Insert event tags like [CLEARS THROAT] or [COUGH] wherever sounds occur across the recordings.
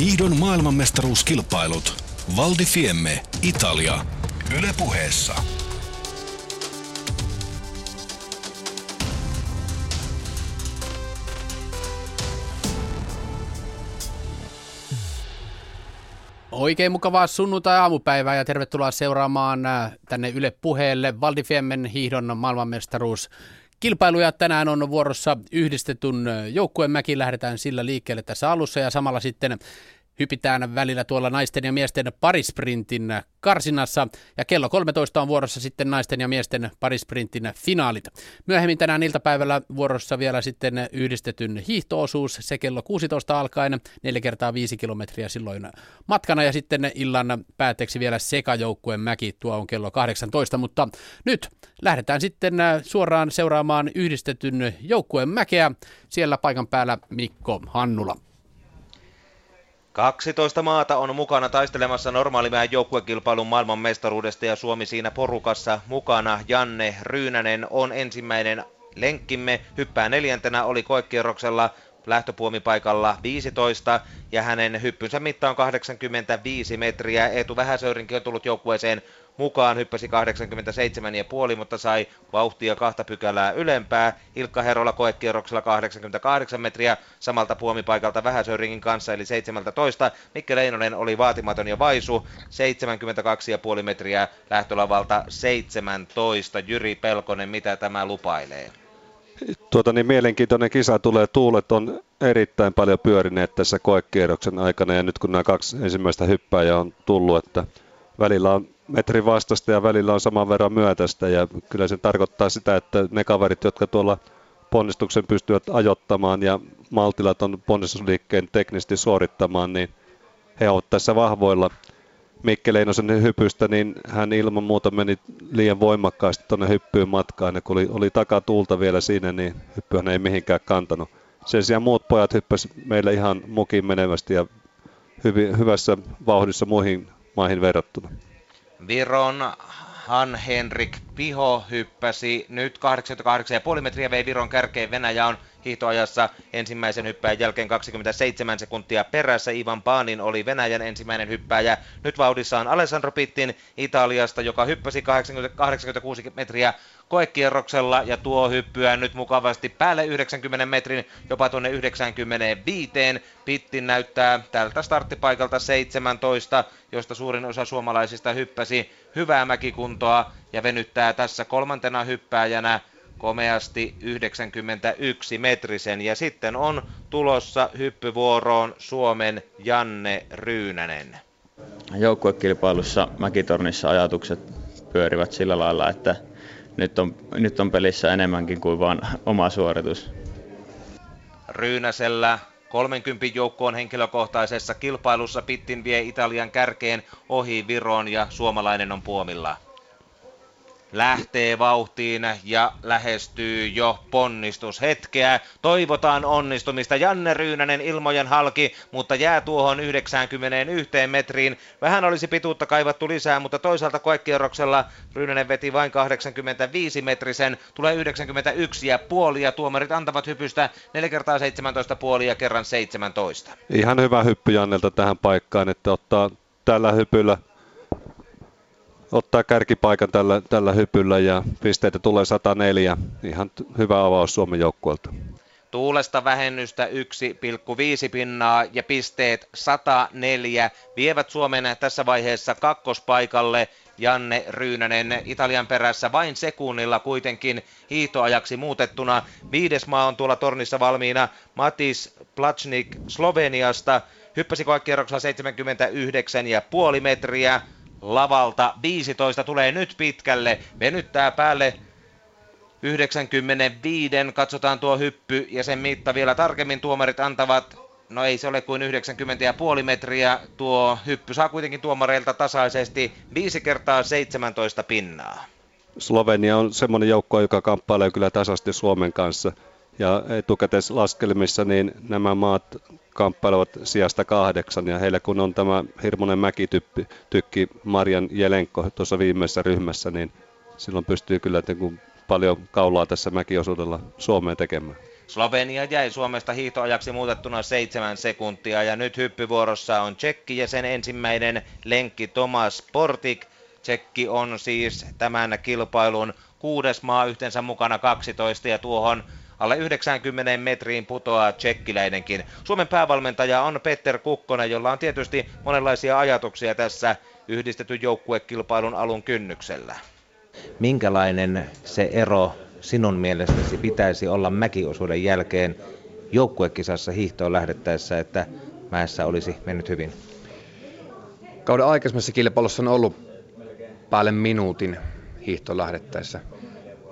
Hiihdon maailmanmestaruuskilpailut. Val di Fiemme, Italia. Yle puheessa. Oikein mukavaa sunnuntai-aamupäivää ja tervetuloa seuraamaan äh, tänne Yle puheelle Valdifiemmen hiihdon maailmanmestaruus. Kilpailuja tänään on vuorossa yhdistetyn joukkueen mäki. Lähdetään sillä liikkeelle tässä alussa ja samalla sitten hypitään välillä tuolla naisten ja miesten parisprintin karsinassa. Ja kello 13 on vuorossa sitten naisten ja miesten parisprintin finaalit. Myöhemmin tänään iltapäivällä vuorossa vielä sitten yhdistetyn hiihtoosuus, se kello 16 alkaen, 4 kertaa 5 kilometriä silloin matkana. Ja sitten illan päätteeksi vielä sekajoukkueen mäki, tuo on kello 18, mutta nyt lähdetään sitten suoraan seuraamaan yhdistetyn joukkueen mäkeä, siellä paikan päällä Mikko Hannula. 12 maata on mukana taistelemassa normaalimäen joukkuekilpailun maailmanmestaruudesta ja Suomi siinä porukassa mukana. Janne Ryynänen on ensimmäinen lenkkimme, hyppää neljäntenä, oli koekierroksella lähtöpuomipaikalla 15 ja hänen hyppynsä mitta on 85 metriä. Eetu Vähäsöyrinkin on tullut joukkueeseen mukaan, hyppäsi 87,5, mutta sai vauhtia kahta pykälää ylempää. Ilkka Herola koekierroksella 88 metriä samalta puomipaikalta Vähäsöyringin kanssa, eli 17. Mikke Leinonen oli vaatimaton ja vaisu, 72,5 metriä lähtölavalta 17. Jyri Pelkonen, mitä tämä lupailee? Tuota, niin mielenkiintoinen kisa tulee. Tuulet on erittäin paljon pyörineet tässä koekierroksen aikana ja nyt kun nämä kaksi ensimmäistä hyppääjää on tullut, että välillä on metrin vastasta ja välillä on saman verran myötästä ja kyllä se tarkoittaa sitä, että ne kaverit, jotka tuolla ponnistuksen pystyvät ajottamaan ja maltilat on ponnistusliikkeen teknisesti suorittamaan, niin he ovat tässä vahvoilla. Mikke Leinosen hypystä, niin hän ilman muuta meni liian voimakkaasti tuonne hyppyyn matkaan, ja kun oli, oli takatuulta vielä siinä, niin hyppyhän ei mihinkään kantanut. Sen sijaan muut pojat hyppäsivät meille ihan mukin menevästi ja hyvin, hyvässä vauhdissa muihin maihin verrattuna. Viron Han-Henrik Piho hyppäsi nyt 88,5 metriä vei Viron kärkeen. Venäjä on hiihtoajassa ensimmäisen hyppäjän jälkeen 27 sekuntia perässä. Ivan Paanin oli Venäjän ensimmäinen hyppääjä. Nyt vauhdissa on Alessandro Pittin Italiasta, joka hyppäsi 80, 86 metriä koekierroksella ja tuo hyppyä nyt mukavasti päälle 90 metrin, jopa tuonne 95. Pittin näyttää tältä starttipaikalta 17, josta suurin osa suomalaisista hyppäsi hyvää mäkikuntoa ja venyttää tässä kolmantena hyppääjänä komeasti 91 metrisen. Ja sitten on tulossa hyppyvuoroon Suomen Janne Ryynänen. Joukkuekilpailussa Mäkitornissa ajatukset pyörivät sillä lailla, että nyt on, nyt on pelissä enemmänkin kuin vain oma suoritus. Ryynäsellä 30 joukkoon henkilökohtaisessa kilpailussa Pittin vie Italian kärkeen ohi Viron ja suomalainen on puomilla lähtee vauhtiin ja lähestyy jo ponnistushetkeä. Toivotaan onnistumista. Janne Ryynänen ilmojen halki, mutta jää tuohon 91 metriin. Vähän olisi pituutta kaivattu lisää, mutta toisaalta koekierroksella Ryynänen veti vain 85 metrisen. Tulee 91 ja puoli ja tuomarit antavat hypystä 4 kertaa 17 puoli ja kerran 17. Ihan hyvä hyppy Jannelta tähän paikkaan, että ottaa tällä hypyllä ottaa kärkipaikan tällä, tällä hypyllä ja pisteitä tulee 104. Ihan hyvä avaus Suomen joukkueelta. Tuulesta vähennystä 1,5 pinnaa ja pisteet 104 vievät Suomen tässä vaiheessa kakkospaikalle. Janne Ryynänen Italian perässä vain sekunnilla kuitenkin hiihtoajaksi muutettuna. Viides maa on tuolla tornissa valmiina Matis Plachnik Sloveniasta. Hyppäsi koekierroksella 79,5 metriä lavalta. 15 tulee nyt pitkälle, venyttää päälle 95, katsotaan tuo hyppy ja sen mitta vielä tarkemmin tuomarit antavat, no ei se ole kuin 90,5 metriä, tuo hyppy saa kuitenkin tuomareilta tasaisesti 5 kertaa 17 pinnaa. Slovenia on semmoinen joukko, joka kamppailee kyllä tasasti Suomen kanssa. Ja etukäteislaskelmissa niin nämä maat kamppailevat sijasta kahdeksan ja heillä kun on tämä hirmuinen mäkitykki Marian Jelenko tuossa viimeisessä ryhmässä, niin silloin pystyy kyllä paljon kaulaa tässä mäkiosuudella Suomeen tekemään. Slovenia jäi Suomesta hiihtoajaksi muutettuna seitsemän sekuntia ja nyt hyppyvuorossa on Tsekki ja sen ensimmäinen lenkki Thomas Portik. Tsekki on siis tämän kilpailun kuudes maa yhteensä mukana 12 ja tuohon alle 90 metriin putoaa tsekkiläinenkin. Suomen päävalmentaja on Petter Kukkonen, jolla on tietysti monenlaisia ajatuksia tässä yhdistetyn joukkuekilpailun alun kynnyksellä. Minkälainen se ero sinun mielestäsi pitäisi olla mäkiosuuden jälkeen joukkuekisassa hiihtoon lähdettäessä, että mäessä olisi mennyt hyvin? Kauden aikaisemmassa kilpailussa on ollut päälle minuutin hiihtoon lähdettäessä.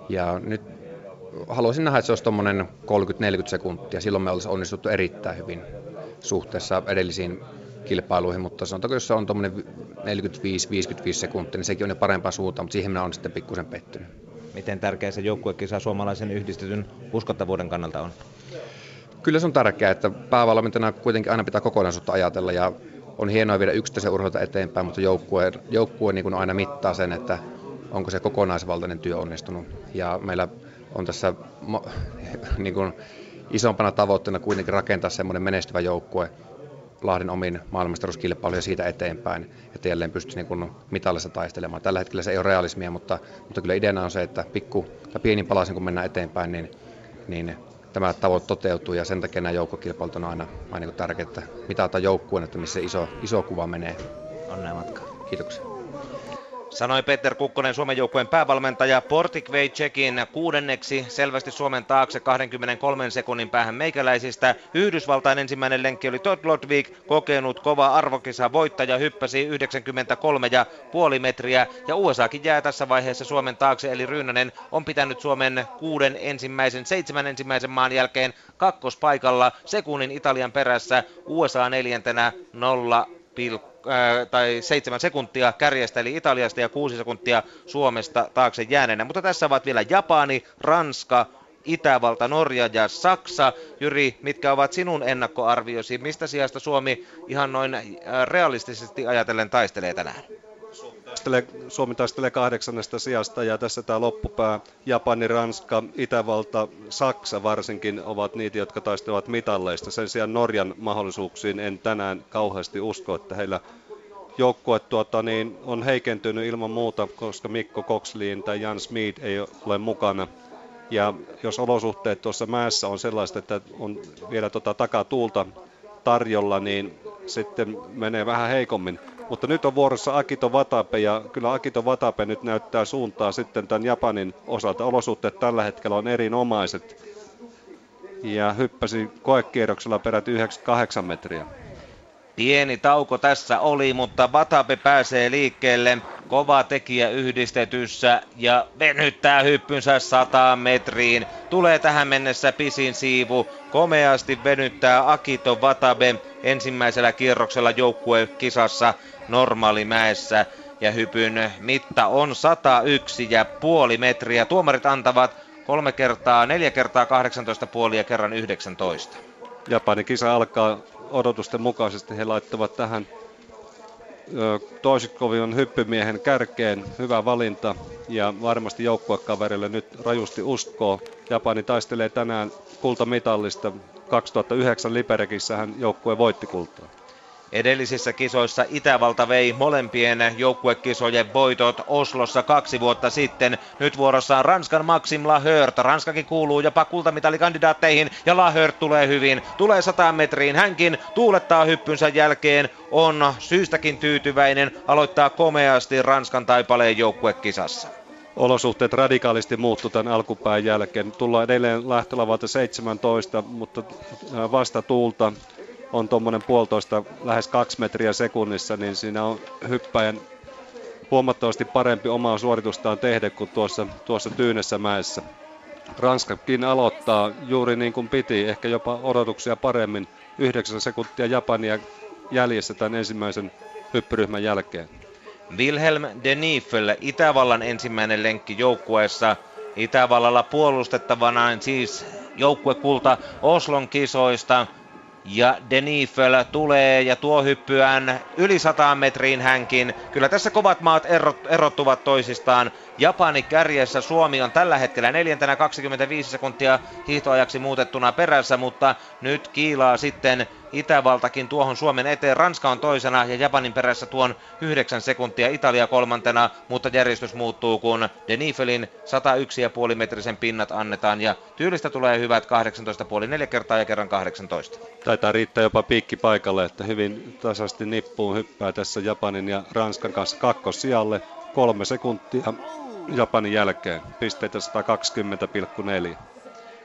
Ja nyt haluaisin nähdä, että se olisi tuommoinen 30-40 sekuntia. Silloin me olisimme onnistuttu erittäin hyvin suhteessa edellisiin kilpailuihin, mutta sanotaanko, jos se on tuommoinen 45-55 sekuntia, niin sekin on jo parempaa suuntaan, mutta siihen minä olen sitten pikkusen pettynyt. Miten tärkeä se joukkuekisa suomalaisen yhdistetyn uskottavuuden kannalta on? Kyllä se on tärkeää, että päävalmentajana kuitenkin aina pitää kokonaisuutta ajatella ja on hienoa viedä yksittäisen urheilta eteenpäin, mutta joukkue, joukkue niin aina mittaa sen, että onko se kokonaisvaltainen työ onnistunut. Ja meillä on tässä [LAUGHS] niin kuin isompana tavoitteena kuitenkin rakentaa semmoinen menestyvä joukkue Lahden omiin maailmanmestaruuskilpailuja siitä eteenpäin, että jälleen pystyisi niin mitallissa taistelemaan. Tällä hetkellä se ei ole realismia, mutta, mutta kyllä ideana on se, että pikku tai pienin palasin kun mennään eteenpäin, niin, niin tämä tavoite toteutuu ja sen takia nämä joukkokilpailut on aina, aina niin tärkeää, että mitataan joukkueen, että missä iso, iso kuva menee. Onnea matka. Kiitoksia. Sanoi Peter Kukkonen Suomen joukkueen päävalmentaja. Portik vei Tsekin kuudenneksi selvästi Suomen taakse 23 sekunnin päähän meikäläisistä. Yhdysvaltain ensimmäinen lenkki oli Todd Lodvig, kokenut kova arvokisa voittaja, hyppäsi 93 ja metriä. Ja USAkin jää tässä vaiheessa Suomen taakse, eli Ryynänen on pitänyt Suomen kuuden ensimmäisen, seitsemän ensimmäisen maan jälkeen kakkospaikalla sekunnin Italian perässä. USA neljäntenä 0, tai seitsemän sekuntia kärjestä eli Italiasta ja kuusi sekuntia Suomesta taakse jääneenä. Mutta tässä ovat vielä Japani, Ranska, Itävalta, Norja ja Saksa. Jyri, mitkä ovat sinun ennakkoarviosi? Mistä sijasta Suomi ihan noin realistisesti ajatellen taistelee tänään? Taistelee, Suomi taistelee kahdeksannesta sijasta ja tässä tämä loppupää, Japani, Ranska, Itävalta, Saksa varsinkin ovat niitä, jotka taistelevat mitalleista. Sen sijaan Norjan mahdollisuuksiin en tänään kauheasti usko, että heillä joukkue tuota, niin on heikentynyt ilman muuta, koska Mikko Koksliin tai Jan Smith ei ole mukana. Ja jos olosuhteet tuossa mäessä on sellaista, että on vielä tota takatuulta tarjolla, niin sitten menee vähän heikommin. Mutta nyt on vuorossa Akito Watabe ja kyllä Akito Watabe nyt näyttää suuntaa sitten tämän Japanin osalta. Olosuhteet tällä hetkellä on erinomaiset ja hyppäsi koekierroksella peräti 98 metriä. Pieni tauko tässä oli, mutta Watabe pääsee liikkeelle. Kova tekijä yhdistetyssä ja venyttää hyppynsä 100 metriin. Tulee tähän mennessä pisin siivu. Komeasti venyttää Akito Watabe ensimmäisellä kierroksella joukkuekisassa normaalimäessä. Ja hypyn mitta on 101 ja puoli metriä. Tuomarit antavat kolme kertaa, neljä kertaa 18,5 ja kerran 19. Japanin kisa alkaa odotusten mukaisesti. He laittavat tähän Toisikovin hyppymiehen kärkeen. Hyvä valinta ja varmasti joukkuekaverille nyt rajusti uskoo. Japani taistelee tänään kultamitallista. 2009 Liberekissä hän joukkue voitti kultaa. Edellisissä kisoissa Itävalta vei molempien joukkuekisojen voitot Oslossa kaksi vuotta sitten. Nyt vuorossa on Ranskan Maxim Lahört. Ranskakin kuuluu jopa kultamitalikandidaatteihin ja Lahört tulee hyvin. Tulee sataan metriin. Hänkin tuulettaa hyppynsä jälkeen. On syystäkin tyytyväinen. Aloittaa komeasti Ranskan taipaleen joukkuekisassa olosuhteet radikaalisti muuttu tämän alkupään jälkeen. Tullaan edelleen lähtölavalta 17, mutta vasta tuulta on tuommoinen puolitoista, lähes kaksi metriä sekunnissa, niin siinä on hyppäjän huomattavasti parempi omaa suoritustaan tehdä kuin tuossa, tuossa Tyynessä mäessä. Ranskakin aloittaa juuri niin kuin piti, ehkä jopa odotuksia paremmin. 9 sekuntia Japania jäljessä tämän ensimmäisen hyppyryhmän jälkeen. Wilhelm de Niefel, Itävallan ensimmäinen lenkki joukkueessa. Itävallalla puolustettavana siis joukkuekulta Oslon kisoista. Ja Denifel tulee ja tuo hyppyään yli 100 metriin hänkin. Kyllä tässä kovat maat erottuvat toisistaan. Japani kärjessä, Suomi on tällä hetkellä neljäntenä 25 sekuntia hiihtoajaksi muutettuna perässä, mutta nyt kiilaa sitten Itävaltakin tuohon Suomen eteen. Ranska on toisena ja Japanin perässä tuon 9 sekuntia, Italia kolmantena, mutta järjestys muuttuu, kun Denifelin 101,5 metrisen pinnat annetaan ja tyylistä tulee hyvät 18,5 neljä kertaa ja kerran 18. Taitaa riittää jopa piikki paikalle, että hyvin tasaisesti nippuun hyppää tässä Japanin ja Ranskan kanssa kakkosijalle. Kolme sekuntia Japanin jälkeen, pisteitä 120,4.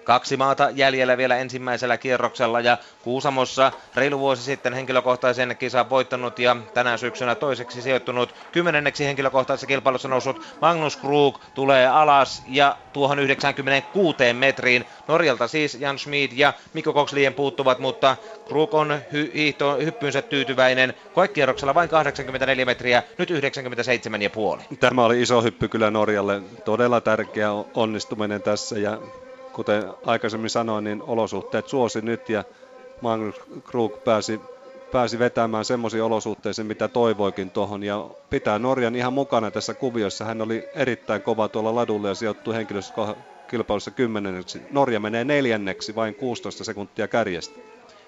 Kaksi maata jäljellä vielä ensimmäisellä kierroksella ja Kuusamossa reilu vuosi sitten henkilökohtaisen kisan voittanut ja tänä syksynä toiseksi sijoittunut kymmenenneksi henkilökohtaisessa kilpailussa noussut Magnus Krug tulee alas ja tuohon 96 metriin. Norjalta siis Jan Schmid ja Mikko Kokslien puuttuvat, mutta Krug on hy- hiihto, hyppynsä tyytyväinen. Koekierroksella vain 84 metriä, nyt 97,5. Tämä oli iso hyppy kyllä Norjalle. Todella tärkeä onnistuminen tässä ja kuten aikaisemmin sanoin, niin olosuhteet suosi nyt ja Magnus Krug pääsi, pääsi vetämään semmoisiin olosuhteisiin, mitä toivoikin tuohon ja pitää Norjan ihan mukana tässä kuviossa. Hän oli erittäin kova tuolla ladulla ja sijoittui henkilöstökilpailussa kymmenenneksi. Norja menee neljänneksi, vain 16 sekuntia kärjestä.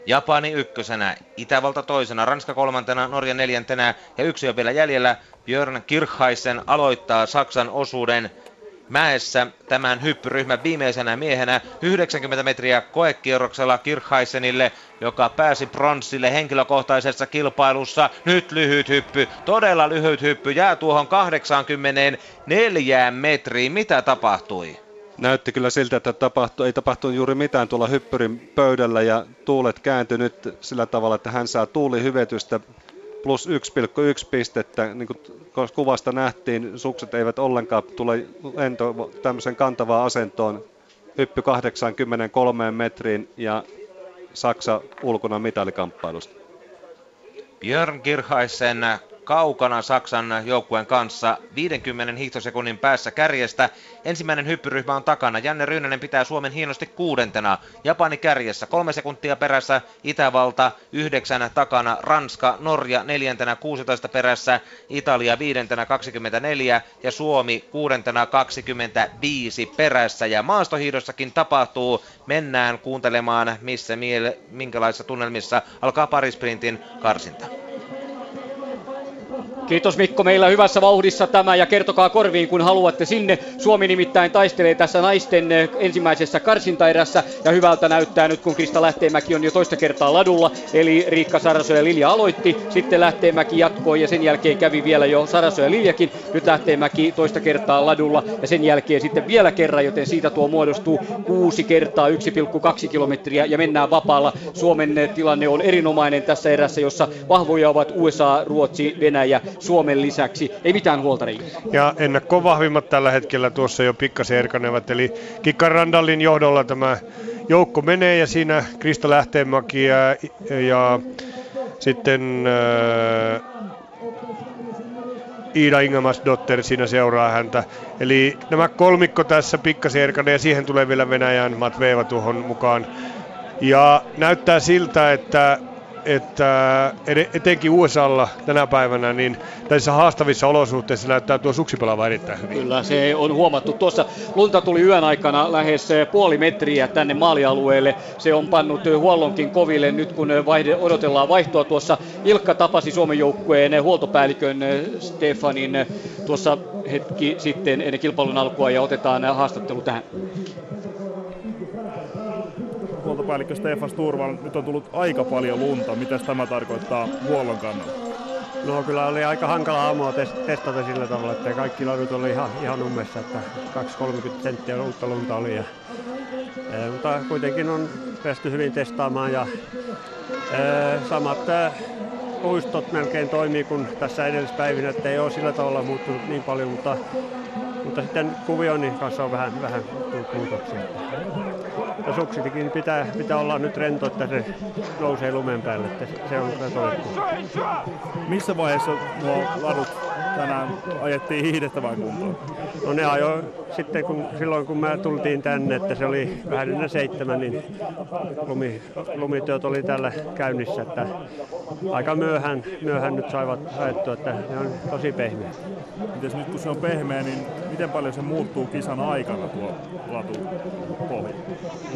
Japani ykkösenä, Itävalta toisena, Ranska kolmantena, Norja neljäntenä ja yksi on vielä jäljellä. Björn Kirchheisen aloittaa Saksan osuuden mäessä tämän hyppyryhmän viimeisenä miehenä 90 metriä koekierroksella Kirchheisenille, joka pääsi pronssille henkilökohtaisessa kilpailussa. Nyt lyhyt hyppy, todella lyhyt hyppy, jää tuohon 84 metriin. Mitä tapahtui? Näytti kyllä siltä, että tapahtui, ei tapahtunut juuri mitään tuolla hyppyrin pöydällä ja tuulet kääntyi nyt sillä tavalla, että hän saa tuulihyvetystä plus 1,1 pistettä. Niin kuin kuvasta nähtiin, sukset eivät ollenkaan tule lento tämmöisen kantavaan asentoon. Hyppy 83 metriin ja Saksa ulkona mitalikamppailusta. Björn Kirchaisen kaukana Saksan joukkueen kanssa 50 hiihtosekunnin päässä kärjestä. Ensimmäinen hyppyryhmä on takana. Janne Ryynänen pitää Suomen hienosti kuudentena. Japani kärjessä kolme sekuntia perässä. Itävalta yhdeksän takana. Ranska, Norja neljäntenä 16 perässä. Italia viidentenä 24 ja Suomi kuudentena 25 perässä. Ja maastohiidossakin tapahtuu. Mennään kuuntelemaan, missä minkälaisissa tunnelmissa alkaa parisprintin karsinta. Kiitos Mikko, meillä hyvässä vauhdissa tämä ja kertokaa korviin kun haluatte sinne. Suomi nimittäin taistelee tässä naisten eh, ensimmäisessä karsintaerässä ja hyvältä näyttää nyt kun Krista Lähteenmäki on jo toista kertaa ladulla. Eli Riikka Saraso ja Lilja aloitti, sitten Lähteenmäki jatkoi ja sen jälkeen kävi vielä jo Saraso ja Liljakin. Nyt Lähteenmäki toista kertaa ladulla ja sen jälkeen sitten vielä kerran, joten siitä tuo muodostuu kuusi kertaa 1,2 kilometriä ja mennään vapaalla. Suomen eh, tilanne on erinomainen tässä erässä, jossa vahvoja ovat USA, Ruotsi, Venäjä, Suomen lisäksi. Ei mitään huolta Ja ennakko vahvimmat tällä hetkellä tuossa jo pikkasen erkanevat. Eli Kikka Randallin johdolla tämä joukko menee ja siinä Krista Lähteenmäki ja, ja sitten äh, Iida Ingemasdotter siinä seuraa häntä. Eli nämä kolmikko tässä pikkasen erkane ja siihen tulee vielä Venäjän Matveeva tuohon mukaan. Ja näyttää siltä, että että etenkin USAlla tänä päivänä, niin tässä haastavissa olosuhteissa näyttää tuo suksipelava erittäin hyvin. Kyllä, se on huomattu. Tuossa lunta tuli yön aikana lähes puoli metriä tänne maalialueelle. Se on pannut huollonkin koville nyt, kun vaihde, odotellaan vaihtoa. Tuossa Ilkka tapasi Suomen joukkueen huoltopäällikön Stefanin tuossa hetki sitten ennen kilpailun alkua ja otetaan haastattelu tähän huoltopäällikkö Stefan Sturval, nyt on tullut aika paljon lunta. Mitä tämä tarkoittaa huollon kannalta? No kyllä oli aika hankala aamua testata sillä tavalla, että kaikki ladut oli ihan, ihan ummessa, että 2-30 senttiä uutta lunta oli. Ja, e, mutta kuitenkin on päästy hyvin testaamaan ja e, samat e, melkein toimii kuin tässä edellispäivinä, että ei ole sillä tavalla muuttunut niin paljon, mutta, mutta sitten kuvioinnin kanssa on vähän, vähän muutoksia ja suksitikin pitää, pitää olla nyt rento, että se nousee lumen päälle, että se on todettu. Missä vaiheessa nuo ladut tänään ajettiin hiihdettä vai kuntoon? No ne ajoi sitten kun, silloin kun me tultiin tänne, että se oli vähän ennen seitsemän, niin lumi, lumityöt oli tällä käynnissä, että aika myöhään, myöhään nyt saivat ajettua, että ne on tosi pehmeä. Mites nyt kun se on pehmeä, niin miten paljon se muuttuu kisan aikana tuo latu pohja?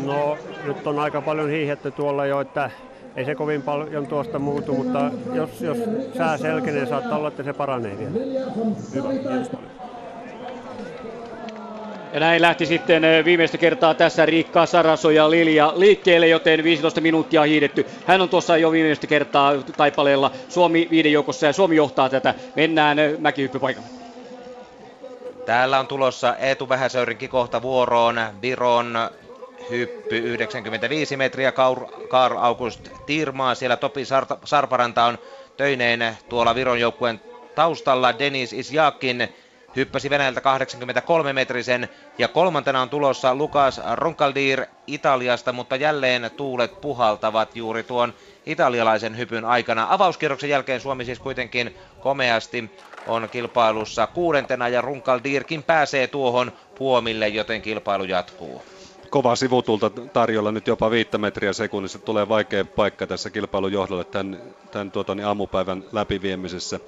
No nyt on aika paljon hiihetty tuolla jo, että ei se kovin paljon tuosta muutu, mutta jos, jos sää selkenee, saattaa olla, että se paranee vielä. Hyvä, kiitos paljon. Ja näin lähti sitten viimeistä kertaa tässä Riikka Saraso ja Lilja liikkeelle, joten 15 minuuttia hiidetty. Hän on tuossa jo viimeistä kertaa taipaleella Suomi viiden joukossa ja Suomi johtaa tätä. Mennään mäkihyppypaikalle. Täällä on tulossa Eetu Vähäsöyrinki kohta vuoroon. Viron hyppy 95 metriä. Karl August Tirmaa. Siellä Topi Sarparanta on töineen tuolla Viron joukkueen taustalla. Denis Isjakin hyppäsi Venäjältä 83 metrisen ja kolmantena on tulossa Lukas Ronkaldir Italiasta, mutta jälleen tuulet puhaltavat juuri tuon italialaisen hypyn aikana. Avauskierroksen jälkeen Suomi siis kuitenkin komeasti on kilpailussa kuudentena ja Runkaldirkin pääsee tuohon puomille, joten kilpailu jatkuu kova sivutulta tarjolla nyt jopa viittä metriä sekunnissa. Tulee vaikea paikka tässä kilpailun johdolle tämän, tämän tuota, niin aamupäivän läpiviemisessä.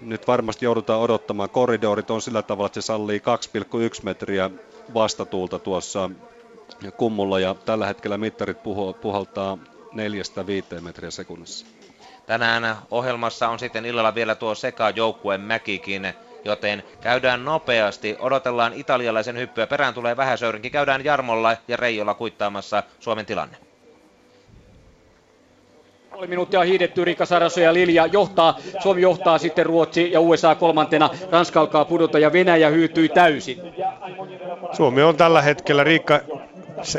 Nyt varmasti joudutaan odottamaan. Korridorit on sillä tavalla, että se sallii 2,1 metriä vastatuulta tuossa kummulla ja tällä hetkellä mittarit puhaltaa 4-5 metriä sekunnissa. Tänään ohjelmassa on sitten illalla vielä tuo sekajoukkueen Mäkikin, joten käydään nopeasti. Odotellaan italialaisen hyppyä. Perään tulee vähäsöyrinkin. Käydään Jarmolla ja Reijolla kuittaamassa Suomen tilanne. Puoli minuuttia hiidetty, Rikka Saraso ja Lilja johtaa. Suomi johtaa sitten Ruotsi ja USA kolmantena. Ranska alkaa pudota ja Venäjä hyytyi täysin. Suomi on tällä hetkellä, Riikka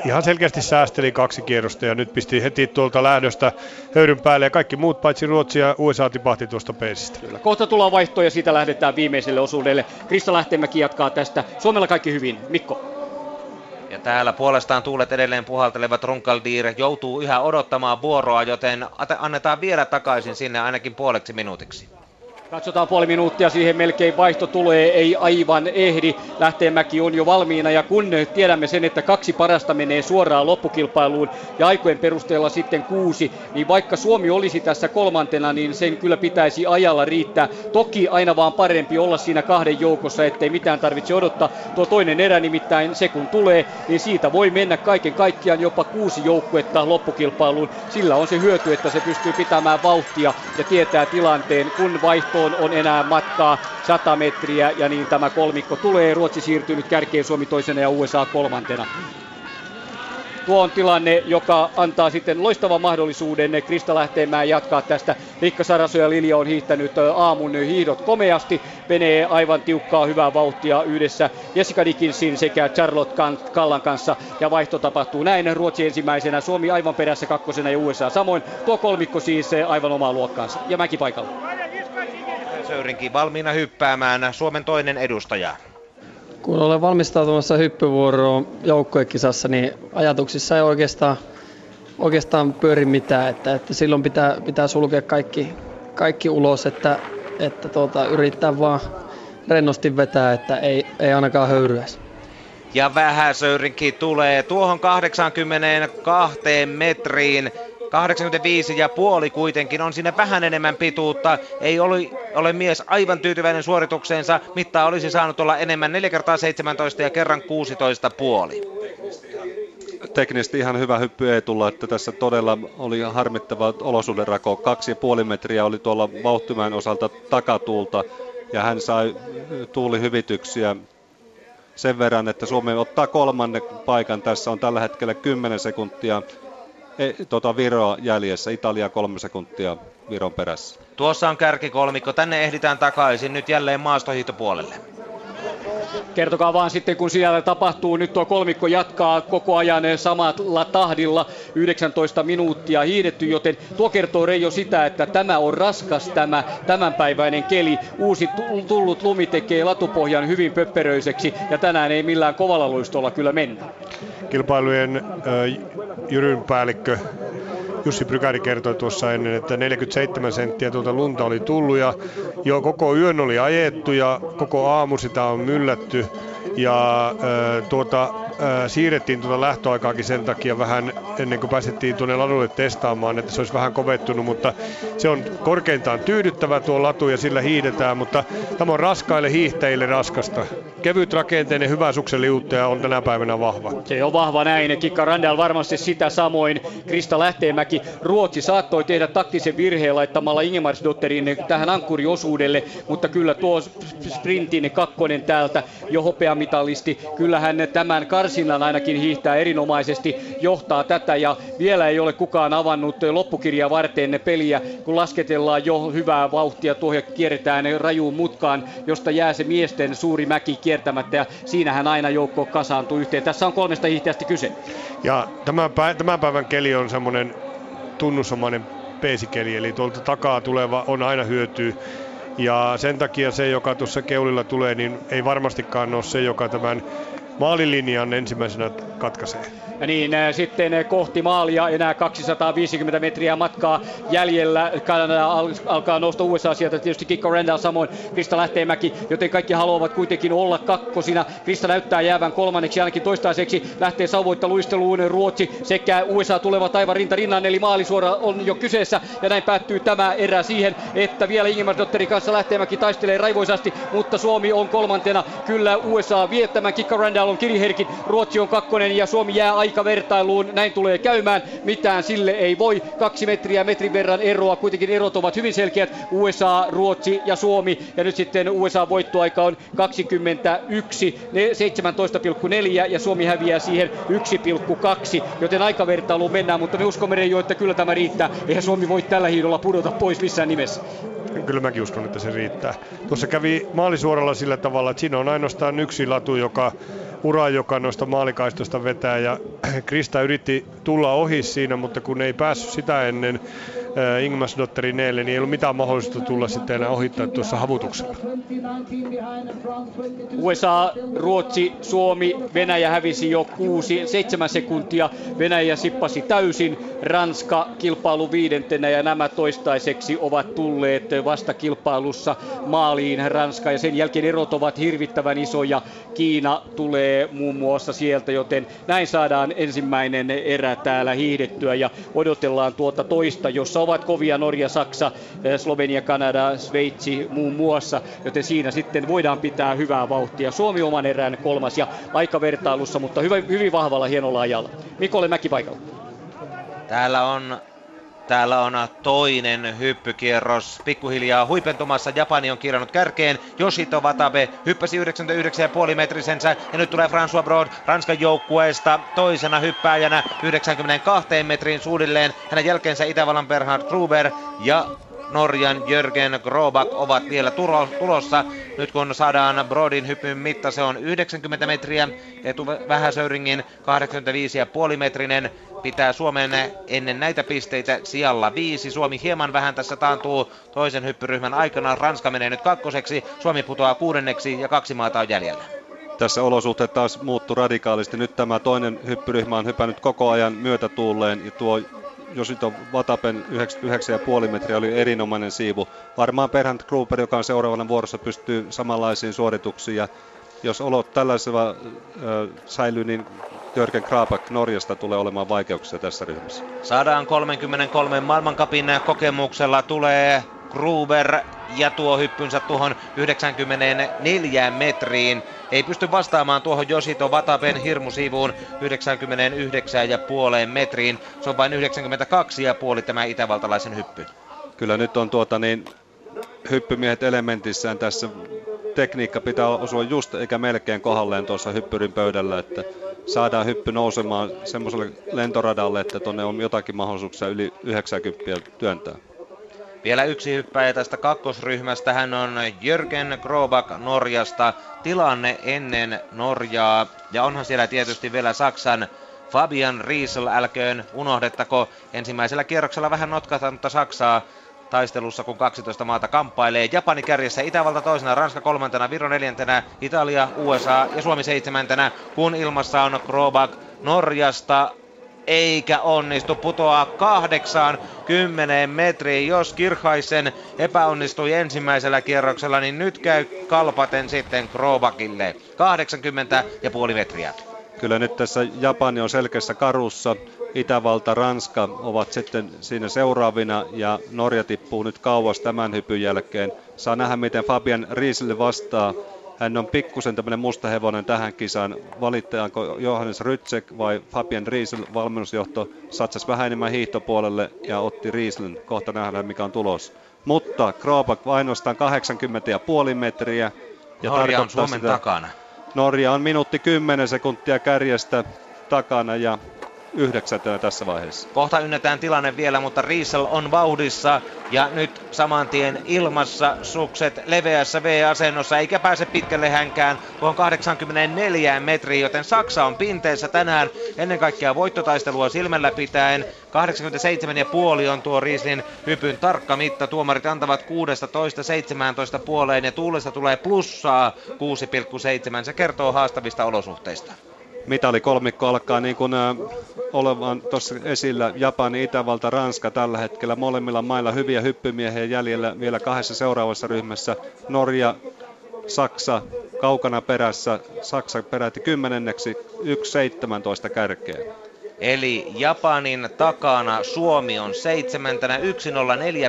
ihan selkeästi säästeli kaksi kierrosta ja nyt pisti heti tuolta lähdöstä höyryn päälle ja kaikki muut paitsi Ruotsi ja USA tipahti tuosta peesistä. Kyllä. Kohta tullaan vaihtoja ja siitä lähdetään viimeiselle osuudelle. Krista Lähteenmäki jatkaa tästä. Suomella kaikki hyvin. Mikko. Ja täällä puolestaan tuulet edelleen puhaltelevat Runkaldiir joutuu yhä odottamaan vuoroa, joten annetaan vielä takaisin sinne ainakin puoleksi minuutiksi. Katsotaan puoli minuuttia, siihen melkein vaihto tulee, ei aivan ehdi. Lähteenmäki on jo valmiina ja kun tiedämme sen, että kaksi parasta menee suoraan loppukilpailuun ja aikojen perusteella sitten kuusi, niin vaikka Suomi olisi tässä kolmantena, niin sen kyllä pitäisi ajalla riittää. Toki aina vaan parempi olla siinä kahden joukossa, ettei mitään tarvitse odottaa. Tuo toinen erä nimittäin, se kun tulee, niin siitä voi mennä kaiken kaikkiaan jopa kuusi joukkuetta loppukilpailuun. Sillä on se hyöty, että se pystyy pitämään vauhtia ja tietää tilanteen, kun vaihto Jatkoon on enää matkaa 100 metriä ja niin tämä kolmikko tulee. Ruotsi siirtyy nyt kärkeen Suomi toisena ja USA kolmantena. Tuo on tilanne, joka antaa sitten loistavan mahdollisuuden Krista Lähteenmäen jatkaa tästä. Rikka Saraso ja Lilja on hiihtänyt aamun hiidot komeasti. Menee aivan tiukkaa hyvää vauhtia yhdessä Jessica Dickinsin sekä Charlotte Kallan kanssa. Ja vaihto tapahtuu näin. Ruotsi ensimmäisenä, Suomi aivan perässä kakkosena ja USA samoin. Tuo kolmikko siis aivan omaa luokkaansa. Ja Mäki paikalla. Söyrinki valmiina hyppäämään Suomen toinen edustaja. Kun olen valmistautumassa hyppyvuoroon joukkuekisassa, niin ajatuksissa ei oikeastaan, oikeastaan pyöri mitään. Että, että silloin pitää, pitää sulkea kaikki, kaikki ulos, että, että tuota, yrittää vaan rennosti vetää, että ei, ei ainakaan höyryäisi. Ja Vähäsöyrinki tulee tuohon 82 metriin 85 ja puoli kuitenkin on sinne vähän enemmän pituutta. Ei ole, ole mies aivan tyytyväinen suoritukseensa. Mittaa olisi saanut olla enemmän 4 kertaa 17 ja kerran 16 puoli. Teknisesti ihan hyvä hyppy ei tulla, että tässä todella oli harmittava olosuudenrako. Kaksi ja puoli metriä oli tuolla vauhtimään osalta takatuulta ja hän sai tuulihyvityksiä sen verran, että Suomi ottaa kolmannen paikan. Tässä on tällä hetkellä 10 sekuntia e, tota Viroa jäljessä, Italia kolme sekuntia Viron perässä. Tuossa on kärkikolmikko, tänne ehditään takaisin nyt jälleen maastohiihtopuolelle. Kertokaa vaan sitten, kun siellä tapahtuu. Nyt tuo kolmikko jatkaa koko ajan samalla tahdilla. 19 minuuttia hiidetty, joten tuo kertoo Reijo sitä, että tämä on raskas tämä tämänpäiväinen keli. Uusi tullut lumi tekee latupohjan hyvin pöpperöiseksi ja tänään ei millään kovalla luistolla kyllä mennä. Kilpailujen Jyryn päällikkö Jussi Prykäri kertoi tuossa ennen, että 47 senttiä tuota lunta oli tullut ja jo koko yön oli ajettu ja koko aamu sitä on myllätty ja äh, tuota, äh, siirrettiin tuota lähtöaikaakin sen takia vähän ennen kuin pääsettiin tuonne ladulle testaamaan, että se olisi vähän kovettunut, mutta se on korkeintaan tyydyttävä tuo latu ja sillä hiidetään, mutta tämä on raskaille hiihtäjille raskasta. Kevyt rakenteinen hyvä sukseliuuttaja on tänä päivänä vahva. Se on vahva näin. Kikka Randall varmasti sitä samoin. Krista Lähteenmäki. Ruotsi saattoi tehdä taktisen virheen laittamalla Ingemarsdotterin tähän ankkuriosuudelle, mutta kyllä tuo sprintin kakkonen täältä jo hopeamitalisti. Kyllähän tämän karsinnan ainakin hiihtää erinomaisesti, johtaa tätä ja vielä ei ole kukaan avannut loppukirjaa varten peliä, kun lasketellaan jo hyvää vauhtia tuohon ja kierretään rajuun mutkaan, josta jää se miesten suuri mäki kiertämättä ja siinähän aina joukko kasaantuu yhteen. Tässä on kolmesta hiihtäjästä kyse. Ja tämän, päivän, tämän päivän keli on semmoinen tunnusomainen peesikeli, eli tuolta takaa tuleva on aina hyötyy. Ja sen takia se, joka tuossa keulilla tulee, niin ei varmastikaan ole se, joka tämän maalilinjan ensimmäisenä katkaisee. Niin äh, sitten äh, kohti maalia enää 250 metriä matkaa jäljellä. Kanada al- alkaa nousta USA sieltä tietysti Kikko Randall samoin Krista Lähteenmäki, joten kaikki haluavat kuitenkin olla kakkosina. Krista näyttää jäävän kolmanneksi ainakin toistaiseksi. Lähtee sauvoitta luisteluun Ruotsi sekä USA tulevat aivan rinta rinnan, eli maalisuora on jo kyseessä. Ja näin päättyy tämä erä siihen, että vielä Ingemar Dotterin kanssa Lähteenmäki taistelee raivoisasti, mutta Suomi on kolmantena. Kyllä USA viettämään. Kikko Randall on kiriherkin, Ruotsi on kakkonen ja Suomi jää aikavertailuun. Näin tulee käymään. Mitään sille ei voi. Kaksi metriä metrin verran eroa. Kuitenkin erot ovat hyvin selkeät. USA, Ruotsi ja Suomi. Ja nyt sitten USA voittoaika on 21, 17,4 ja Suomi häviää siihen 1,2. Joten aikavertailuun mennään, mutta me uskomme jo, että kyllä tämä riittää. Eihän Suomi voi tällä hiidolla pudota pois missään nimessä. Kyllä mäkin uskon, että se riittää. Tuossa kävi maalisuoralla sillä tavalla, että siinä on ainoastaan yksi latu, joka ura, joka noista maalikaistosta vetää ja [CLEARS THROAT] Krista yritti tulla ohi siinä, mutta kun ei päässyt sitä ennen äh, Ingmas Dotterin neelle, niin ei ollut mitään mahdollisuutta tulla sitten enää ohittaa tuossa havutuksella. USA, Ruotsi, Suomi, Venäjä hävisi jo 6, 7 sekuntia. Venäjä sippasi täysin. Ranska kilpailu viidentenä ja nämä toistaiseksi ovat tulleet vasta kilpailussa maaliin Ranska ja sen jälkeen erot ovat hirvittävän isoja. Kiina tulee muun muassa sieltä, joten näin saadaan ensimmäinen erä täällä hiihdettyä ja odotellaan tuota toista, jossa ovat kovia Norja, Saksa, Slovenia, Kanada, Sveitsi muun muassa, joten siinä sitten voidaan pitää hyvää vauhtia. Suomi oman erään kolmas ja aikavertailussa, mutta hyvin, hyvin vahvalla hienolla ajalla. Mikolle Mäki paikalla. Täällä on Täällä on toinen hyppykierros pikkuhiljaa huipentumassa. Japani on kirjannut kärkeen. Yoshito Watabe hyppäsi 99,5 metrisensä ja nyt tulee François Broad Ranskan joukkueesta toisena hyppääjänä 92 metriin suunnilleen. Hänen jälkeensä Itävallan Berhard Gruber ja Norjan Jörgen Grobak ovat vielä tulossa. Nyt kun saadaan Brodin hypyn mitta, se on 90 metriä. Etu Vähäsöyringin 85,5 metrinen pitää Suomen ennen näitä pisteitä sijalla viisi. Suomi hieman vähän tässä taantuu toisen hyppyryhmän aikana. Ranska menee nyt kakkoseksi, Suomi putoaa kuudenneksi ja kaksi maata on jäljellä. Tässä olosuhteet taas muuttu radikaalisti. Nyt tämä toinen hyppyryhmä on hypännyt koko ajan myötätuulleen ja tuo Josito Vatapen 99,5 metriä oli erinomainen siivu. Varmaan Perhant Gruber, joka on seuraavana vuorossa, pystyy samanlaisiin suorituksiin. Ja jos olot tällaisella äh, säilyy, niin Jörgen Krabak Norjasta tulee olemaan vaikeuksia tässä ryhmässä. Saadaan 33 maailmankapin kokemuksella tulee Gruber ja tuo hyppynsä tuohon 94 metriin. Ei pysty vastaamaan tuohon Josito Vatapen hirmusivuun 99,5 metriin. Se on vain 92,5 tämä itävaltalaisen hyppy. Kyllä nyt on tuota niin hyppymiehet elementissään tässä. Tekniikka pitää osua just eikä melkein kohdalleen tuossa hyppyrin pöydällä, että saadaan hyppy nousemaan semmoiselle lentoradalle, että tuonne on jotakin mahdollisuuksia yli 90 työntää. Vielä yksi hyppäjä tästä kakkosryhmästä. Hän on Jörgen Grobak Norjasta. Tilanne ennen Norjaa. Ja onhan siellä tietysti vielä Saksan Fabian Riesel, älköön unohdettako ensimmäisellä kierroksella vähän notkahtanutta Saksaa taistelussa, kun 12 maata kamppailee. Japani kärjessä, Itävalta toisena, Ranska kolmantena, Viro neljäntenä, Italia, USA ja Suomi seitsemäntenä, kun ilmassa on Krobak Norjasta eikä onnistu. Putoaa kahdeksaan kymmeneen metriin. Jos Kirchaisen epäonnistui ensimmäisellä kierroksella, niin nyt käy kalpaten sitten Krobakille. 80 ja puoli metriä. Kyllä nyt tässä Japani on selkeässä karussa. Itävalta, Ranska ovat sitten siinä seuraavina ja Norja tippuu nyt kauas tämän hypyn jälkeen. Saa nähdä, miten Fabian Rieselle vastaa. Hän on pikkusen tämmöinen musta hevonen tähän kisaan. Valittajaanko Johannes Rytsek vai Fabian Riesel valmennusjohto satsasi vähän enemmän hiihtopuolelle ja otti Rieslen. Kohta nähdään mikä on tulos. Mutta Krobak ainoastaan 80,5 metriä. Ja Norja on Suomen sitä, takana. Norja on minuutti 10 sekuntia kärjestä takana ja yhdeksäntenä tässä vaiheessa. Kohta ynnätään tilanne vielä, mutta Riesel on vauhdissa ja nyt saman tien ilmassa sukset leveässä V-asennossa eikä pääse pitkälle hänkään tuohon 84 metriin, joten Saksa on pinteessä tänään ennen kaikkea voittotaistelua silmällä pitäen. 87,5 on tuo Rieslin hypyn tarkka mitta. Tuomarit antavat 16-17 puoleen ja tuulesta tulee plussaa 6,7. Se kertoo haastavista olosuhteista mitalikolmikko alkaa niin kuin olevan tuossa esillä Japani, Itävalta, Ranska tällä hetkellä. Molemmilla mailla hyviä hyppymiehiä jäljellä vielä kahdessa seuraavassa ryhmässä. Norja, Saksa kaukana perässä. Saksa peräti kymmenenneksi 1.17 kärkeä. Eli Japanin takana Suomi on seitsemäntenä, 1.04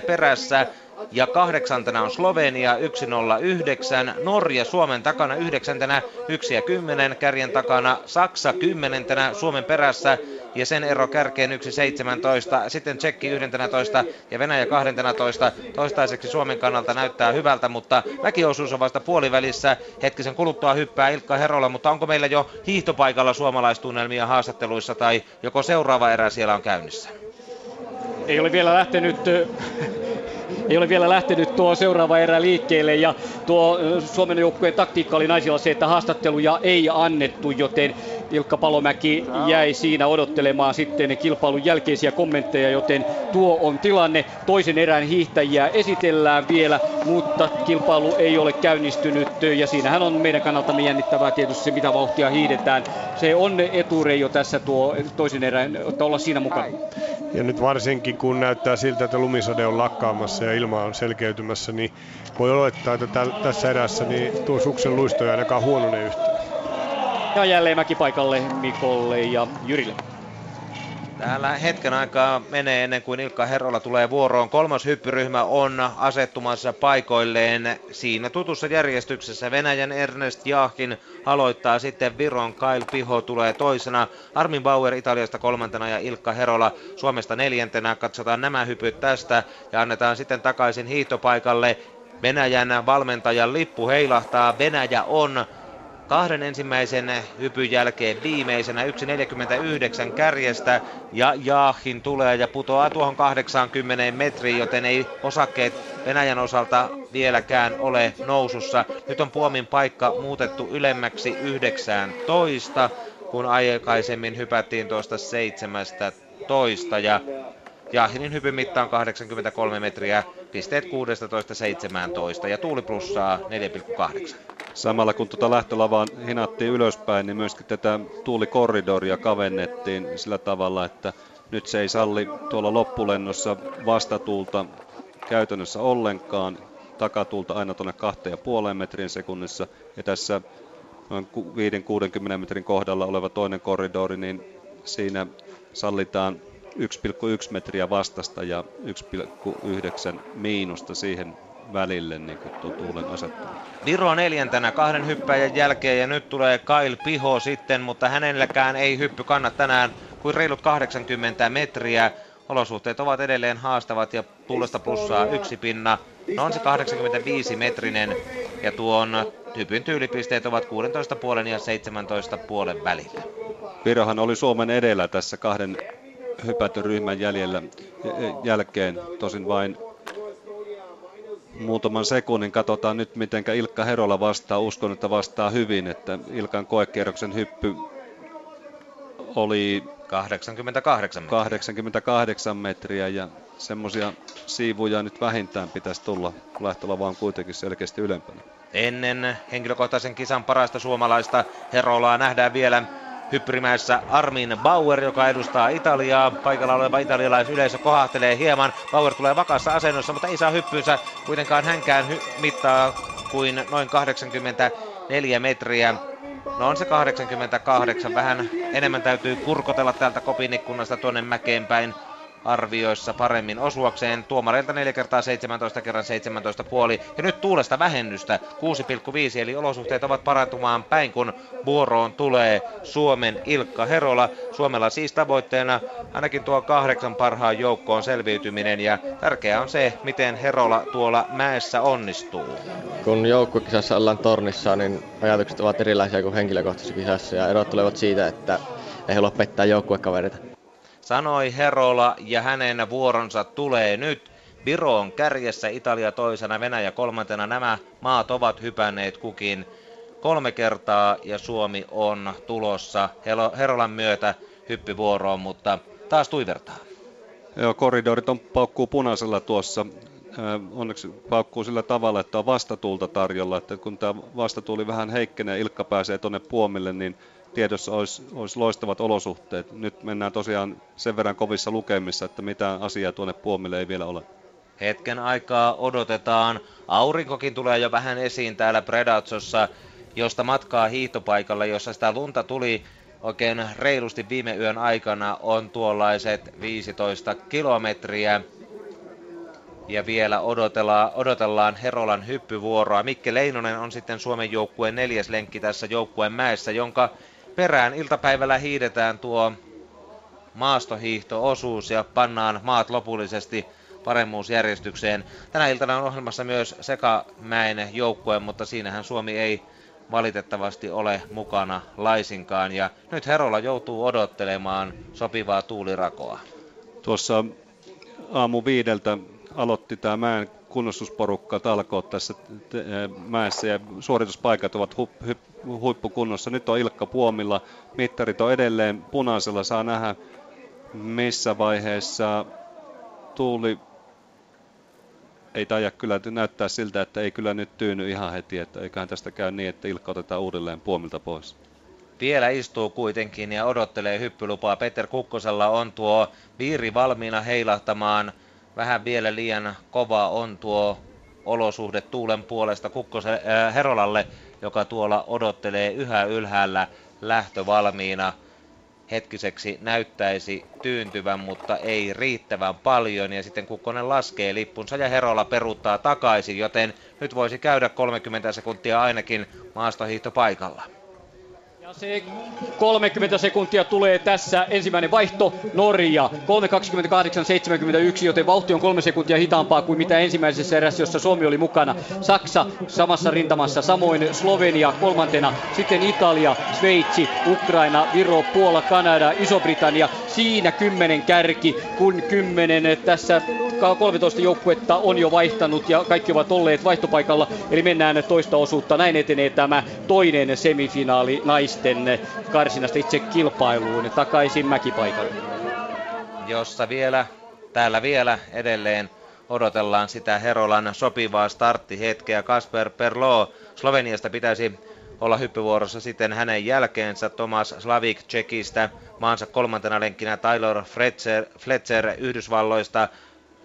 perässä ja kahdeksantena on Slovenia 109, Norja Suomen takana yhdeksäntenä 1 ja 10, kärjen takana Saksa kymmenentenä Suomen perässä ja sen ero kärkeen 1.17, sitten Tsekki 11 ja Venäjä 12. Toistaiseksi Suomen kannalta näyttää hyvältä, mutta väkiosuus on vasta puolivälissä. Hetkisen kuluttua hyppää Ilkka Herola, mutta onko meillä jo hiihtopaikalla suomalaistunnelmia haastatteluissa tai joko seuraava erä siellä on käynnissä? Ei ole vielä lähtenyt ei ole vielä lähtenyt tuo seuraava erä liikkeelle ja tuo Suomen joukkueen taktiikka oli naisilla se, että haastatteluja ei annettu, joten Ilkka Palomäki jäi siinä odottelemaan sitten kilpailun jälkeisiä kommentteja, joten tuo on tilanne. Toisen erän hiihtäjiä esitellään vielä, mutta kilpailu ei ole käynnistynyt ja siinähän on meidän kannaltamme jännittävää tietysti se, mitä vauhtia hiidetään. Se on etureijo tässä tuo toisen erän, että olla siinä mukana. Ja nyt varsinkin kun näyttää siltä, että lumisade on lakkaamassa ja ilma on selkeytymässä, niin voi olettaa, että tässä erässä niin tuo suksen luisto ei ainakaan huonone yhtään. Ja jälleen mäkipaikalle Mikolle ja Jyrille. Täällä hetken aikaa menee ennen kuin Ilkka Herrola tulee vuoroon. Kolmas hyppyryhmä on asettumassa paikoilleen siinä tutussa järjestyksessä. Venäjän Ernest Jahkin aloittaa sitten Viron Kyle Piho tulee toisena. Armin Bauer Italiasta kolmantena ja Ilkka Herola Suomesta neljäntenä. Katsotaan nämä hypyt tästä ja annetaan sitten takaisin hiihtopaikalle. Venäjän valmentajan lippu heilahtaa. Venäjä on kahden ensimmäisen hypyn jälkeen viimeisenä 1.49 kärjestä ja Jaahin tulee ja putoaa tuohon 80 metriin, joten ei osakkeet Venäjän osalta vieläkään ole nousussa. Nyt on Puomin paikka muutettu ylemmäksi 19, kun aikaisemmin hypättiin tuosta 17 ja Jahinin hypyn mitta on 83 metriä, pisteet 16-17 ja tuuli plussaa 4,8. Samalla kun tuota lähtölavaa hinattiin ylöspäin, niin myöskin tätä tuulikorridoria kavennettiin sillä tavalla, että nyt se ei salli tuolla loppulennossa vastatuulta käytännössä ollenkaan, takatuulta aina tuonne 2,5 metrin sekunnissa. Ja tässä noin 5-60 metrin kohdalla oleva toinen korridori, niin siinä sallitaan 1,1 metriä vastasta ja 1,9 miinusta siihen välille niin kuin tuulen asettua. Viro neljäntenä kahden hyppäjän jälkeen ja nyt tulee Kyle Piho sitten, mutta hänelläkään ei hyppy kanna tänään kuin reilut 80 metriä. Olosuhteet ovat edelleen haastavat ja tuulesta plussaa yksi pinna. No on se 85 metrinen ja tuon hypyn tyylipisteet ovat 16 puolen ja 17 puolen välillä. Virohan oli Suomen edellä tässä kahden hypätyn ryhmän jäljellä, jälkeen, tosin vain muutaman sekunnin. Katsotaan nyt, miten Ilkka Herola vastaa. Uskon, että vastaa hyvin, että Ilkan koekierroksen hyppy oli 88 metriä, 88 metriä ja semmoisia siivuja nyt vähintään pitäisi tulla. Lähtöllä vaan kuitenkin selkeästi ylempänä. Ennen henkilökohtaisen kisan parasta suomalaista Herolaa nähdään vielä hyppyrimäessä Armin Bauer, joka edustaa Italiaa. Paikalla oleva italialaisyleisö kohahtelee hieman. Bauer tulee vakaassa asennossa, mutta ei saa hyppynsä kuitenkaan hänkään hy- mittaa kuin noin 84 metriä. No on se 88, vähän enemmän täytyy kurkotella täältä kopinikkunnasta tuonne mäkeen päin arvioissa paremmin osuakseen. Tuomareilta 4 kertaa 17 kerran 17 puoli. Ja nyt tuulesta vähennystä 6,5 eli olosuhteet ovat parantumaan päin kun vuoroon tulee Suomen Ilkka Herola. Suomella siis tavoitteena ainakin tuo kahdeksan parhaan joukkoon selviytyminen ja tärkeää on se, miten Herola tuolla mäessä onnistuu. Kun joukkuekisassa ollaan tornissa, niin ajatukset ovat erilaisia kuin henkilökohtaisessa kisassa ja erot tulevat siitä, että ei halua pettää joukkuekavereita sanoi Herola ja hänen vuoronsa tulee nyt. Viro on kärjessä, Italia toisena, Venäjä kolmantena. Nämä maat ovat hypänneet kukin kolme kertaa ja Suomi on tulossa Herolan myötä hyppyvuoroon, mutta taas tuivertaa. Joo, koridorit on paukkuu punaisella tuossa. Onneksi paukkuu sillä tavalla, että on vastatuulta tarjolla. Että kun tämä vastatuuli vähän heikkenee, Ilkka pääsee tuonne puomille, niin tiedossa olisi, olisi loistavat olosuhteet. Nyt mennään tosiaan sen verran kovissa lukemissa, että mitään asiaa tuonne puomille ei vielä ole. Hetken aikaa odotetaan. Aurinkokin tulee jo vähän esiin täällä Predatsossa, josta matkaa hiihtopaikalle, jossa sitä lunta tuli oikein reilusti viime yön aikana, on tuollaiset 15 kilometriä. Ja vielä odotellaan, odotellaan Herolan hyppyvuoroa. Mikke Leinonen on sitten Suomen joukkueen neljäs lenkki tässä joukkueen mäessä, jonka perään iltapäivällä hiidetään tuo maastohiihto-osuus ja pannaan maat lopullisesti paremmuusjärjestykseen. Tänä iltana on ohjelmassa myös Sekamäen joukkue, mutta siinähän Suomi ei valitettavasti ole mukana laisinkaan. Ja nyt Herola joutuu odottelemaan sopivaa tuulirakoa. Tuossa aamu viideltä aloitti tämä mäen kunnostusporukka talkoot tässä mäessä ja suorituspaikat ovat hu, hu, huippukunnossa. Nyt on Ilkka Puomilla, mittarit on edelleen punaisella, saa nähdä missä vaiheessa tuuli ei taida kyllä näyttää siltä, että ei kyllä nyt tyyny ihan heti, että eiköhän tästä käy niin, että Ilkka otetaan uudelleen puomilta pois. Vielä istuu kuitenkin ja odottelee hyppylupaa. Peter Kukkosella on tuo viiri valmiina heilahtamaan vähän vielä liian kova on tuo olosuhde tuulen puolesta Kukkose, äh, Herolalle, joka tuolla odottelee yhä ylhäällä lähtövalmiina. Hetkiseksi näyttäisi tyyntyvän, mutta ei riittävän paljon. Ja sitten Kukkonen laskee lippunsa ja Herola peruuttaa takaisin, joten nyt voisi käydä 30 sekuntia ainakin maastohiihtopaikalla. Se 30 sekuntia tulee tässä. Ensimmäinen vaihto Norja. 3.28.71, joten vauhti on kolme sekuntia hitaampaa kuin mitä ensimmäisessä erässä, jossa Suomi oli mukana. Saksa samassa rintamassa, samoin Slovenia kolmantena. Sitten Italia, Sveitsi, Ukraina, Viro, Puola, Kanada, Iso-Britannia. Siinä kymmenen kärki, kun kymmenen tässä 13 joukkuetta on jo vaihtanut ja kaikki ovat olleet vaihtopaikalla. Eli mennään toista osuutta. Näin etenee tämä toinen semifinaali naisten karsinasta itse kilpailuun takaisin mäkipaikalle. Jossa vielä, täällä vielä edelleen odotellaan sitä Herolan sopivaa starttihetkeä. Kasper Perlo Sloveniasta pitäisi olla hyppyvuorossa sitten hänen jälkeensä Thomas Slavik Tsekistä, maansa kolmantena lenkkinä Tyler Fletcher, Fletcher Yhdysvalloista,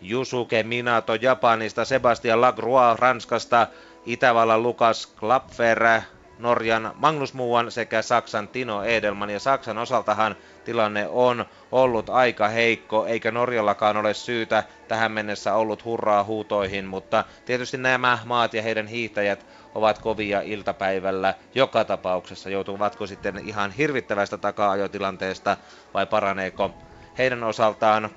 Yusuke Minato Japanista, Sebastian Lacroix Ranskasta, Itävallan Lukas Klapfer, Norjan Magnus Muuan sekä Saksan Tino Edelman. Ja Saksan osaltahan tilanne on ollut aika heikko, eikä Norjallakaan ole syytä tähän mennessä ollut hurraa huutoihin, mutta tietysti nämä maat ja heidän hiihtäjät ovat kovia iltapäivällä joka tapauksessa. Joutuvatko sitten ihan hirvittävästä taka-ajotilanteesta vai paraneeko heidän osaltaan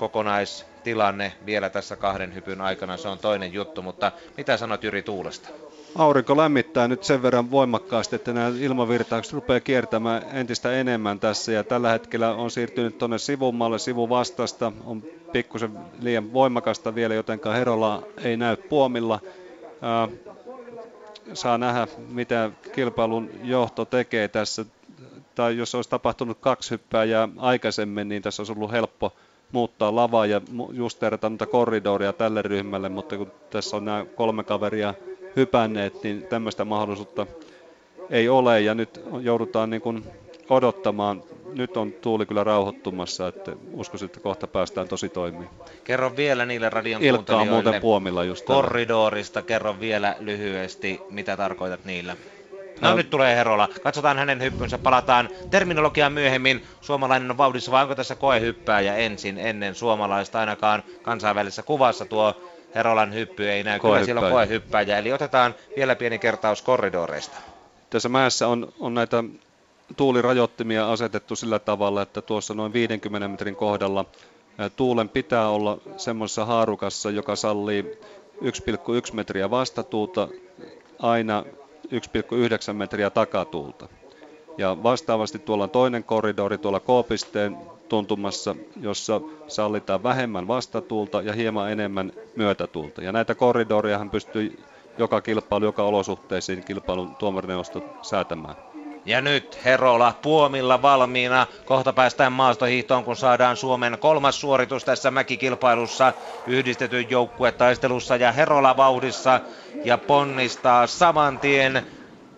kokonaistilanne vielä tässä kahden hypyn aikana, se on toinen juttu, mutta mitä sanot Jyri Tuulesta? Aurinko lämmittää nyt sen verran voimakkaasti, että nämä ilmavirtaukset rupeaa kiertämään entistä enemmän tässä ja tällä hetkellä on siirtynyt tuonne sivummalle sivuvastasta, on pikkusen liian voimakasta vielä, jotenka Herola ei näy puomilla. saa nähdä, mitä kilpailun johto tekee tässä tai jos olisi tapahtunut kaksi hyppääjää aikaisemmin, niin tässä olisi ollut helppo muuttaa lavaa ja justeerata noita korridoria tälle ryhmälle, mutta kun tässä on nämä kolme kaveria hypänneet, niin tämmöistä mahdollisuutta ei ole ja nyt joudutaan niin kuin odottamaan nyt on tuuli kyllä rauhoittumassa, että uskoisin, että kohta päästään tosi toimimaan. Kerro vielä niille radion Ilkka on muuten puomilla just Korridorista, kerro vielä lyhyesti, mitä tarkoitat niillä. No, no nyt tulee Herola. Katsotaan hänen hyppynsä. Palataan terminologiaan myöhemmin. Suomalainen on vauhdissa vai onko tässä koehyppääjä ensin ennen suomalaista ainakaan kansainvälisessä kuvassa tuo Herolan hyppy ei näy. Kyllä siellä on koehyppääjä. Eli otetaan vielä pieni kertaus korridoreista. Tässä mäessä on, on näitä tuulirajoittimia asetettu sillä tavalla, että tuossa noin 50 metrin kohdalla tuulen pitää olla semmoisessa haarukassa, joka sallii 1,1 metriä vastatuulta aina 1,9 metriä takatuulta. Ja vastaavasti tuolla on toinen korridori tuolla K-pisteen tuntumassa, jossa sallitaan vähemmän vastatuulta ja hieman enemmän myötätuulta. Ja näitä korridoriahan pystyy joka kilpailu, joka olosuhteisiin kilpailun tuomarineuvosto säätämään. Ja nyt Herola puomilla valmiina. Kohta päästään maastohiihtoon, kun saadaan Suomen kolmas suoritus tässä mäkikilpailussa yhdistetyn joukkuetaistelussa. Ja Herola vauhdissa ja ponnistaa saman tien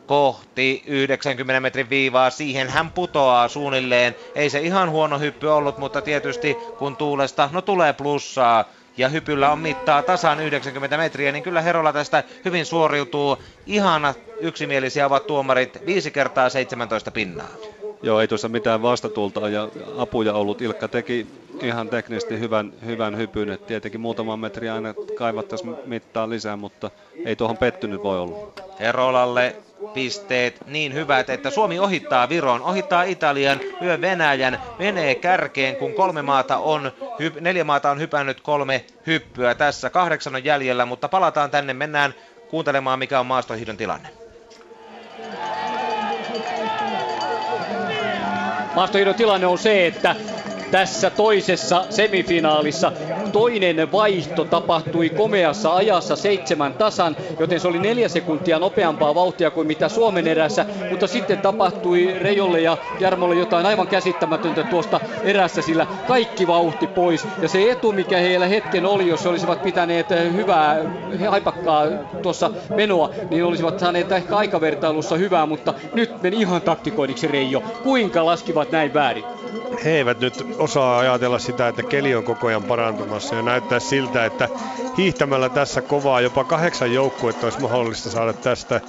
kohti 90 metrin viivaa. Siihen hän putoaa suunnilleen. Ei se ihan huono hyppy ollut, mutta tietysti kun tuulesta, no tulee plussaa, ja hypyllä on mittaa tasan 90 metriä, niin kyllä Herola tästä hyvin suoriutuu. Ihana yksimielisiä ovat tuomarit 5 kertaa 17 pinnaa. Joo, ei tuossa mitään vastatulta ja apuja ollut. Ilkka teki ihan teknisesti hyvän, hyvän hypyn. Et tietenkin muutaman metri aina kaivattaisiin mittaa lisää, mutta ei tuohon pettynyt voi olla. Herolalle pisteet niin hyvät, että Suomi ohittaa Viron, ohittaa Italian, lyö Venäjän, menee kärkeen, kun kolme maata on, neljä maata on hypännyt kolme hyppyä tässä. Kahdeksan on jäljellä, mutta palataan tänne, mennään kuuntelemaan mikä on maastohiidon tilanne. Maastohiidon tilanne on se, että tässä toisessa semifinaalissa. Toinen vaihto tapahtui komeassa ajassa seitsemän tasan, joten se oli neljä sekuntia nopeampaa vauhtia kuin mitä Suomen erässä, mutta sitten tapahtui Reijolle ja Jarmolle jotain aivan käsittämätöntä tuosta erässä, sillä kaikki vauhti pois. Ja se etu, mikä heillä hetken oli, jos olisivat pitäneet hyvää haipakkaa tuossa menoa, niin olisivat saaneet ehkä aikavertailussa hyvää, mutta nyt meni ihan taktikoinniksi Reijo. Kuinka laskivat näin väärin? He eivät nyt osaa ajatella sitä, että keli on koko ajan parantumassa ja näyttää siltä, että hiihtämällä tässä kovaa jopa kahdeksan joukkuetta olisi mahdollista saada tästä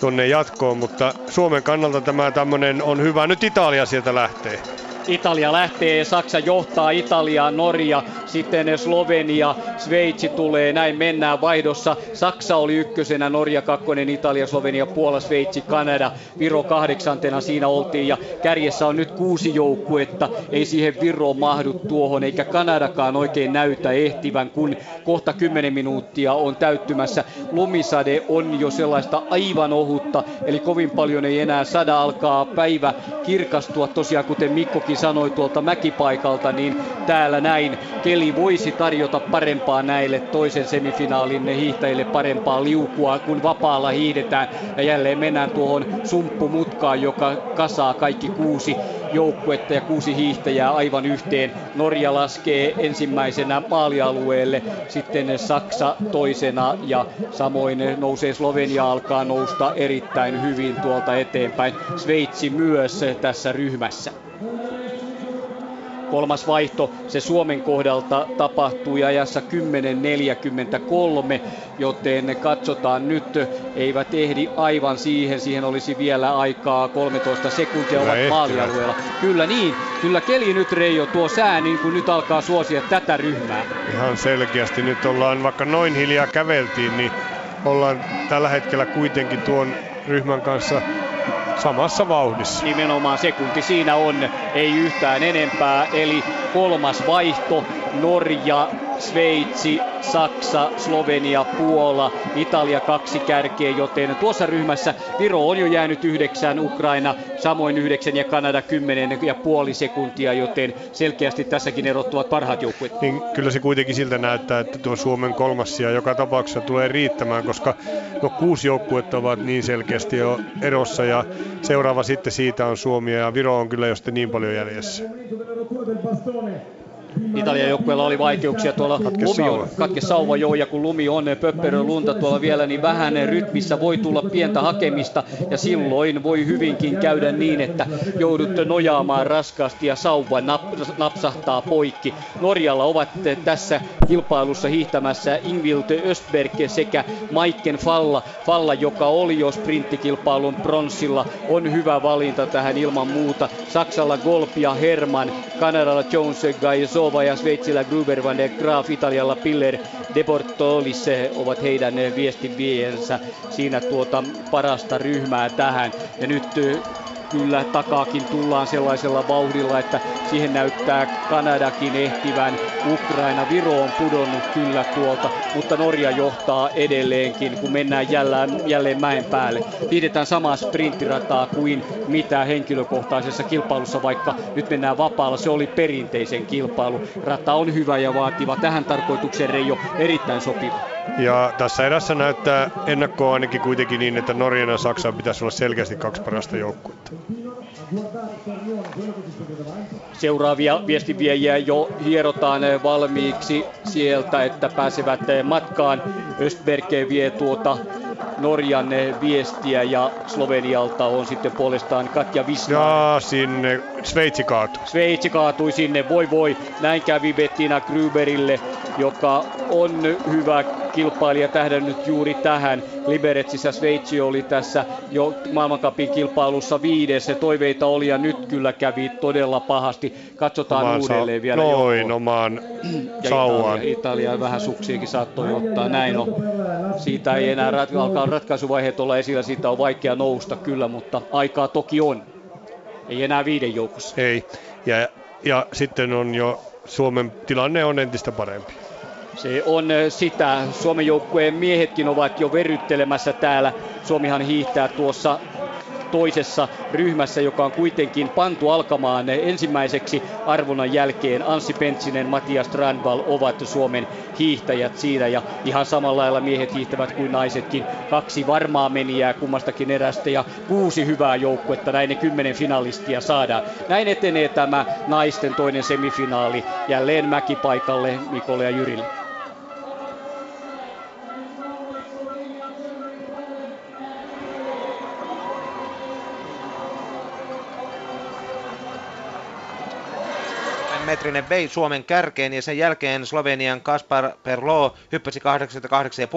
tuonne jatkoon, mutta Suomen kannalta tämä tämmöinen on hyvä. Nyt Italia sieltä lähtee. Italia lähtee, Saksa johtaa Italia, Norja, sitten Slovenia, Sveitsi tulee, näin mennään vaihdossa. Saksa oli ykkösenä, Norja kakkonen, Italia, Slovenia, Puola, Sveitsi, Kanada, Viro kahdeksantena siinä oltiin ja kärjessä on nyt kuusi joukkuetta, ei siihen Viroon mahdu tuohon eikä Kanadakaan oikein näytä ehtivän, kun kohta 10 minuuttia on täyttymässä. Lumisade on jo sellaista aivan ohutta, eli kovin paljon ei enää sada alkaa päivä kirkastua tosiaan, kuten Mikkokin sanoi tuolta mäkipaikalta, niin täällä näin keli voisi tarjota parempaa näille toisen semifinaalin hiihtäjille parempaa liukua, kun vapaalla hiihdetään. Ja jälleen mennään tuohon sumppumutkaan, joka kasaa kaikki kuusi joukkuetta ja kuusi hiihtäjää aivan yhteen. Norja laskee ensimmäisenä maalialueelle, sitten Saksa toisena ja samoin nousee Slovenia alkaa nousta erittäin hyvin tuolta eteenpäin. Sveitsi myös tässä ryhmässä. Kolmas vaihto se Suomen kohdalta tapahtui ajassa 10.43, joten katsotaan nyt, eivät ehdi aivan siihen. Siihen olisi vielä aikaa 13 sekuntia ovat maalialueella. Kyllä niin, kyllä keli nyt Reijo tuo sää niin kuin nyt alkaa suosia tätä ryhmää. Ihan selkeästi nyt ollaan, vaikka noin hiljaa käveltiin, niin ollaan tällä hetkellä kuitenkin tuon ryhmän kanssa samassa vauhdissa. Nimenomaan sekunti siinä on, ei yhtään enempää. Eli kolmas vaihto, Norja, Sveitsi, Saksa, Slovenia, Puola, Italia kaksi kärkeä, joten tuossa ryhmässä Viro on jo jäänyt yhdeksän, Ukraina samoin yhdeksän ja Kanada kymmenen ja puoli sekuntia, joten selkeästi tässäkin erottuvat parhaat joukkueet. Niin kyllä se kuitenkin siltä näyttää, että tuo Suomen kolmas ja joka tapauksessa tulee riittämään, koska no kuusi joukkuetta ovat niin selkeästi jo erossa ja seuraava sitten siitä on Suomi ja Viro on kyllä jo sitten niin paljon jäljessä. Italian joukkueella oli vaikeuksia tuolla Katke lumi sauva. on, katke sauva joo, ja kun lumi on pöpperö lunta tuolla vielä, niin vähän rytmissä voi tulla pientä hakemista, ja silloin voi hyvinkin käydä niin, että joudut nojaamaan raskaasti ja sauva nap, napsahtaa poikki. Norjalla ovat tässä kilpailussa hiihtämässä Ingvild Östberg sekä Maiken Falla, Falla, joka oli jo sprinttikilpailun pronssilla, on hyvä valinta tähän ilman muuta. Saksalla Golp ja Herman, Kanadalla Jones, Gajsova ja Sveitsillä Gruber van der Graaf, Italialla Piller, De Bortolis ovat heidän viestinviejänsä siinä tuota parasta ryhmää tähän. Ja nyt kyllä takaakin tullaan sellaisella vauhdilla, että siihen näyttää Kanadakin ehtivän. Ukraina, Viro on pudonnut kyllä tuolta, mutta Norja johtaa edelleenkin, kun mennään jälleen, jälleen mäen päälle. Pidetään samaa sprinttirataa kuin mitä henkilökohtaisessa kilpailussa, vaikka nyt mennään vapaalla. Se oli perinteisen kilpailu. Rata on hyvä ja vaativa. Tähän tarkoitukseen Reijo erittäin sopiva. Ja tässä erässä näyttää ennakkoa ainakin kuitenkin niin, että Norjan ja Saksan pitäisi olla selkeästi kaksi parasta joukkuetta. Seuraavia viestinviejiä jo hierotaan valmiiksi sieltä, että pääsevät matkaan. Östberg vie tuota Norjan viestiä ja Slovenialta on sitten puolestaan Katja Wisman. Ja sinne Sveitsi kaatui. Sveitsi kaatui sinne, voi voi. Näin kävi Bettina Gruberille, joka on hyvä kilpailija tähdännyt juuri tähän. Liberetsissä Sveitsi oli tässä jo maailmankapin kilpailussa viides. Toiveita oli ja nyt kyllä kävi todella pahasti. Katsotaan Omaan uudelleen sa- vielä. Noin, omaan Ja sauvaan. Italia, Italia vähän suksiakin saattoi ottaa, näin on. Siitä ei enää rat, alkaa ratkaisuvaiheet olla esillä, siitä on vaikea nousta kyllä, mutta aikaa toki on. Ei enää viiden joukossa. Ei. Ja, ja sitten on jo Suomen tilanne on entistä parempi. Se on ö, sitä. Suomen joukkueen miehetkin ovat jo verryttelemässä täällä. Suomihan hiihtää tuossa toisessa ryhmässä, joka on kuitenkin pantu alkamaan ensimmäiseksi arvonnan jälkeen. Anssi Pentsinen, Matias Strandvall ovat Suomen hiihtäjät siinä ja ihan samalla lailla miehet hiihtävät kuin naisetkin. Kaksi varmaa menijää kummastakin erästä ja kuusi hyvää joukkuetta. Näin ne kymmenen finalistia saadaan. Näin etenee tämä naisten toinen semifinaali. Jälleen mäkipaikalle Mikolle ja Jyrille. Metrinen vei Suomen kärkeen ja sen jälkeen Slovenian Kaspar Perlo hyppäsi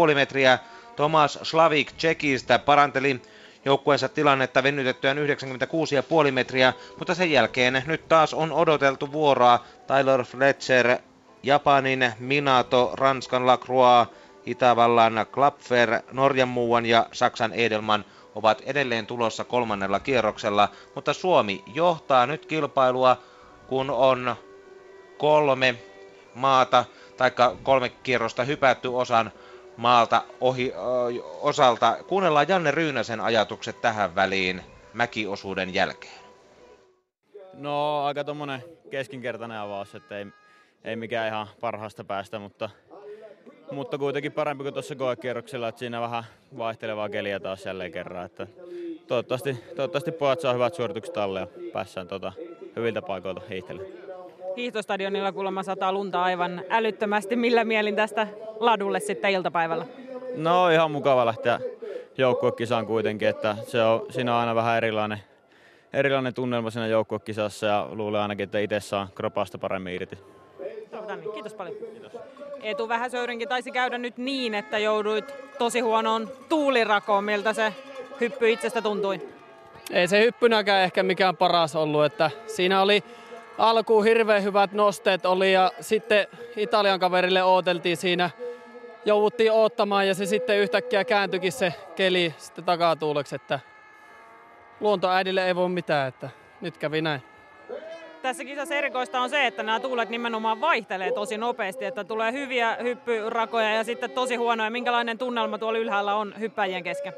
88,5 metriä. Tomas Slavik Tsekistä paranteli joukkueensa tilannetta venytettyään 96,5 metriä, mutta sen jälkeen nyt taas on odoteltu vuoroa Tyler Fletcher, Japanin Minato, Ranskan Lacroix, Itävallan Klapfer, Norjan muuan ja Saksan Edelman ovat edelleen tulossa kolmannella kierroksella, mutta Suomi johtaa nyt kilpailua, kun on kolme maata tai kolme kierrosta hypätty osan maalta ohi, ö, osalta. Kuunnellaan Janne Ryynäsen ajatukset tähän väliin mäkiosuuden jälkeen. No aika tommonen keskinkertainen avaus, että ei, ei mikään ihan parhaasta päästä, mutta, mutta kuitenkin parempi kuin tuossa koekierroksella, että siinä vähän vaihtelevaa keliä taas jälleen kerran. Että toivottavasti, toivottavasti pojat saa hyvät suoritukset alle ja päässään tota, hyviltä paikoilta hiihtelemään. Hiihtostadionilla kuulemma sataa lunta aivan älyttömästi. Millä mielin tästä ladulle sitten iltapäivällä? No ihan mukava lähteä joukkuekisaan kuitenkin, että se on, siinä on aina vähän erilainen, erilainen tunnelma siinä joukkuekisassa ja luulen ainakin, että itse saa kropasta paremmin irti. Niin. Kiitos paljon. Kiitos. Eetu Vähäsöyrinkin taisi käydä nyt niin, että jouduit tosi huonoon tuulirakoon. Miltä se hyppy itsestä tuntui? Ei se hyppynäkään ehkä mikään paras ollut, että siinä oli alkuun hirveän hyvät nosteet oli ja sitten Italian kaverille ooteltiin siinä. Jouduttiin oottamaan ja se sitten yhtäkkiä kääntyikin se keli sitten takatuuleksi, että luontoäidille ei voi mitään, että nyt kävi näin. Tässä kisassa erikoista on se, että nämä tuulet nimenomaan vaihtelee tosi nopeasti, että tulee hyviä hyppyrakoja ja sitten tosi huonoja. Minkälainen tunnelma tuolla ylhäällä on hyppäjien kesken?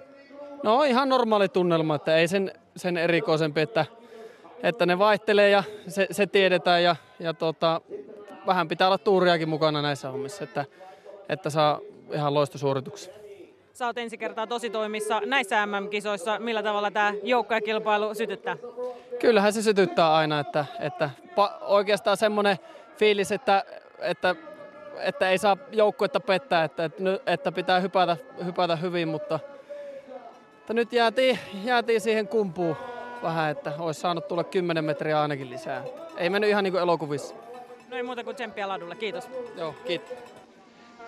No ihan normaali tunnelma, että ei sen, sen erikoisempi, että, että ne vaihtelee ja se, se tiedetään ja, ja tota, vähän pitää olla tuuriakin mukana näissä hommissa, että, että saa ihan loistosuorituksia. Sä oot ensi kertaa tosi toimissa näissä MM-kisoissa. Millä tavalla tämä joukkojakilpailu sytyttää? Kyllähän se sytyttää aina, että, että pa, oikeastaan semmoinen fiilis, että, että, että ei saa joukkuetta pettää, että, että, että pitää hypätä, hypätä hyvin, mutta, mutta nyt jäätiin, jäätiin siihen kumpuun vähän, että olisi saanut tulla 10 metriä ainakin lisää. Ei mennyt ihan niin kuin elokuvissa. No ei muuta kuin tsemppiä ladulle, kiitos. Joo, kiitos.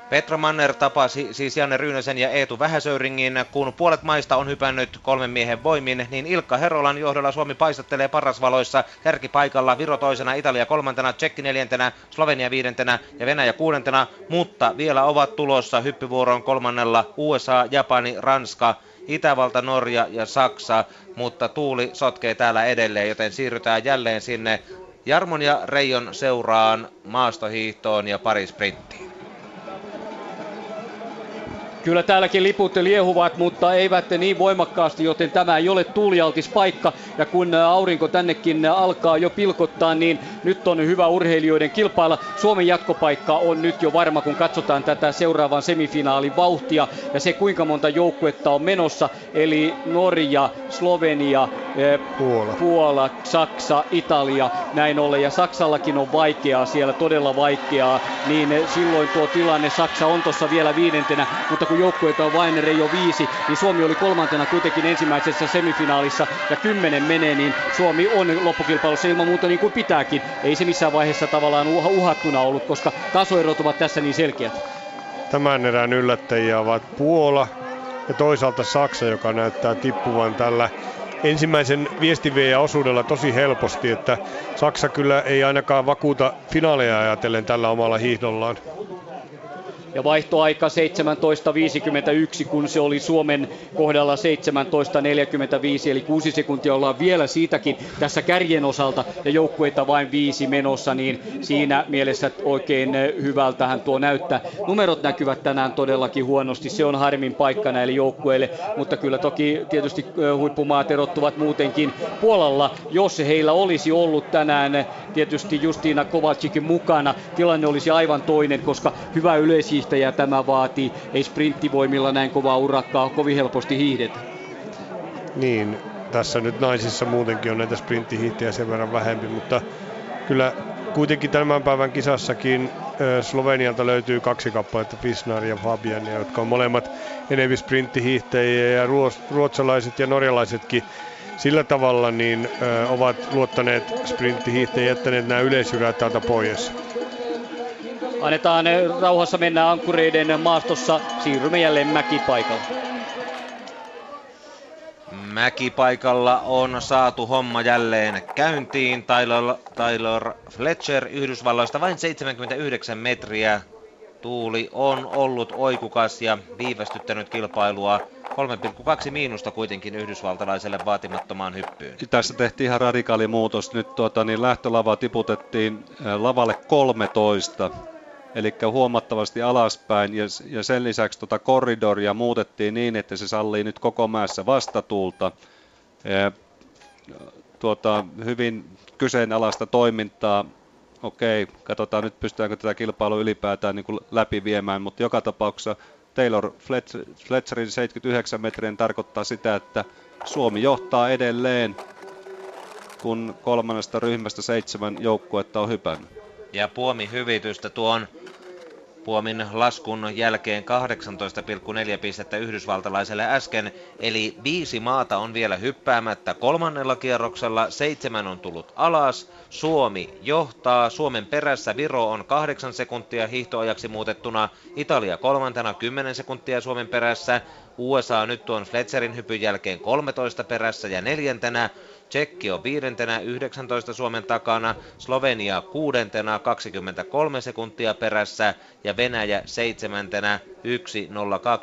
Petra Manner tapasi siis Janne Ryynäsen ja Eetu Vähäsöyringin. Kun puolet maista on hypännyt kolmen miehen voimin, niin Ilkka Herolan johdolla Suomi paistattelee parasvaloissa kärkipaikalla Viro toisena, Italia kolmantena, Tsekki neljäntenä, Slovenia viidentenä ja Venäjä kuudentena, mutta vielä ovat tulossa hyppyvuoron kolmannella USA, Japani, Ranska, Itävalta, Norja ja Saksa, mutta tuuli sotkee täällä edelleen, joten siirrytään jälleen sinne Jarmon ja Reijon seuraan maastohiihtoon ja pari sprinttiin. Kyllä täälläkin liput liehuvat, mutta eivät niin voimakkaasti, joten tämä ei ole tuulialtis paikka. Ja kun aurinko tännekin alkaa jo pilkottaa, niin nyt on hyvä urheilijoiden kilpailla. Suomen jatkopaikka on nyt jo varma, kun katsotaan tätä seuraavan semifinaalin vauhtia ja se kuinka monta joukkuetta on menossa. Eli Norja, Slovenia, Puola. Puola, Saksa, Italia, näin ollen. Ja Saksallakin on vaikeaa siellä, todella vaikeaa. Niin silloin tuo tilanne, Saksa on tuossa vielä viidentenä, mutta kun kun joukkueita on vain Reijo viisi, niin Suomi oli kolmantena kuitenkin ensimmäisessä semifinaalissa ja kymmenen menee, niin Suomi on loppukilpailussa ilman muuta niin kuin pitääkin. Ei se missään vaiheessa tavallaan uhattuna ollut, koska tasoerot ovat tässä niin selkeät. Tämän erään yllättäjiä ovat Puola ja toisaalta Saksa, joka näyttää tippuvan tällä ensimmäisen viestinviejä-osuudella tosi helposti, että Saksa kyllä ei ainakaan vakuuta finaaleja ajatellen tällä omalla hiihdollaan ja vaihtoaika 17.51, kun se oli Suomen kohdalla 17.45, eli 6 sekuntia ollaan vielä siitäkin tässä kärjen osalta ja joukkueita vain viisi menossa, niin siinä mielessä oikein hyvältähän tuo näyttää. Numerot näkyvät tänään todellakin huonosti, se on harmin paikka näille joukkueille, mutta kyllä toki tietysti huippumaat erottuvat muutenkin puolella, jos heillä olisi ollut tänään tietysti Justiina Kovacikin mukana, tilanne olisi aivan toinen, koska hyvä yleisi hiihtäjä tämä vaatii. Ei sprinttivoimilla näin kovaa urakkaa kovin helposti hiihdetä. Niin, tässä nyt naisissa muutenkin on näitä sprinttihiihtäjiä sen verran vähempi, mutta kyllä kuitenkin tämän päivän kisassakin Slovenialta löytyy kaksi kappaletta, Fisnar ja Fabian, jotka on molemmat enemmän sprinttihiihtäjiä ja ruotsalaiset ja norjalaisetkin sillä tavalla niin ö, ovat luottaneet sprinttihiihtäjiä jättäneet nämä yleisyrät täältä pois. Annetaan rauhassa mennä ankkureiden maastossa. Siirrymme jälleen mäkipaikalle. Mäkipaikalla on saatu homma jälleen käyntiin. Taylor, Taylor Fletcher Yhdysvalloista vain 79 metriä. Tuuli on ollut oikukas ja viivästyttänyt kilpailua 3,2 miinusta kuitenkin yhdysvaltalaiselle vaatimattomaan hyppyyn. Tässä tehtiin ihan radikaali muutos. Nyt tuota, niin lähtölava tiputettiin lavalle 13 eli huomattavasti alaspäin, ja, ja sen lisäksi tuota korridoria muutettiin niin, että se sallii nyt koko mäessä vastatuulta. Ja, tuota, hyvin kyseenalaista toimintaa. Okei, katsotaan nyt pystytäänkö tätä kilpailua ylipäätään niin läpi viemään, mutta joka tapauksessa Taylor Fletcherin 79 metrien tarkoittaa sitä, että Suomi johtaa edelleen, kun kolmannesta ryhmästä seitsemän joukkuetta on hypännyt. Ja puomi hyvitystä tuon Puomin laskun jälkeen 18,4 pistettä yhdysvaltalaiselle äsken, eli viisi maata on vielä hyppäämättä. Kolmannella kierroksella, seitsemän on tullut alas, Suomi johtaa, Suomen perässä Viro on 8 sekuntia hiihtoajaksi muutettuna, Italia kolmantena 10 sekuntia Suomen perässä, USA nyt tuon Fletcherin hypyn jälkeen 13 perässä ja neljäntenä, Tsekki on viidentenä 19 Suomen takana, Slovenia kuudentena 23 sekuntia perässä ja Venäjä seitsemäntenä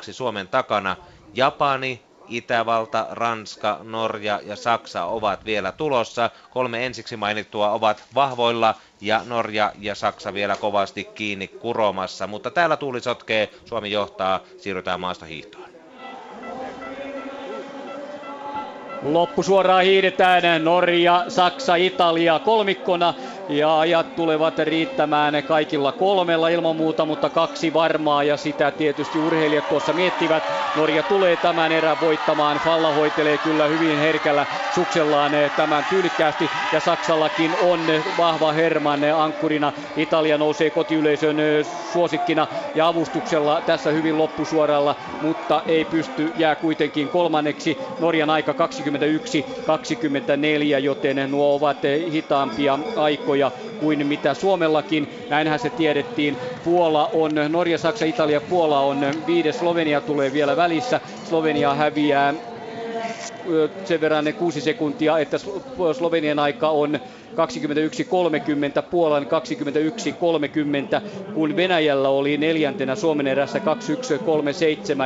1.02 Suomen takana. Japani, Itävalta, Ranska, Norja ja Saksa ovat vielä tulossa. Kolme ensiksi mainittua ovat vahvoilla ja Norja ja Saksa vielä kovasti kiinni kuromassa. Mutta täällä tuuli sotkee, Suomi johtaa, siirrytään maasta hiihtoon. Loppusuoraan hiidetään Norja, Saksa, Italia kolmikkona ja ajat tulevat riittämään kaikilla kolmella ilman muuta, mutta kaksi varmaa ja sitä tietysti urheilijat tuossa miettivät. Norja tulee tämän erän voittamaan. Falla hoitelee kyllä hyvin herkällä suksellaan tämän tyylikkäästi ja Saksallakin on vahva Herman ankkurina. Italia nousee kotiyleisön suosikkina ja avustuksella tässä hyvin loppusuoralla, mutta ei pysty, jää kuitenkin kolmanneksi. Norjan aika 21-24, joten nuo ovat hitaampia aikoja kuin mitä Suomellakin. Näinhän se tiedettiin. Puola on, Norja, Saksa, Italia, Puola on viides. Slovenia tulee vielä välissä. Slovenia häviää sen verran ne kuusi sekuntia, että Slovenian aika on 21.30, Puolan 21.30, kun Venäjällä oli neljäntenä Suomen erässä 21.37,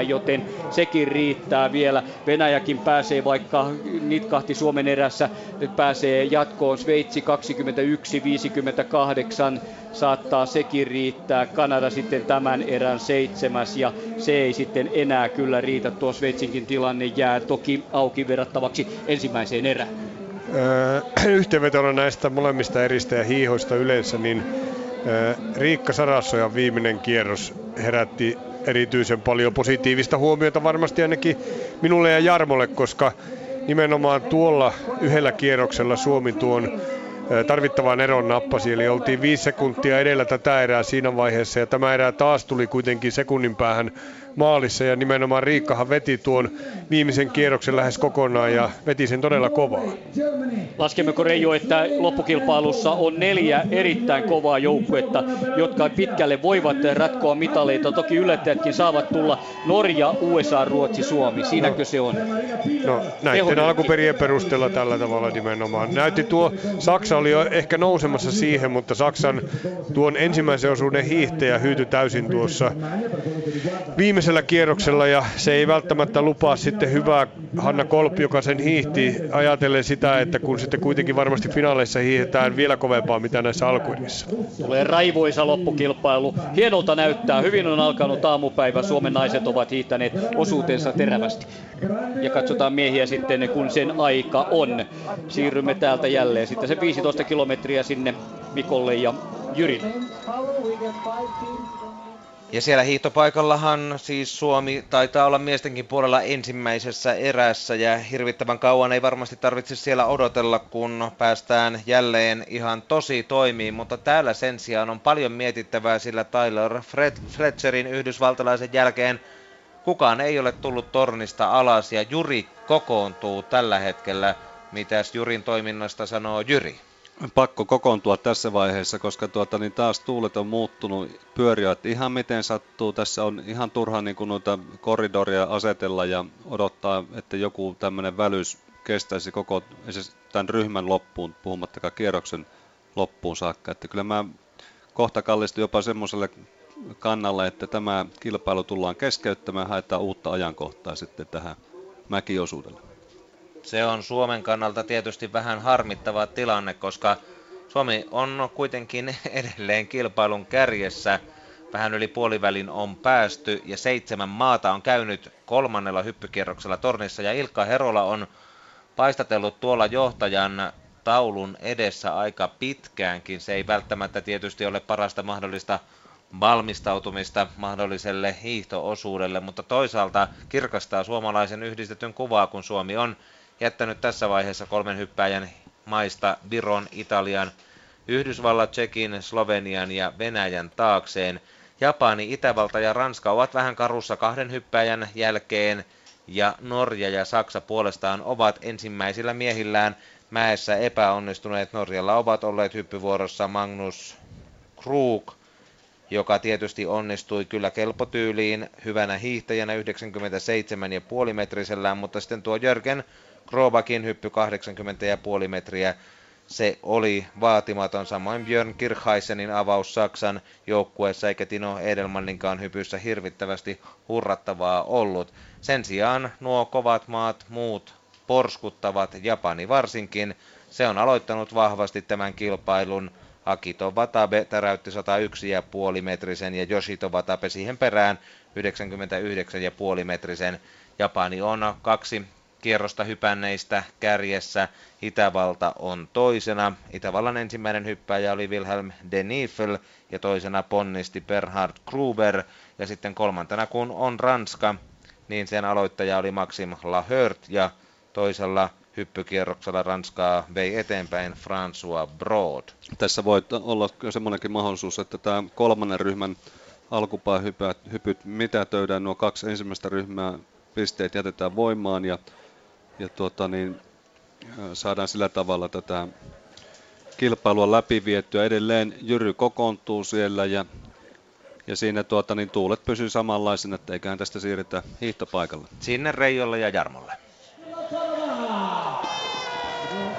joten sekin riittää vielä. Venäjäkin pääsee, vaikka nitkahti Suomen erässä, pääsee jatkoon Sveitsi 21.58, saattaa sekin riittää. Kanada sitten tämän erän seitsemäs ja se ei sitten enää kyllä riitä. Tuo Sveitsinkin tilanne jää toki auki verrattavaksi ensimmäiseen erään. [CLEARS THROAT] yhteenvetona näistä molemmista eristä ja hiihoista yleensä, niin Riikka Sarassojan viimeinen kierros herätti erityisen paljon positiivista huomiota varmasti ainakin minulle ja Jarmolle, koska nimenomaan tuolla yhdellä kierroksella Suomi tuon tarvittavan eron nappasi, eli oltiin viisi sekuntia edellä tätä erää siinä vaiheessa, ja tämä erä taas tuli kuitenkin sekunnin päähän maalissa ja nimenomaan Riikkahan veti tuon viimeisen kierroksen lähes kokonaan ja veti sen todella kovaa. Laskemmeko Reijo, että loppukilpailussa on neljä erittäin kovaa joukkuetta, jotka pitkälle voivat ratkoa mitaleita. Toki yllättäjätkin saavat tulla Norja, USA, Ruotsi, Suomi. Siinäkö se on? No näiden alkuperien perusteella tällä tavalla nimenomaan. Näytti tuo, Saksa oli jo ehkä nousemassa siihen, mutta Saksan tuon ensimmäisen osuuden hiihtäjä hyytyi täysin tuossa viimeisen ensimmäisellä kierroksella ja se ei välttämättä lupaa sitten hyvää Hanna Kolp, joka sen hiihti ajatellen sitä, että kun sitten kuitenkin varmasti finaaleissa hiihetään vielä kovempaa mitä näissä alkuerissä. Tulee raivoisa loppukilpailu. Hienolta näyttää. Hyvin on alkanut aamupäivä. Suomen naiset ovat hiihtäneet osuutensa terävästi. Ja katsotaan miehiä sitten, kun sen aika on. Siirrymme täältä jälleen. Sitten se 15 kilometriä sinne Mikolle ja Jyrille. Ja siellä hiihtopaikallahan siis Suomi taitaa olla miestenkin puolella ensimmäisessä erässä ja hirvittävän kauan ei varmasti tarvitse siellä odotella, kun päästään jälleen ihan tosi toimiin, mutta täällä sen sijaan on paljon mietittävää, sillä Tyler Fred, Fletcherin yhdysvaltalaisen jälkeen kukaan ei ole tullut tornista alas ja Juri kokoontuu tällä hetkellä. Mitäs Jurin toiminnasta sanoo Jyri? Pakko kokoontua tässä vaiheessa, koska tuota, niin taas tuulet on muuttunut, pyöriöt ihan miten sattuu. Tässä on ihan turha niin kuin noita korridoria asetella ja odottaa, että joku tämmöinen välys kestäisi koko tämän ryhmän loppuun, puhumattakaan kierroksen loppuun saakka. Että kyllä mä kohta kallistun jopa semmoiselle kannalle, että tämä kilpailu tullaan keskeyttämään, haetaan uutta ajankohtaa sitten tähän mäkiosuudelle. Se on Suomen kannalta tietysti vähän harmittava tilanne, koska Suomi on kuitenkin edelleen kilpailun kärjessä. Vähän yli puolivälin on päästy ja seitsemän maata on käynyt kolmannella hyppykierroksella tornissa ja Ilkka Herola on paistatellut tuolla johtajan taulun edessä aika pitkäänkin. Se ei välttämättä tietysti ole parasta mahdollista valmistautumista mahdolliselle hiihtoosuudelle, mutta toisaalta kirkastaa suomalaisen yhdistetyn kuvaa, kun Suomi on jättänyt tässä vaiheessa kolmen hyppäjän maista Viron, Italian, Yhdysvallat, Tsekin, Slovenian ja Venäjän taakseen. Japani, Itävalta ja Ranska ovat vähän karussa kahden hyppäjän jälkeen ja Norja ja Saksa puolestaan ovat ensimmäisillä miehillään mäessä epäonnistuneet. Norjalla ovat olleet hyppyvuorossa Magnus Krug, joka tietysti onnistui kyllä kelpotyyliin hyvänä hiihtäjänä 97,5 metrisellään, mutta sitten tuo Jörgen Krobakin hyppy 80,5 metriä. Se oli vaatimaton, samoin Björn Kirchheisenin avaus Saksan joukkueessa, eikä Tino Edelmanninkaan hypyssä hirvittävästi hurrattavaa ollut. Sen sijaan nuo kovat maat, muut porskuttavat, Japani varsinkin, se on aloittanut vahvasti tämän kilpailun. Akito Watabe täräytti 101,5 metrisen ja Yoshito Watabe siihen perään 99,5 metrisen. Japani on kaksi kierrosta hypänneistä kärjessä. Itävalta on toisena. Itävallan ensimmäinen hyppäjä oli Wilhelm Denifel ja toisena ponnisti Berhard Gruber. Ja sitten kolmantena kun on Ranska, niin sen aloittaja oli Maxim Lahört ja toisella hyppykierroksella Ranskaa vei eteenpäin François Broad. Tässä voi olla semmoinenkin mahdollisuus, että tämä kolmannen ryhmän alkupäähypyt mitätöidään, nuo kaksi ensimmäistä ryhmää pisteet jätetään voimaan ja, ja tuota niin, saadaan sillä tavalla tätä kilpailua läpiviettyä. Edelleen Jyry kokoontuu siellä ja, ja siinä tuota, niin tuulet pysyy samanlaisena, että eiköhän tästä siirrytä hiihtopaikalle. Sinne Reijolle ja Jarmolle.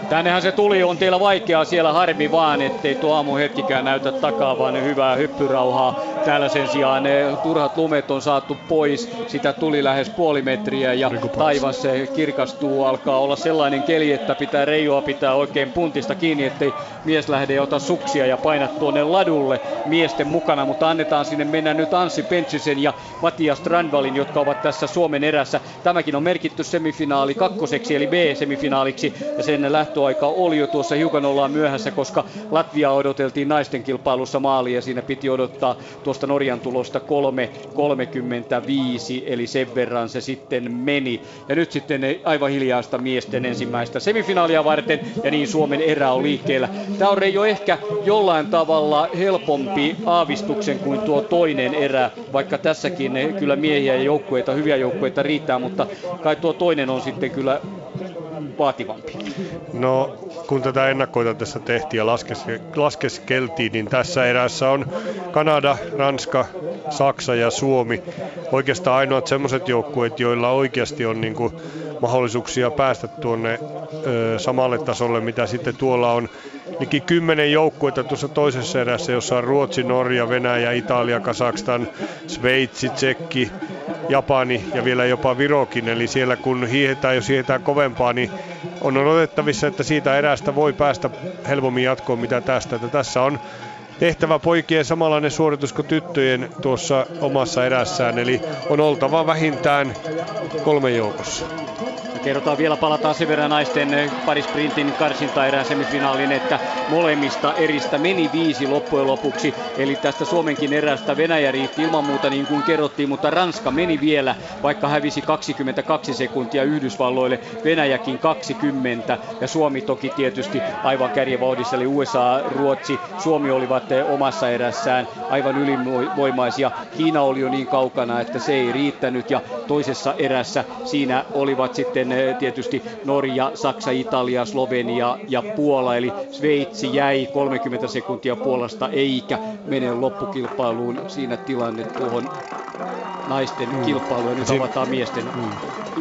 Tännehän se tuli, on teillä vaikeaa siellä harmi vaan, ettei tuo aamu hetkikään näytä takaa, vaan hyvää hyppyrauhaa. Täällä sen sijaan ne turhat lumet on saatu pois, sitä tuli lähes puoli metriä ja taivas se kirkastuu, alkaa olla sellainen keli, että pitää reijoa pitää oikein puntista kiinni, ettei mies lähde ota suksia ja paina tuonne ladulle miesten mukana, mutta annetaan sinne mennä nyt Anssi Pentsisen ja Matias Strandvalin, jotka ovat tässä Suomen erässä. Tämäkin on merkitty semifinaali kakkoseksi eli B-semifinaaliksi. Ja sen lähtöaika oli jo tuossa hiukan ollaan myöhässä, koska Latvia odoteltiin naisten kilpailussa maaliin ja siinä piti odottaa tuosta Norjan tulosta 3.35, eli sen verran se sitten meni. Ja nyt sitten aivan hiljaista miesten ensimmäistä semifinaalia varten, ja niin Suomen erä on liikkeellä. Tämä on jo ehkä jollain tavalla helpompi aavistuksen kuin tuo toinen erä, vaikka tässäkin kyllä miehiä ja joukkueita, hyviä joukkueita riittää, mutta kai tuo toinen on sitten kyllä vaativampi? No, kun tätä ennakkoita tässä tehtiin ja laskes, laskeskeltiin, niin tässä erässä on Kanada, Ranska, Saksa ja Suomi. Oikeastaan ainoat semmoiset joukkueet, joilla oikeasti on niin kuin mahdollisuuksia päästä tuonne ö, samalle tasolle, mitä sitten tuolla on liki kymmenen joukkuetta tuossa toisessa erässä, jossa on Ruotsi, Norja, Venäjä, Italia, Kazakstan, Sveitsi, Tsekki, Japani ja vielä jopa Virokin. Eli siellä kun hiihetään, jos hiihetään kovempaa, niin on odotettavissa, että siitä erästä voi päästä helpommin jatkoon mitä tästä. Että tässä on tehtävä poikien samanlainen suoritus kuin tyttöjen tuossa omassa erässään, eli on oltava vähintään kolme joukossa. Kerrotaan vielä, palataan sen verran naisten eh, parisprintin karsintaerään semifinaalin, että molemmista eristä meni viisi loppujen lopuksi. Eli tästä Suomenkin erästä Venäjä riitti ilman muuta niin kuin kerrottiin, mutta Ranska meni vielä, vaikka hävisi 22 sekuntia Yhdysvalloille, Venäjäkin 20 ja Suomi toki tietysti aivan kärjevauhdissa, eli USA, Ruotsi, Suomi olivat eh, omassa erässään aivan ylivoimaisia. Kiina oli jo niin kaukana, että se ei riittänyt ja toisessa erässä siinä olivat sitten tietysti Norja, Saksa, Italia, Slovenia ja Puola, eli Sveitsi jäi 30 sekuntia Puolasta eikä mene loppukilpailuun siinä tilanne tuohon naisten mm. kilpailuun nyt Siin, avataan miesten mm.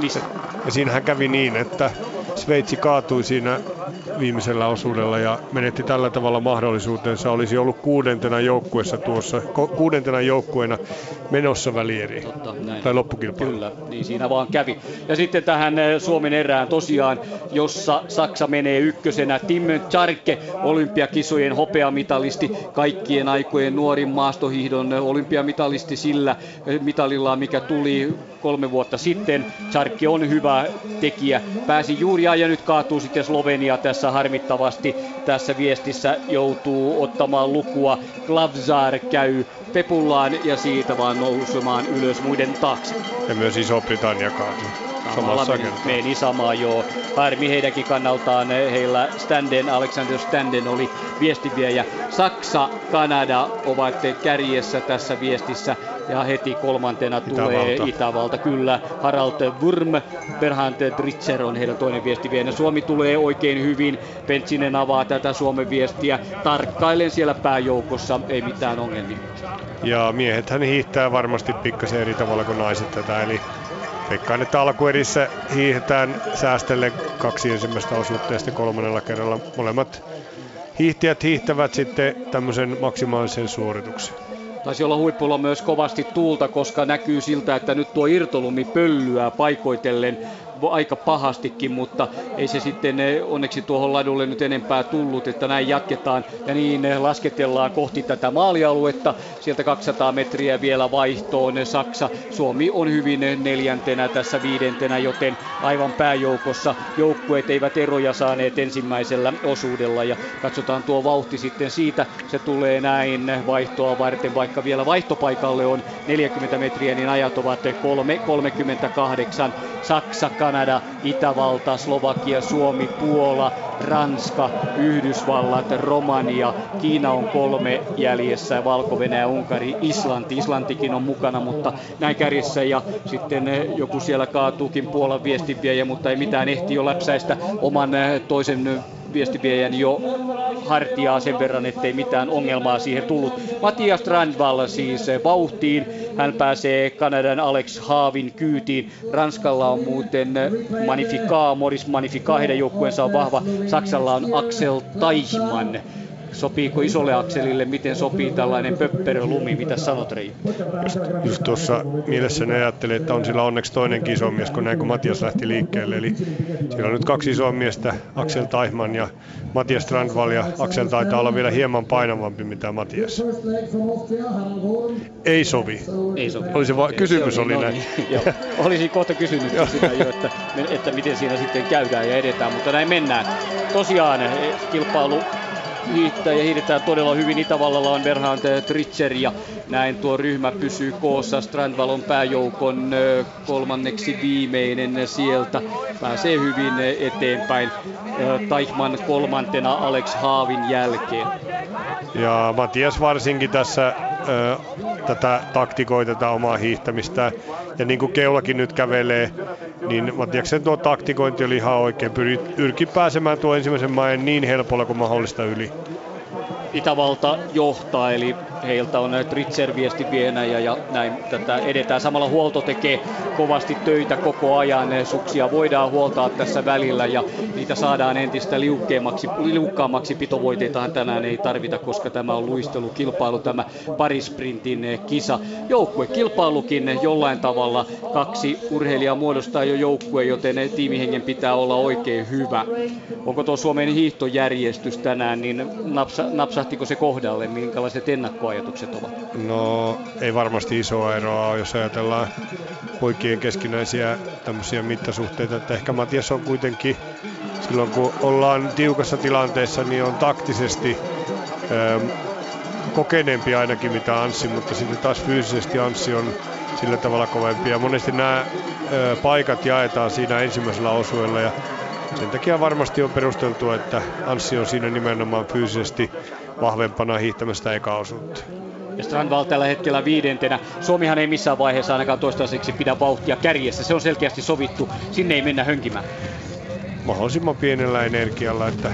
lisä. Ja siinähän kävi niin, että Sveitsi kaatui siinä viimeisellä osuudella ja menetti tällä tavalla mahdollisuutensa. Olisi ollut kuudentena joukkueessa tuossa, kuudentena joukkueena menossa välieri Totta, näin. tai loppukilpailu. Kyllä, niin siinä vaan kävi. Ja sitten tähän eh, Suomen erään tosiaan, jossa Saksa menee ykkösenä. Tim Charke, olympiakisojen hopeamitalisti, kaikkien aikojen nuorin maastohihdon olympiamitalisti sillä eh, mitalillaan, mikä tuli kolme vuotta sitten. Charke on hyvä tekijä, pääsi juuri ja nyt kaatuu sitten Slovenia tässä harmittavasti. Tässä viestissä joutuu ottamaan lukua. Glavzar käy pepullaan ja siitä vaan nousemaan ylös muiden taakse. Ja myös Iso-Britannia kaatuu. Samalla meni, samaa joo. Harmi heidänkin kannaltaan. Heillä Standen, Alexander Standen oli viestiviejä. Saksa, Kanada ovat kärjessä tässä viestissä ja heti kolmantena tulee Itävalta. Itävalta. Kyllä, Harald Wurm, Berhand Dritzer on heidän toinen viestiviejä. Suomi tulee oikein hyvin. Pentsinen avaa tätä Suomen viestiä. Tarkkailen siellä pääjoukossa, ei mitään ongelmia. Ja miehet hän hiihtää varmasti pikkasen eri tavalla kuin naiset tätä, eli Veikkaan, että alkuerissä hiihetään säästelle kaksi ensimmäistä osuutta ja sitten kolmannella kerralla molemmat hiihtiät hiihtävät sitten tämmöisen maksimaalisen suorituksen. Taisi olla huippulla myös kovasti tuulta, koska näkyy siltä, että nyt tuo irtolumi pöllyää paikoitellen aika pahastikin, mutta ei se sitten onneksi tuohon ladulle nyt enempää tullut, että näin jatketaan ja niin lasketellaan kohti tätä maalialuetta. Sieltä 200 metriä vielä vaihtoon Saksa. Suomi on hyvin neljäntenä tässä viidentenä, joten aivan pääjoukossa joukkueet eivät eroja saaneet ensimmäisellä osuudella ja katsotaan tuo vauhti sitten siitä. Se tulee näin vaihtoa varten, vaikka vielä vaihtopaikalle on 40 metriä, niin ajat ovat 3.38. Saksa, Kanada, Itävalta, Slovakia, Suomi, Puola, Ranska, Yhdysvallat, Romania, Kiina on kolme jäljessä, valko Unkari, Islanti. Islantikin on mukana, mutta näin kärjessä ja sitten joku siellä kaatuukin Puolan viestinviejä, mutta ei mitään ehti jo läpsäistä oman toisen viestiviejän jo hartiaa sen verran, ettei mitään ongelmaa siihen tullut. Matias Strandvall siis vauhtiin. Hän pääsee Kanadan Alex Haavin kyytiin. Ranskalla on muuten Magnifica, Moris Magnifica, heidän joukkueensa on vahva. Saksalla on Axel Taichmann sopiiko isolle akselille, miten sopii tällainen pöpperölumi, mitä sanot Rei? Just, just tuossa mielessäni ajattelin, että on sillä onneksi toinen iso mies, kun näin kun Matias lähti liikkeelle. Eli siellä on nyt kaksi isoa miestä, Axel Taihman ja Matias Strandvall, ja Axel taitaa olla vielä hieman painavampi mitä Matias. Ei sovi. Ei sovi. Oli se va- kysymys se oli, oli no näin. Niin, Olisin kohta kysynyt sitä jo, että, että miten siinä sitten käydään ja edetään, mutta näin mennään. Tosiaan kilpailu hiihtää ja hiihdetään todella hyvin. Itävallalla on Berhand Tritcher ja näin tuo ryhmä pysyy koossa. Strandvallon pääjoukon kolmanneksi viimeinen sieltä. Pääsee hyvin eteenpäin. Taichman kolmantena Alex Haavin jälkeen. Ja Matias varsinkin tässä tätä taktikoi tätä omaa hiihtämistä. Ja niin kuin Keulakin nyt kävelee, niin Matiaksen tuo taktikointi oli ihan oikein. Pyrki pääsemään tuo ensimmäisen maen niin helpolla kuin mahdollista yli. will be Itävalta johtaa, eli heiltä on Tritzer viestivienä ja, ja näin tätä edetään. Samalla huolto tekee kovasti töitä koko ajan. Suksia voidaan huoltaa tässä välillä ja niitä saadaan entistä liukkeammaksi, liukkaammaksi. Pitovoiteitahan tänään ei tarvita, koska tämä on luistelukilpailu, tämä parisprintin kisa. Joukkuekilpailukin jollain tavalla kaksi urheilijaa muodostaa jo joukkue, joten tiimihengen pitää olla oikein hyvä. Onko tuo Suomen hiihtojärjestys tänään, niin napsa, napsahtiko se kohdalle, minkälaiset ennakkoa ajatukset ovat? No ei varmasti isoa eroa jos ajatellaan poikien keskinäisiä tämmöisiä mittasuhteita, että ehkä Matias on kuitenkin silloin kun ollaan tiukassa tilanteessa, niin on taktisesti ähm, kokeneempi ainakin mitä Anssi, mutta sitten taas fyysisesti Anssi on sillä tavalla kovempi. Ja monesti nämä ö, paikat jaetaan siinä ensimmäisellä osueella ja sen takia varmasti on perusteltua, että Anssi on siinä nimenomaan fyysisesti vahvempana hiihtämästä eka osuutta. Ja Strandvall tällä hetkellä viidentenä. Suomihan ei missään vaiheessa ainakaan toistaiseksi pidä vauhtia kärjessä. Se on selkeästi sovittu. Sinne ei mennä hönkimään. Mahdollisimman pienellä energialla. Että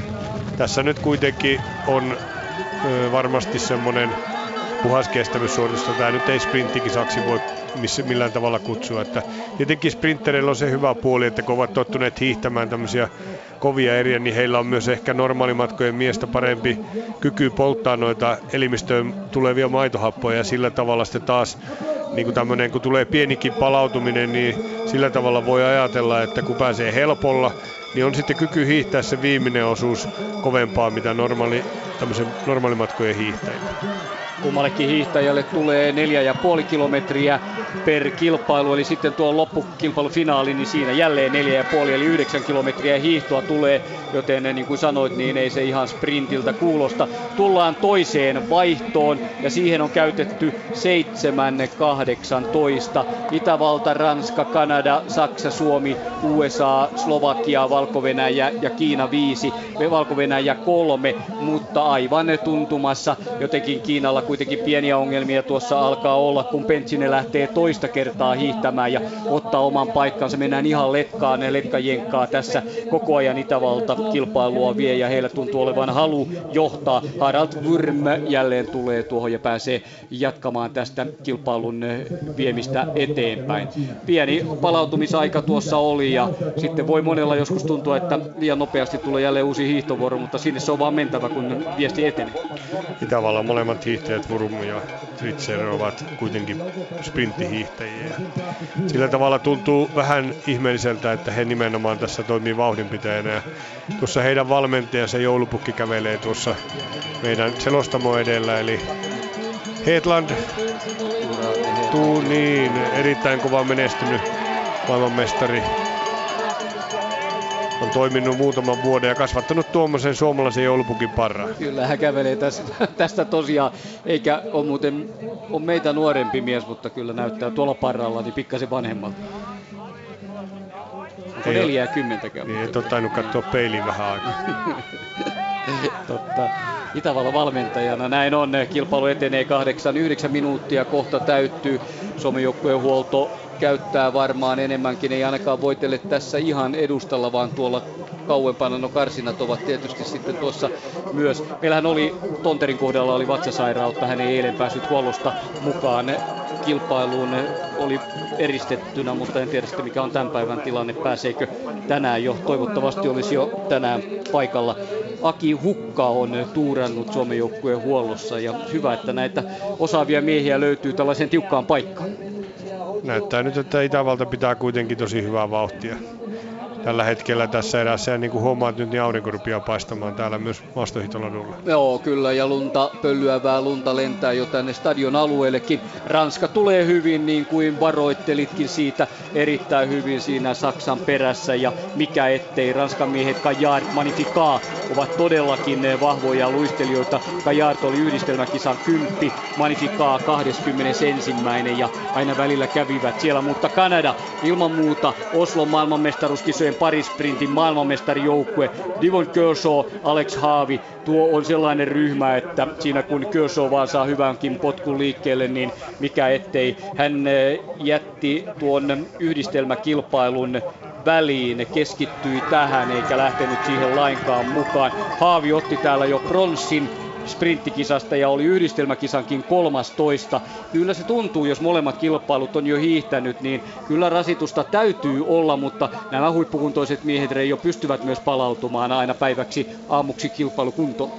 tässä nyt kuitenkin on ö, varmasti semmoinen puhas kestävyyssuoritus. Tämä nyt ei sprinttikisaksi voi missä, millään tavalla kutsua. Että tietenkin sprintereillä on se hyvä puoli, että kun ovat tottuneet hiihtämään tämmöisiä kovia eriä, niin heillä on myös ehkä normaalimatkojen miestä parempi kyky polttaa noita elimistöön tulevia maitohappoja ja sillä tavalla sitten taas niin kuin tämmöinen, kun tulee pienikin palautuminen, niin sillä tavalla voi ajatella, että kun pääsee helpolla, niin on sitten kyky hiihtää se viimeinen osuus kovempaa, mitä normaali, tämmöisen normaalimatkojen hiihtäjillä. Kummallekin hiihtäjälle tulee 4,5 kilometriä per kilpailu, eli sitten tuo loppukilpailufinaali, niin siinä jälleen 4,5 eli 9 kilometriä hiihtoa tulee, joten niin kuin sanoit, niin ei se ihan sprintiltä kuulosta. Tullaan toiseen vaihtoon ja siihen on käytetty 7-18. Itävalta, Ranska, Kanada, Saksa, Suomi, USA, Slovakia, valko ja Kiina 5, valko 3, mutta aivan tuntumassa jotenkin Kiinalla kuitenkin pieniä ongelmia tuossa alkaa olla, kun Pentsinen lähtee toista kertaa hiihtämään ja ottaa oman paikkansa. Mennään ihan letkaan, ne letkajenkkaa tässä koko ajan Itävalta kilpailua vie ja heillä tuntuu olevan halu johtaa. Harald Wurm jälleen tulee tuohon ja pääsee jatkamaan tästä kilpailun viemistä eteenpäin. Pieni palautumisaika tuossa oli ja sitten voi monella joskus tuntua, että liian nopeasti tulee jälleen uusi hiihtovuoro, mutta sinne se on vaan mentävä, kun viesti etenee. Itävallan molemmat hiihtäjät että Vurum ja Tritzer ovat kuitenkin sprinttihiihtäjiä. Sillä tavalla tuntuu vähän ihmeelliseltä, että he nimenomaan tässä toimii vauhdinpitäjänä. Tuossa heidän valmentajansa joulupukki kävelee tuossa meidän selostamo edellä, eli Heetland, tuu niin, erittäin kova menestynyt maailmanmestari on toiminut muutaman vuoden ja kasvattanut tuommoisen suomalaisen joulupukin parran. Kyllä, hän kävelee tästä, tästä tosiaan, eikä ole muuten on meitä nuorempi mies, mutta kyllä näyttää tuolla parralla niin pikkasen vanhemmalta. Onko Ei 40 käy? Niin, et ole tainnut katsoa peiliin vähän aikaa. [LAUGHS] Totta. Itävallan valmentajana näin on. Kilpailu etenee 8-9 minuuttia, kohta täyttyy. Suomen joukkueen huolto käyttää varmaan enemmänkin, ei ainakaan voitelle tässä ihan edustalla, vaan tuolla kauempana. No karsinat ovat tietysti sitten tuossa myös. Meillähän oli Tonterin kohdalla oli vatsasairautta, hän ei eilen päässyt huollosta mukaan kilpailuun oli eristettynä, mutta en tiedä sitten mikä on tämän päivän tilanne, pääseekö tänään jo, toivottavasti olisi jo tänään paikalla. Aki Hukka on tuurannut Suomen joukkueen huollossa ja hyvä, että näitä osaavia miehiä löytyy tällaiseen tiukkaan paikkaan. Näyttää nyt, että Itävalta pitää kuitenkin tosi hyvää vauhtia tällä hetkellä tässä erässä. Ja niin kuin huomaat nyt, niin aurinko rupeaa paistamaan täällä myös maastohitoladulla. Joo, kyllä, ja lunta, pölyävää lunta lentää jo tänne stadion alueellekin. Ranska tulee hyvin, niin kuin varoittelitkin siitä erittäin hyvin siinä Saksan perässä. Ja mikä ettei, Ranskan miehet Kajard, Magnifica ovat todellakin vahvoja luistelijoita. Kajard oli yhdistelmäkisan kymppi, Magnifica 21. ja aina välillä kävivät siellä. Mutta Kanada ilman muuta Oslon maailmanmestaruuskisojen parisprintin maailmanmestarijoukkue. Divon Kershaw, Alex Haavi, tuo on sellainen ryhmä, että siinä kun Kershaw vaan saa hyvänkin potkun liikkeelle, niin mikä ettei. Hän eh, jätti tuon yhdistelmäkilpailun väliin, keskittyi tähän eikä lähtenyt siihen lainkaan mukaan. Haavi otti täällä jo pronssin sprinttikisasta ja oli yhdistelmäkisankin 13. Kyllä se tuntuu, jos molemmat kilpailut on jo hiihtänyt, niin kyllä rasitusta täytyy olla, mutta nämä huippukuntoiset miehet Reijo pystyvät myös palautumaan aina päiväksi aamuksi kilpailukuntoon.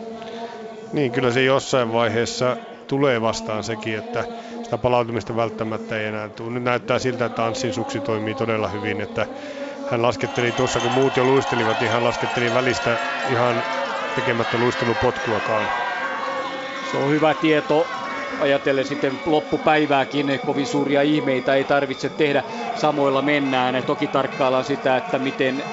Niin, kyllä se jossain vaiheessa tulee vastaan sekin, että sitä palautumista välttämättä ei enää tule. Nyt näyttää siltä, että Anssin suksi toimii todella hyvin, että hän lasketteli tuossa, kun muut jo luistelivat, niin hän lasketteli välistä ihan tekemättä luistelupotkuakaan. Se on hyvä tieto ajatellen sitten loppupäivääkin kovin suuria ihmeitä ei tarvitse tehdä. Samoilla mennään. Toki tarkkaillaan sitä, että miten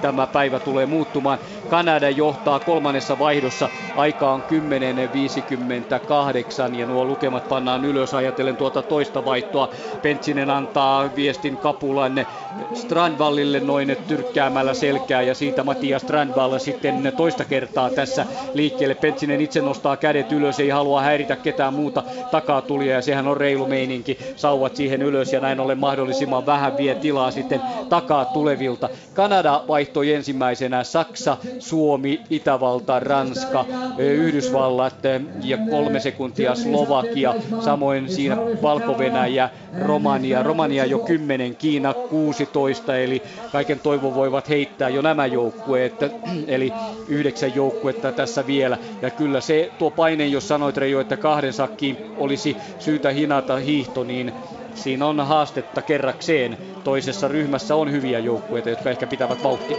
tämä päivä tulee muuttumaan. Kanada johtaa kolmannessa vaihdossa. Aika on 10.58 ja nuo lukemat pannaan ylös ajatellen tuota toista vaihtoa. Pentsinen antaa viestin kapulan Strandvallille noin tyrkkäämällä selkää ja siitä Matias Strandvall sitten toista kertaa tässä liikkeelle. Pentsinen itse nostaa kädet ylös, ei halua häiritä ketään muuta takaa tulia ja sehän on reilu meininki. Sauvat siihen ylös ja näin ollen mahdollisimman vähän vie tilaa sitten takaa tulevilta. Kanada vaihtoi ensimmäisenä Saksa, Suomi, Itävalta, Ranska, Yhdysvallat ja kolme sekuntia Slovakia. Samoin siinä Valko-Venäjä, Romania. Romania jo 10, Kiina 16, eli kaiken toivon voivat heittää jo nämä joukkueet, [CLEARS THROAT] eli yhdeksän joukkuetta tässä vielä. Ja kyllä se tuo paine, jos sanoit Reijo, että kahden sakkiin olisi syytä hinata hiihto, niin siinä on haastetta kerrakseen. Toisessa ryhmässä on hyviä joukkueita, jotka ehkä pitävät vauhtia.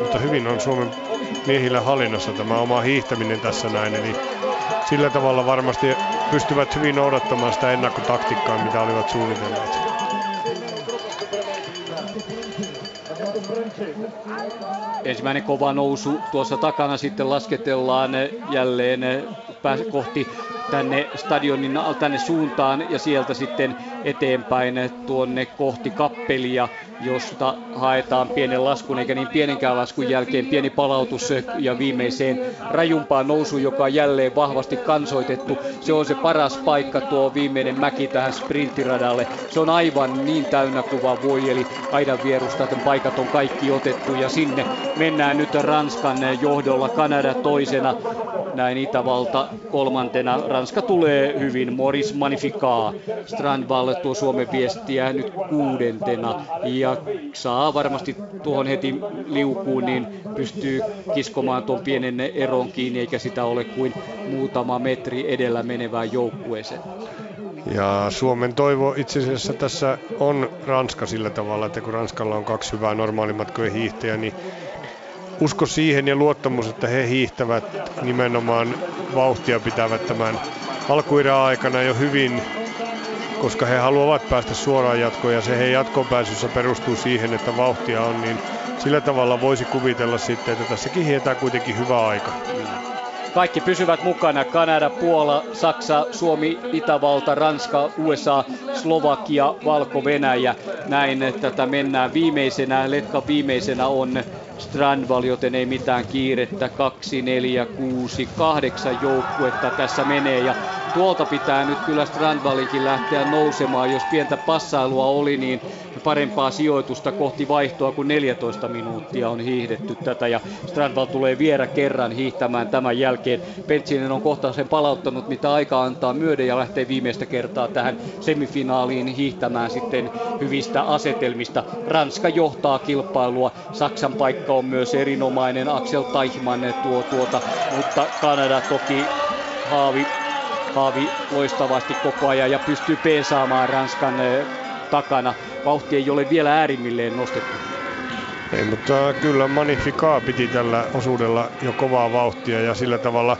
Mutta hyvin on Suomen miehillä hallinnassa tämä oma hiihtäminen tässä näin, eli sillä tavalla varmasti pystyvät hyvin noudattamaan sitä ennakkotaktiikkaa, mitä olivat suunnitelleet. Ensimmäinen kova nousu tuossa takana sitten lasketellaan jälleen kohti tänne stadionin tänne suuntaan ja sieltä sitten eteenpäin tuonne kohti kappelia, josta haetaan pienen laskun, eikä niin pienenkään laskun jälkeen pieni palautus ja viimeiseen rajumpaan nousu, joka on jälleen vahvasti kansoitettu. Se on se paras paikka tuo viimeinen mäki tähän sprintiradalle. Se on aivan niin täynnä kuva voi, eli aidan vierusta, että paikat on kaikki otettu ja sinne mennään nyt Ranskan johdolla, Kanada toisena, näin Itävalta kolmantena. Ranska tulee hyvin, Moris Magnifica. Strandvall tuo Suomen viestiä nyt kuudentena ja saa varmasti tuohon heti liukuun, niin pystyy kiskomaan tuon pienen eron kiinni, eikä sitä ole kuin muutama metri edellä menevään joukkueeseen. Ja Suomen toivo itse asiassa tässä on Ranska sillä tavalla, että kun Ranskalla on kaksi hyvää normaalimatkojen hiihtäjää, niin usko siihen ja luottamus, että he hiihtävät nimenomaan vauhtia pitävät tämän alkuirän aikana jo hyvin, koska he haluavat päästä suoraan jatkoon ja se he jatkoon pääsyssä perustuu siihen, että vauhtia on, niin sillä tavalla voisi kuvitella sitten, että tässäkin hietää kuitenkin hyvä aika. Kaikki pysyvät mukana. Kanada, Puola, Saksa, Suomi, Itävalta, Ranska, USA, Slovakia, Valko-Venäjä. Näin tätä mennään viimeisenä. Letka viimeisenä on Strandval, joten ei mitään kiirettä. 2, 4, 6, 8 joukkuetta tässä menee. Ja tuolta pitää nyt kyllä Strandvalinkin lähteä nousemaan. Jos pientä passailua oli, niin parempaa sijoitusta kohti vaihtoa, kun 14 minuuttia on hiihdetty tätä. Ja Strandval tulee vielä kerran hiihtämään tämän jälkeen. Pentsinen on kohta sen palauttanut, mitä aika antaa myöden ja lähtee viimeistä kertaa tähän semifinaaliin hiihtämään sitten hyvistä asetelmista. Ranska johtaa kilpailua. Saksan paikka on myös erinomainen. Axel Teichmann tuo tuota, mutta Kanada toki haavi Haavi loistavasti koko ajan ja pystyy peesaamaan Ranskan eh, takana. Vauhti ei ole vielä äärimmilleen nostettu. Ei, mutta kyllä Magnifica piti tällä osuudella jo kovaa vauhtia ja sillä tavalla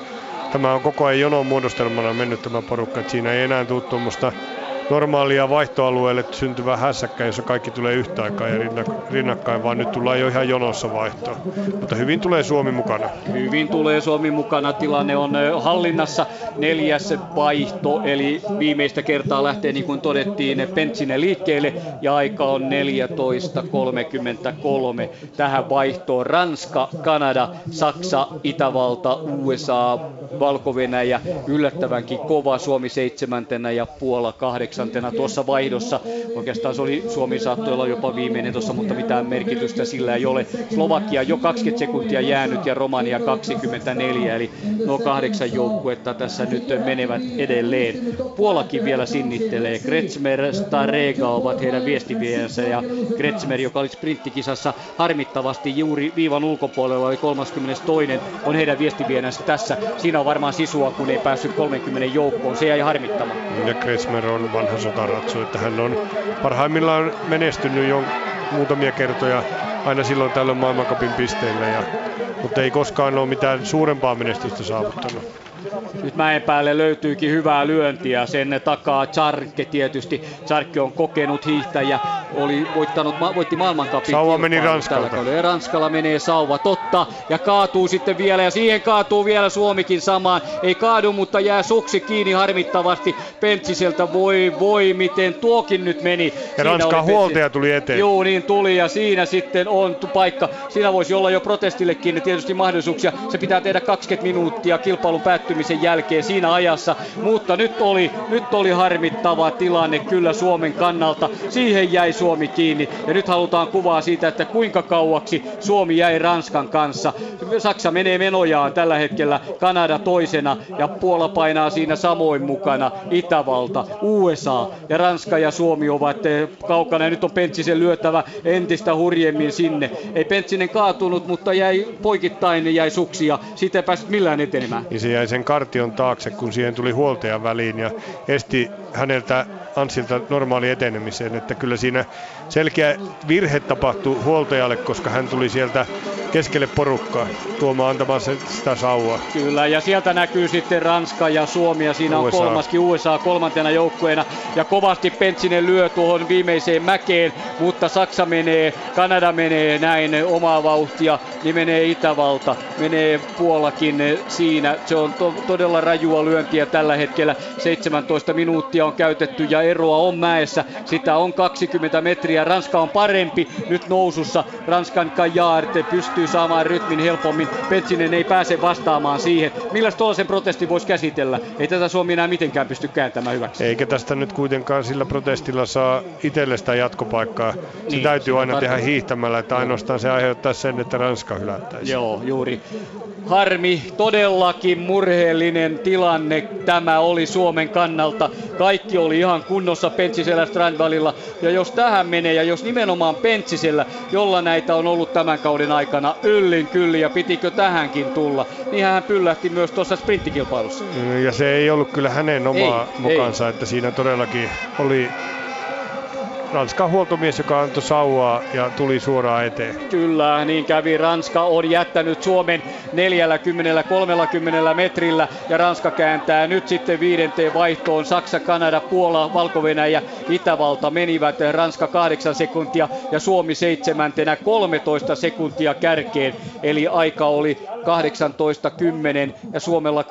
tämä on koko ajan jonon muodostelmana mennyt tämä porukka, että siinä ei enää tule tuommoista normaalia vaihtoalueelle syntyvä hässäkkä, jossa kaikki tulee yhtä aikaa ja rinnakkain, vaan nyt tullaan jo ihan jonossa vaihtoa. Mutta hyvin tulee Suomi mukana. Hyvin tulee Suomi mukana. Tilanne on hallinnassa. Neljäs vaihto, eli viimeistä kertaa lähtee, niin kuin todettiin, Pentsinen liikkeelle ja aika on 14.33 tähän vaihtoon. Ranska, Kanada, Saksa, Itävalta, USA, Valko-Venäjä, yllättävänkin kova Suomi seitsemäntenä ja Puola kahdeksan kahdeksantena tuossa vaihdossa. Oikeastaan se oli, Suomi saattoi olla jopa viimeinen tuossa, mutta mitään merkitystä sillä ei ole. Slovakia jo 20 sekuntia jäänyt ja Romania 24, eli nuo kahdeksan joukkuetta tässä nyt menevät edelleen. Puolakin vielä sinnittelee. Kretsmer, Starega ovat heidän viestiviensä ja Kretsmer, joka oli sprinttikisassa harmittavasti juuri viivan ulkopuolella, oli 32. on heidän viestivienänsä tässä. Siinä on varmaan sisua, kun ei päässyt 30 joukkoon. Se jäi harmittamaan. Ja Kretsmer on sotaratsu, että hän on parhaimmillaan menestynyt jo muutamia kertoja aina silloin tällöin maailmankapin pisteillä, ja, mutta ei koskaan ole mitään suurempaa menestystä saavuttanut. Nyt mäen päälle löytyykin hyvää lyöntiä. Sen takaa Charke tietysti. Charke on kokenut hiihtäjä. Oli voittanut, voitti maailmankapin. Sauva meni Ranskalta. Ja Ranskalla menee sauva, totta. Ja kaatuu sitten vielä ja siihen kaatuu vielä Suomikin samaan. Ei kaadu, mutta jää suksi kiinni harmittavasti Pentsiseltä. Voi voi, miten tuokin nyt meni. Ja Ranskan huoltaja tuli eteen. Joo, niin tuli ja siinä sitten on paikka. Siinä voisi olla jo protestillekin tietysti mahdollisuuksia. Se pitää tehdä 20 minuuttia kilpailun päättyä päättymisen jälkeen siinä ajassa, mutta nyt oli, nyt oli harmittava tilanne kyllä Suomen kannalta. Siihen jäi Suomi kiinni ja nyt halutaan kuvaa siitä, että kuinka kauaksi Suomi jäi Ranskan kanssa. Saksa menee menojaan tällä hetkellä, Kanada toisena ja Puola painaa siinä samoin mukana, Itävalta, USA ja Ranska ja Suomi ovat eh, kaukana ja nyt on Pentsisen lyöttävä entistä hurjemmin sinne. Ei Pentsinen kaatunut, mutta jäi poikittain jäi suksia, siitä ei päässyt millään etenemään. Niin se jäi sen kartion taakse, kun siihen tuli huoltajan väliin ja esti häneltä Ansilta normaali etenemiseen. Että kyllä siinä selkeä virhe tapahtui huoltajalle, koska hän tuli sieltä keskelle porukkaa tuomaan antamaan sitä sauvaa. Kyllä, ja sieltä näkyy sitten Ranska ja Suomi, ja siinä on USA. kolmaskin USA kolmantena joukkueena, ja kovasti Pentsinen lyö tuohon viimeiseen mäkeen, mutta Saksa menee, Kanada menee näin omaa vauhtia, niin menee Itävalta, menee Puolakin siinä. Se on to- todella rajua lyöntiä tällä hetkellä. 17 minuuttia on käytetty ja eroa on mäessä. Sitä on 20 metriä. Ranska on parempi nyt nousussa. Ranskan Kajaarte pystyy saamaan rytmin helpommin. Petsinen ei pääse vastaamaan siihen. Millä tuollaisen protesti voisi käsitellä? Ei tätä Suomi enää mitenkään pysty kääntämään hyväksi. Eikä tästä nyt kuitenkaan sillä protestilla saa itselle sitä jatkopaikkaa. Se niin, täytyy aina tehdä hiihtämällä, että ainoastaan se aiheuttaa sen, että Ranska hylättäisiin. Joo, juuri. Harmi, todellakin murheellinen tilanne tämä oli Suomen kannalta. Kaikki oli ihan kunnossa Pentsisellä Strandvallilla. Ja jos tähän menee, ja jos nimenomaan Pentsisellä, jolla näitä on ollut tämän kauden aikana yllin kyllä, ja pitikö tähänkin tulla, niin hän pyllähti myös tuossa sprinttikilpailussa. Ja se ei ollut kyllä hänen omaa ei, mukansa, ei. että siinä todellakin oli Ranskan huoltomies, joka antoi sauvaa ja tuli suoraan eteen. Kyllä, niin kävi. Ranska on jättänyt Suomen 40-30 metrillä ja Ranska kääntää nyt sitten viidenteen vaihtoon. Saksa, Kanada, Puola, valko ja Itävalta menivät. Ranska 8 sekuntia ja Suomi seitsemäntenä 13 sekuntia kärkeen. Eli aika oli 18.10 ja Suomella 18.24.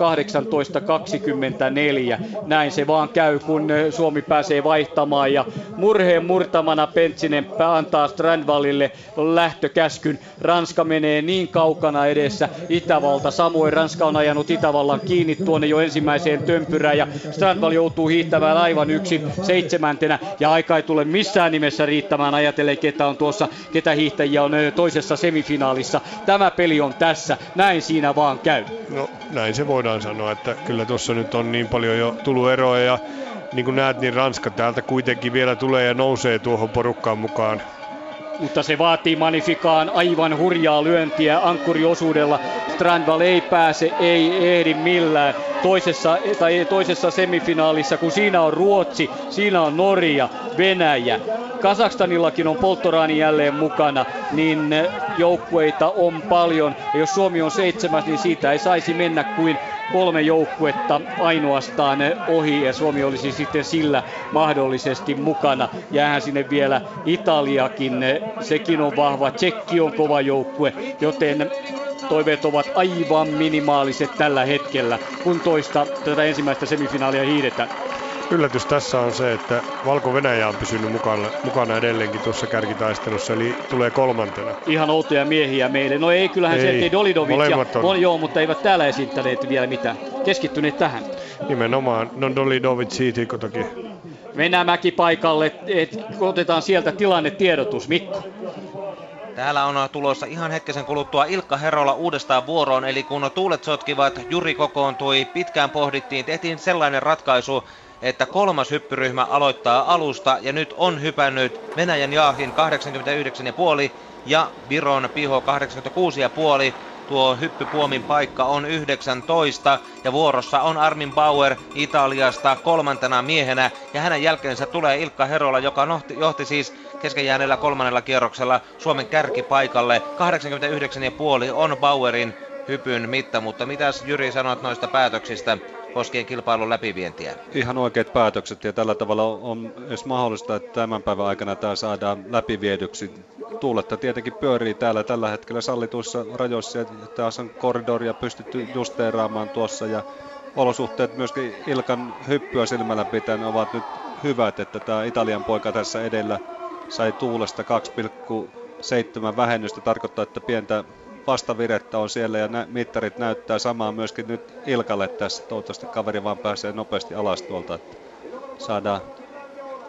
Näin se vaan käy, kun Suomi pääsee vaihtamaan ja murheen murtamana Pentsinen antaa Strandvallille lähtökäskyn. Ranska menee niin kaukana edessä. Itävalta samoin. Ranska on ajanut Itävallan kiinni tuonne jo ensimmäiseen tömpyrään ja Strandvall joutuu hiihtämään aivan yksi seitsemäntenä ja aika ei tule missään nimessä riittämään ajatellen ketä on tuossa, ketä hiihtäjiä on toisessa semifinaalissa. Tämä peli on tässä. Näin siinä vaan käy. No näin se voidaan sanoa, että kyllä tuossa nyt on niin paljon jo tullut eroja ja niin kuin näet, niin Ranska täältä kuitenkin vielä tulee ja nousee tuohon porukkaan mukaan. Mutta se vaatii Magnifikaan aivan hurjaa lyöntiä ankkuriosuudella. Strandval ei pääse, ei ehdi millään. Toisessa, tai toisessa semifinaalissa, kun siinä on Ruotsi, siinä on Norja, Venäjä. Kasakstanillakin on Polttoraani jälleen mukana, niin joukkueita on paljon. Ja jos Suomi on seitsemäs, niin siitä ei saisi mennä kuin kolme joukkuetta ainoastaan ohi ja Suomi olisi sitten sillä mahdollisesti mukana. Jäähän sinne vielä Italiakin, sekin on vahva, Tsekki on kova joukkue, joten toiveet ovat aivan minimaaliset tällä hetkellä, kun toista tätä ensimmäistä semifinaalia hiidetään. Yllätys tässä on se, että Valko-Venäjä on pysynyt mukana, mukana edelleenkin tuossa kärkitaistelussa, eli tulee kolmantena. Ihan outoja miehiä meille. No ei, kyllähän ei, sieltä Dolidovic ja, on. joo, mutta eivät täällä esittäneet vielä mitään. Keskittyneet tähän. Nimenomaan, no Dolidovic siitä toki. Mennään mäkipaikalle, et, otetaan sieltä tilannetiedotus. Mikko. Täällä on tulossa ihan hetkisen kuluttua Ilkka Herola uudestaan vuoroon, eli kun tuulet sotkivat, Juri kokoontui, pitkään pohdittiin, tehtiin sellainen ratkaisu, että kolmas hyppyryhmä aloittaa alusta ja nyt on hypännyt Venäjän Jaahin 89,5 ja Viron Piho 86,5. Tuo hyppypuomin paikka on 19 ja vuorossa on Armin Bauer Italiasta kolmantena miehenä ja hänen jälkeensä tulee Ilkka Herola, joka johti, johti siis keskenjääneellä kolmannella kierroksella Suomen kärkipaikalle. 89,5 on Bauerin hypyn mitta, mutta mitäs Jyri sanot noista päätöksistä? Koskien kilpailun läpivientiä. Ihan oikeat päätökset ja tällä tavalla on edes mahdollista, että tämän päivän aikana tämä saadaan läpiviedyksi. Tuuletta tietenkin pyörii täällä tällä hetkellä sallituissa rajoissa ja taas on korridoria pystytty justeeraamaan tuossa ja olosuhteet myöskin Ilkan hyppyä silmällä pitäen ovat nyt hyvät, että tämä Italian poika tässä edellä sai tuulesta 2,7 vähennystä, tarkoittaa, että pientä vastavirettä on siellä ja nä- mittarit näyttää samaa myöskin nyt Ilkalle tässä. Toivottavasti kaveri vaan pääsee nopeasti alas tuolta, että saadaan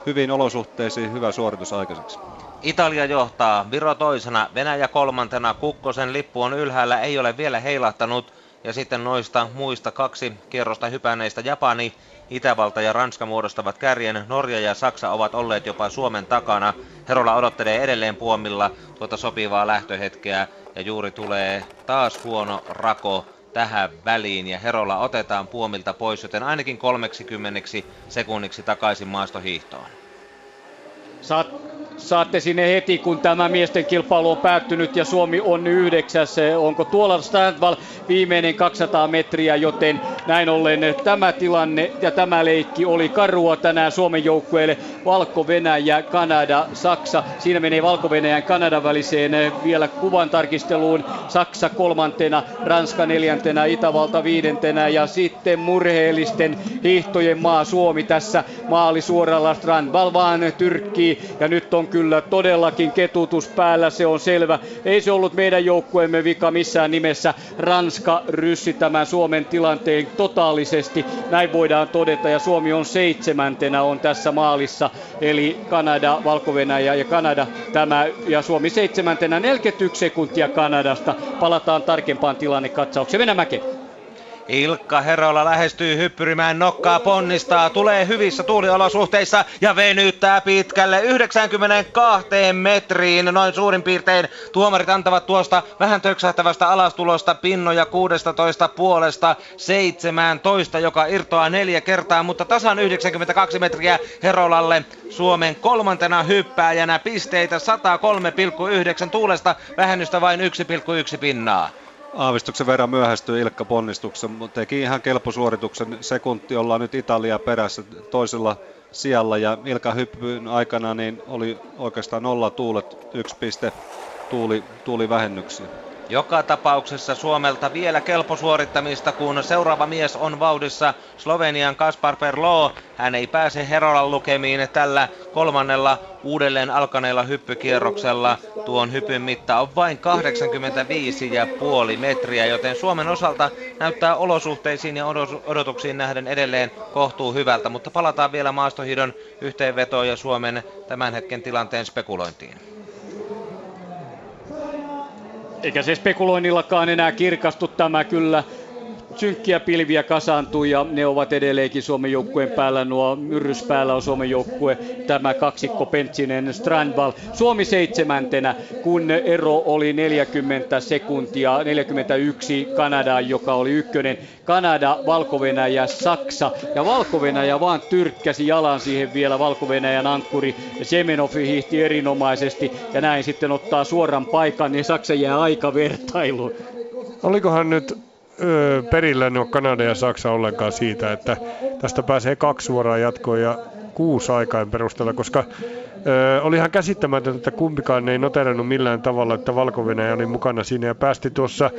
hyvin olosuhteisiin hyvä suoritus aikaiseksi. Italia johtaa, Viro toisena, Venäjä kolmantena, Kukkosen lippu on ylhäällä, ei ole vielä heilahtanut. Ja sitten noista muista kaksi kierrosta hypänneistä Japani, Itävalta ja Ranska muodostavat kärjen, Norja ja Saksa ovat olleet jopa Suomen takana. Herola odottelee edelleen puomilla tuota sopivaa lähtöhetkeä ja juuri tulee taas huono rako tähän väliin ja Herola otetaan puomilta pois, joten ainakin 30 sekunniksi takaisin maastohiihtoon. Saat saatte sinne heti, kun tämä miesten kilpailu on päättynyt ja Suomi on yhdeksäs. Onko tuolla Standval viimeinen 200 metriä, joten näin ollen tämä tilanne ja tämä leikki oli karua tänään Suomen joukkueelle. Valko-Venäjä, Kanada, Saksa. Siinä menee Valko-Venäjän Kanadan väliseen vielä kuvan tarkisteluun. Saksa kolmantena, Ranska neljäntenä, Itävalta viidentenä ja sitten murheellisten hiihtojen maa Suomi tässä maali suoralla Strandval vaan tyrkkii ja nyt on kyllä todellakin ketutus päällä, se on selvä. Ei se ollut meidän joukkueemme vika missään nimessä. Ranska ryssi tämän Suomen tilanteen totaalisesti. Näin voidaan todeta ja Suomi on seitsemäntenä on tässä maalissa. Eli Kanada, valko ja Kanada tämä ja Suomi seitsemäntenä 41 sekuntia Kanadasta. Palataan tarkempaan tilannekatsaukseen. Mennään mäkeen. Ilkka Herola lähestyy hyppyrimään, nokkaa ponnistaa, tulee hyvissä tuuliolosuhteissa ja venyttää pitkälle 92 metriin noin suurin piirtein. Tuomarit antavat tuosta vähän töksähtävästä alastulosta pinnoja 16 puolesta 17, joka irtoaa neljä kertaa, mutta tasan 92 metriä Herolalle Suomen kolmantena hyppääjänä pisteitä 103,9 tuulesta, vähennystä vain 1,1 pinnaa aavistuksen verran myöhästyi Ilkka ponnistuksen, mutta teki ihan kelposuorituksen. Sekunti ollaan nyt Italia perässä toisella sijalla ja Ilkka hyppyn aikana niin oli oikeastaan nolla tuulet, yksi piste tuuli, tuuli vähennyksiä. Joka tapauksessa Suomelta vielä kelpo suorittamista, kun seuraava mies on vauhdissa Slovenian Kaspar Perlo. Hän ei pääse Herolan lukemiin tällä kolmannella uudelleen alkaneella hyppykierroksella. Tuon hypyn mitta on vain 85,5 metriä, joten Suomen osalta näyttää olosuhteisiin ja odotuksiin nähden edelleen kohtuu hyvältä, mutta palataan vielä maastohidon yhteenvetoon ja Suomen tämän hetken tilanteen spekulointiin. Eikä se spekuloinnillakaan enää kirkastu tämä kyllä synkkiä pilviä kasaantuu ja ne ovat edelleenkin Suomen joukkueen päällä. Nuo myrrys päällä on Suomen joukkue, tämä kaksikko Pentsinen Strandval. Suomi seitsemäntenä, kun ero oli 40 sekuntia, 41 Kanada, joka oli ykkönen. Kanada, valko ja Saksa. Ja valko vaan tyrkkäsi jalan siihen vielä valko ankkuri. Semenov hiihti erinomaisesti ja näin sitten ottaa suoran paikan, niin Saksa jää aika vertailuun. Olikohan nyt öö, perillä ne on Kanada ja Saksa ollenkaan siitä, että tästä pääsee kaksi suoraan jatkoon ja kuusi aikaan perusteella, koska ö, oli ihan käsittämätöntä, että kumpikaan ei noterannut millään tavalla, että valko oli mukana siinä ja päästi tuossa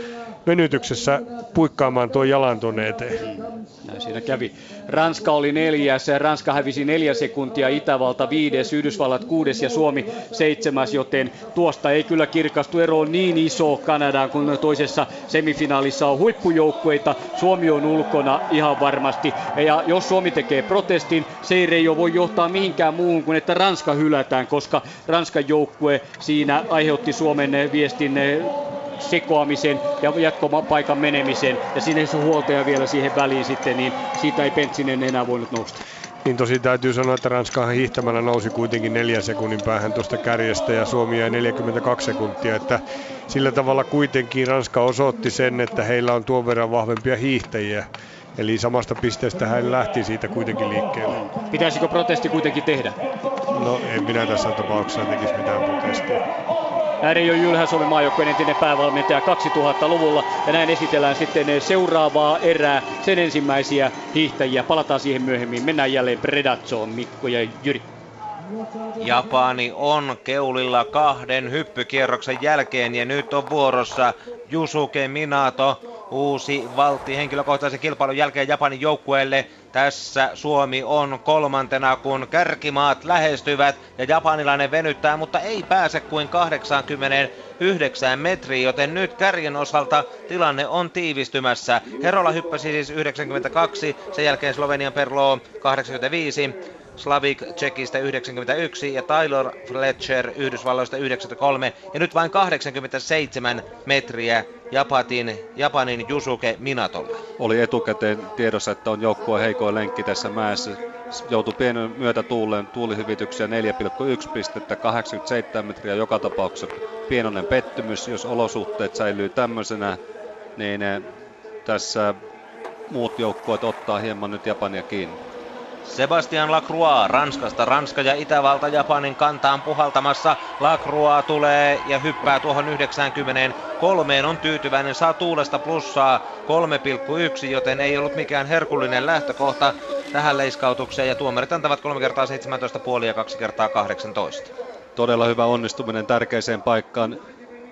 venytyksessä puikkaamaan tuon jalan tuonne eteen. Näin siinä kävi. Ranska oli neljäs, Ranska hävisi neljä sekuntia, Itävalta viides, Yhdysvallat kuudes ja Suomi seitsemäs, joten tuosta ei kyllä kirkastu ero niin iso Kanadaan, kun toisessa semifinaalissa on huippujoukkueita. Suomi on ulkona ihan varmasti, ja jos Suomi tekee protestin, se ei jo voi johtaa mihinkään muuhun kuin että Ranska hylätään, koska Ranskan joukkue siinä aiheutti Suomen viestin sekoamisen ja jatkopaikan menemisen ja sinne se huoltaja vielä siihen väliin sitten, niin siitä ei Pentsinen enää voinut nousta. Niin tosi täytyy sanoa, että Ranska hiihtämällä nousi kuitenkin neljän sekunnin päähän tuosta kärjestä ja Suomi jäi 42 sekuntia, että sillä tavalla kuitenkin Ranska osoitti sen, että heillä on tuon verran vahvempia hiihtäjiä. Eli samasta pisteestä hän lähti siitä kuitenkin liikkeelle. Pitäisikö protesti kuitenkin tehdä? No en minä tässä tapauksessa tekisi mitään protestia. Näin on Jylhä Suomen maajoukkojen entinen päävalmentaja 2000-luvulla ja näin esitellään sitten seuraavaa erää, sen ensimmäisiä hiihtäjiä. Palataan siihen myöhemmin. Mennään jälleen Predatsoon, Mikko ja Jyri. Japani on keulilla kahden hyppykierroksen jälkeen ja nyt on vuorossa Yusuke Minato, uusi valtti henkilökohtaisen kilpailun jälkeen Japanin joukkueelle. Tässä Suomi on kolmantena, kun kärkimaat lähestyvät ja japanilainen venyttää, mutta ei pääse kuin 89 metriin, joten nyt kärjen osalta tilanne on tiivistymässä. Herola hyppäsi siis 92, sen jälkeen Slovenian Perlo 85, Slavik Tsekistä 91 ja Tyler Fletcher Yhdysvalloista 93 ja nyt vain 87 metriä Japatin, Japanin Jusuke Minatolle. Oli etukäteen tiedossa, että on joukkue heikoin lenkki tässä mäessä. Joutui pienen myötätuuleen tuulihyvityksiä 4,1 pistettä, 87 metriä joka tapauksessa. Pienoinen pettymys, jos olosuhteet säilyy tämmöisenä, niin eh, tässä muut joukkueet ottaa hieman nyt Japania kiinni. Sebastian Lacroix Ranskasta. Ranska ja Itävalta Japanin kantaan puhaltamassa. Lacroix tulee ja hyppää tuohon 93. On tyytyväinen, saa tuulesta plussaa 3,1, joten ei ollut mikään herkullinen lähtökohta tähän leiskautukseen. Ja tuomarit antavat 3 kertaa 17,5 ja 2 kertaa 18. Todella hyvä onnistuminen tärkeiseen paikkaan.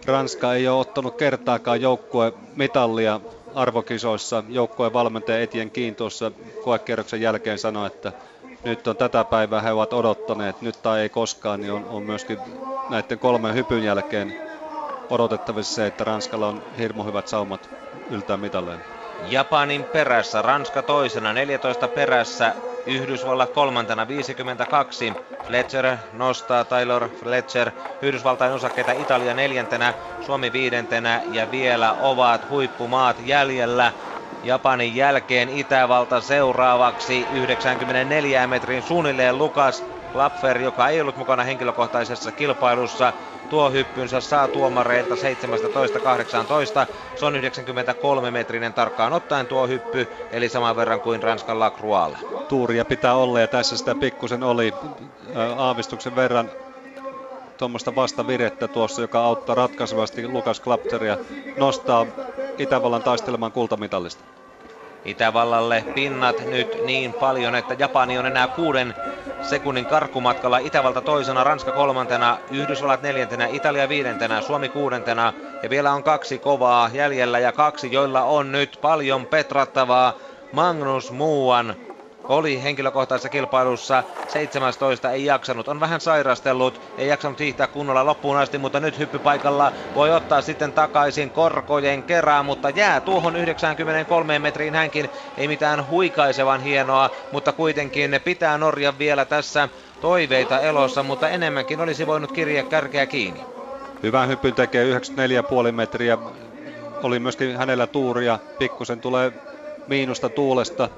Ranska ei ole ottanut kertaakaan joukkue mitallia arvokisoissa joukkueen valmentaja Etien Kiin tuossa koekierroksen jälkeen sanoi, että nyt on tätä päivää he ovat odottaneet, nyt tai ei koskaan, niin on, on myöskin näiden kolmen hypyn jälkeen odotettavissa se, että Ranskalla on hirmu hyvät saumat yltää mitalleen. Japanin perässä, Ranska toisena, 14 perässä, Yhdysvallat kolmantena 52. Fletcher nostaa Taylor Fletcher Yhdysvaltain osakkeita Italia neljäntenä, Suomi viidentenä ja vielä ovat huippumaat jäljellä. Japanin jälkeen Itävalta seuraavaksi 94 metrin suunnilleen Lukas Lapfer, joka ei ollut mukana henkilökohtaisessa kilpailussa, tuo hyppynsä saa tuomareilta 17-18. Se on 93 metrinen tarkkaan ottaen tuo hyppy, eli saman verran kuin Ranskan Lacroixalla. Tuuria pitää olla ja tässä sitä pikkusen oli aavistuksen verran tuommoista vastavirettä tuossa, joka auttaa ratkaisevasti Lukas Klapteria nostaa Itävallan taistelemaan kultamitallista. Itävallalle pinnat nyt niin paljon, että Japani on enää kuuden sekunnin karkkumatkalla. Itävalta toisena, Ranska kolmantena, Yhdysvallat neljäntenä, Italia viidentenä, Suomi kuudentena. Ja vielä on kaksi kovaa jäljellä ja kaksi, joilla on nyt paljon petrattavaa. Magnus Muuan oli henkilökohtaisessa kilpailussa 17, ei jaksanut, on vähän sairastellut, ei jaksanut hiihtää kunnolla loppuun asti, mutta nyt hyppypaikalla voi ottaa sitten takaisin korkojen kerran, mutta jää tuohon 93 metriin hänkin, ei mitään huikaisevan hienoa, mutta kuitenkin pitää Norja vielä tässä toiveita elossa, mutta enemmänkin olisi voinut kirjaa kärkeä kiinni. Hyvän hyppyn tekee 94,5 metriä, oli myöskin hänellä tuuria, pikkusen tulee miinusta tuulesta.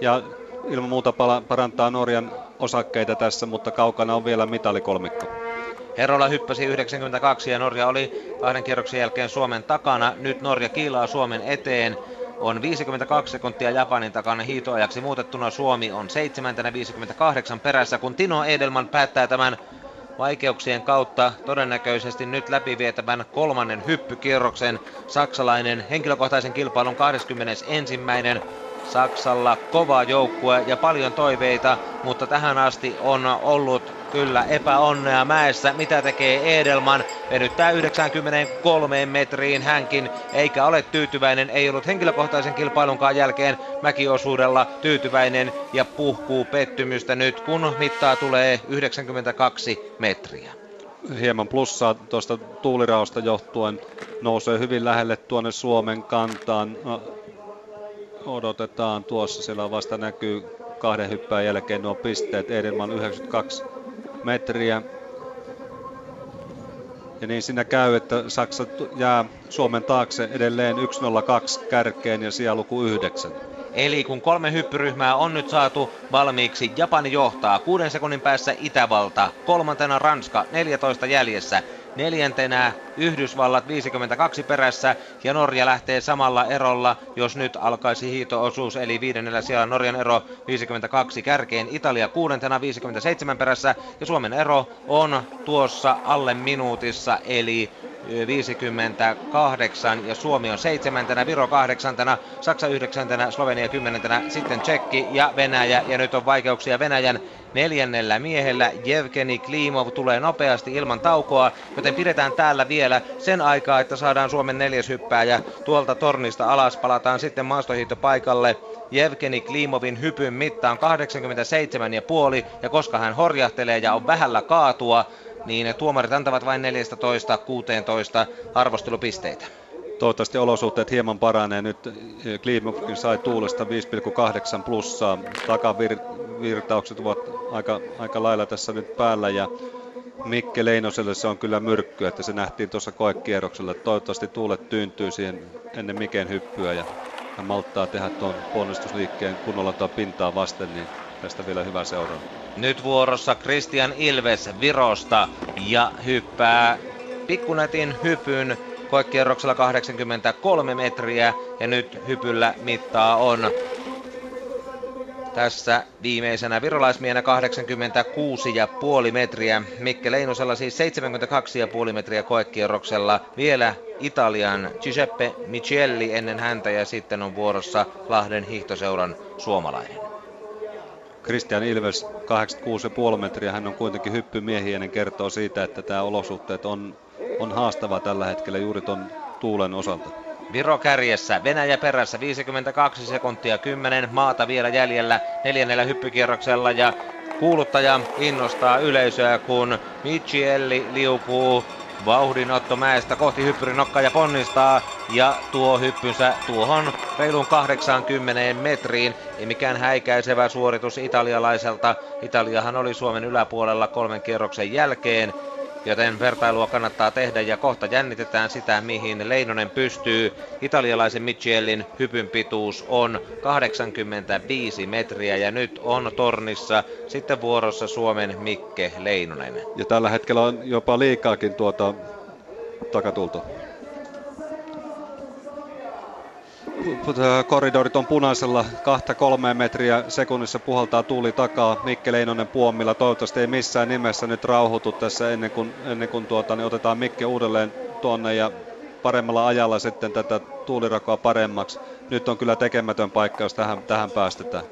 Ja ilman muuta parantaa Norjan osakkeita tässä, mutta kaukana on vielä mitalikolmikko. Herola hyppäsi 92 ja Norja oli kahden kierroksen jälkeen Suomen takana. Nyt Norja kiilaa Suomen eteen. On 52 sekuntia Japanin takana hiitoajaksi muutettuna. Suomi on 7. 58 perässä, kun Tino Edelman päättää tämän vaikeuksien kautta todennäköisesti nyt läpivietävän kolmannen hyppykierroksen. Saksalainen henkilökohtaisen kilpailun 21. Saksalla kova joukkue ja paljon toiveita, mutta tähän asti on ollut kyllä epäonnea mäessä. Mitä tekee Edelman? Venyttää 93 metriin hänkin, eikä ole tyytyväinen. Ei ollut henkilökohtaisen kilpailunkaan jälkeen mäkiosuudella tyytyväinen ja puhkuu pettymystä nyt, kun mittaa tulee 92 metriä hieman plussaa tuosta tuuliraosta johtuen. Nousee hyvin lähelle tuonne Suomen kantaan odotetaan tuossa. Siellä vasta näkyy kahden hyppään jälkeen nuo pisteet. Edelman 92 metriä. Ja niin siinä käy, että Saksa jää Suomen taakse edelleen 102 kärkeen ja siellä luku 9. Eli kun kolme hyppyryhmää on nyt saatu valmiiksi, Japani johtaa kuuden sekunnin päässä Itävalta, kolmantena Ranska, 14 jäljessä, Neljäntenä Yhdysvallat 52 perässä ja Norja lähtee samalla erolla, jos nyt alkaisi hiitoosuus, eli viidennellä siellä Norjan ero 52 kärkeen, Italia kuudentena 57 perässä. Ja Suomen ero on tuossa alle minuutissa, eli 58 ja Suomi on seitsemäntenä, Viro kahdeksantena, Saksa yhdeksäntenä, Slovenia kymmenentenä, sitten Tsekki ja Venäjä ja nyt on vaikeuksia Venäjän neljännellä miehellä. Jevgeni Klimov tulee nopeasti ilman taukoa, joten pidetään täällä vielä sen aikaa, että saadaan Suomen neljäs hyppääjä tuolta tornista alas. Palataan sitten maastohiihtopaikalle. Jevgeni Klimovin hypyn mitta on 87,5 ja koska hän horjahtelee ja on vähällä kaatua, niin tuomarit antavat vain 14-16 arvostelupisteitä. Toivottavasti olosuhteet hieman paranee. Nyt Klimovkin sai tuulesta 5,8 plussaa. Takavirtaukset ovat aika, aika lailla tässä nyt päällä ja Mikke Leinoselle se on kyllä myrkky, että se nähtiin tuossa koekierroksella. Toivottavasti tuulet tyyntyy siihen ennen Miken hyppyä ja hän malttaa tehdä tuon ponnistusliikkeen kunnolla tuon pintaa vasten, niin tästä vielä hyvä seuraa. Nyt vuorossa Christian Ilves Virosta ja hyppää pikkunetin hypyn koekierroksella 83 metriä ja nyt hypyllä mittaa on tässä viimeisenä virolaismienä 86,5 metriä. Mikke Leinosella siis 72,5 metriä koekierroksella. Vielä Italian Giuseppe Michelli ennen häntä ja sitten on vuorossa Lahden hiihtoseuran suomalainen. Christian Ilves 86,5 metriä. Hän on kuitenkin hyppymiehinen kertoo siitä, että tämä olosuhteet on, on haastava tällä hetkellä juuri tuon tuulen osalta. Viro kärjessä, Venäjä perässä 52 sekuntia 10 maata vielä jäljellä neljännellä hyppykierroksella ja kuuluttaja innostaa yleisöä, kun Michielli liukuu vauhdinotto mäestä kohti hyppyrinokkaa ja ponnistaa ja tuo hyppynsä tuohon reilun 80 metriin. Ei mikään häikäisevä suoritus italialaiselta. Italiahan oli Suomen yläpuolella kolmen kierroksen jälkeen joten vertailua kannattaa tehdä ja kohta jännitetään sitä, mihin Leinonen pystyy. Italialaisen Michellin hypyn pituus on 85 metriä ja nyt on tornissa sitten vuorossa Suomen Mikke Leinonen. Ja tällä hetkellä on jopa liikaakin tuota takatulta. Koridorit on punaisella, kahta kolmeen metriä sekunnissa puhaltaa tuuli takaa. Mikke Leinonen puomilla, toivottavasti ei missään nimessä nyt rauhoitu tässä ennen kuin, ennen kuin tuota, niin otetaan Mikke uudelleen tuonne ja paremmalla ajalla sitten tätä tuulirakoa paremmaksi. Nyt on kyllä tekemätön paikka, jos tähän, tähän päästetään.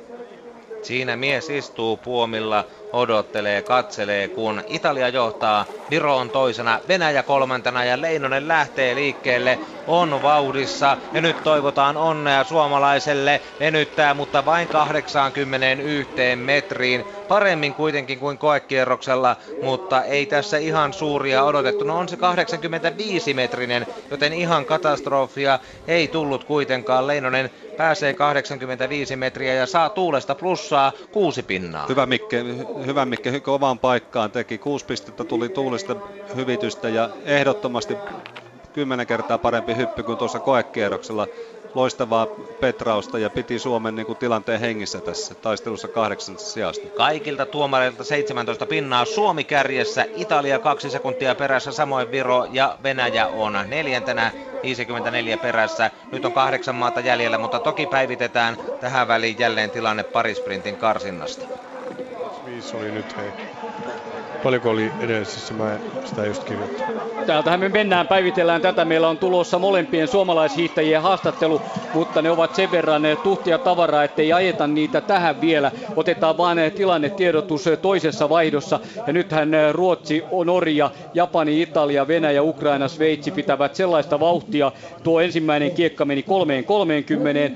Siinä mies istuu puomilla, odottelee, katselee, kun Italia johtaa. Viro on toisena, Venäjä kolmantena ja Leinonen lähtee liikkeelle. On vauhdissa ja nyt toivotaan onnea suomalaiselle. Venyttää, mutta vain 81 metriin. Paremmin kuitenkin kuin koekierroksella, mutta ei tässä ihan suuria odotettu. No on se 85 metrinen, joten ihan katastrofia ei tullut kuitenkaan. Leinonen pääsee 85 metriä ja saa tuulesta plussaa kuusi pinnaa. Hyvä Mikke, hyvä Mikke kovaan paikkaan teki. Kuusi pistettä tuli tuulista hyvitystä ja ehdottomasti kymmenen kertaa parempi hyppy kuin tuossa koekierroksella. Loistavaa petrausta ja piti Suomen niin kuin, tilanteen hengissä tässä taistelussa kahdeksannesta sijasta. Kaikilta tuomareilta 17 pinnaa. Suomi kärjessä, Italia kaksi sekuntia perässä, samoin Viro ja Venäjä on neljäntenä 54 perässä. Nyt on kahdeksan maata jäljellä, mutta toki päivitetään tähän väliin jälleen tilanne parisprintin karsinnasta. Viisi oli nyt hei. Paljonko oli edellisessä? Mä sitä just kirjoittanut. Täältähän me mennään, päivitellään tätä. Meillä on tulossa molempien suomalaishiihtäjien haastattelu, mutta ne ovat sen verran tuhtia tavaraa, ettei ajeta niitä tähän vielä. Otetaan vaan tilannetiedotus toisessa vaihdossa. Ja nythän Ruotsi, Norja, Japani, Italia, Venäjä, Ukraina, Sveitsi pitävät sellaista vauhtia. Tuo ensimmäinen kiekka meni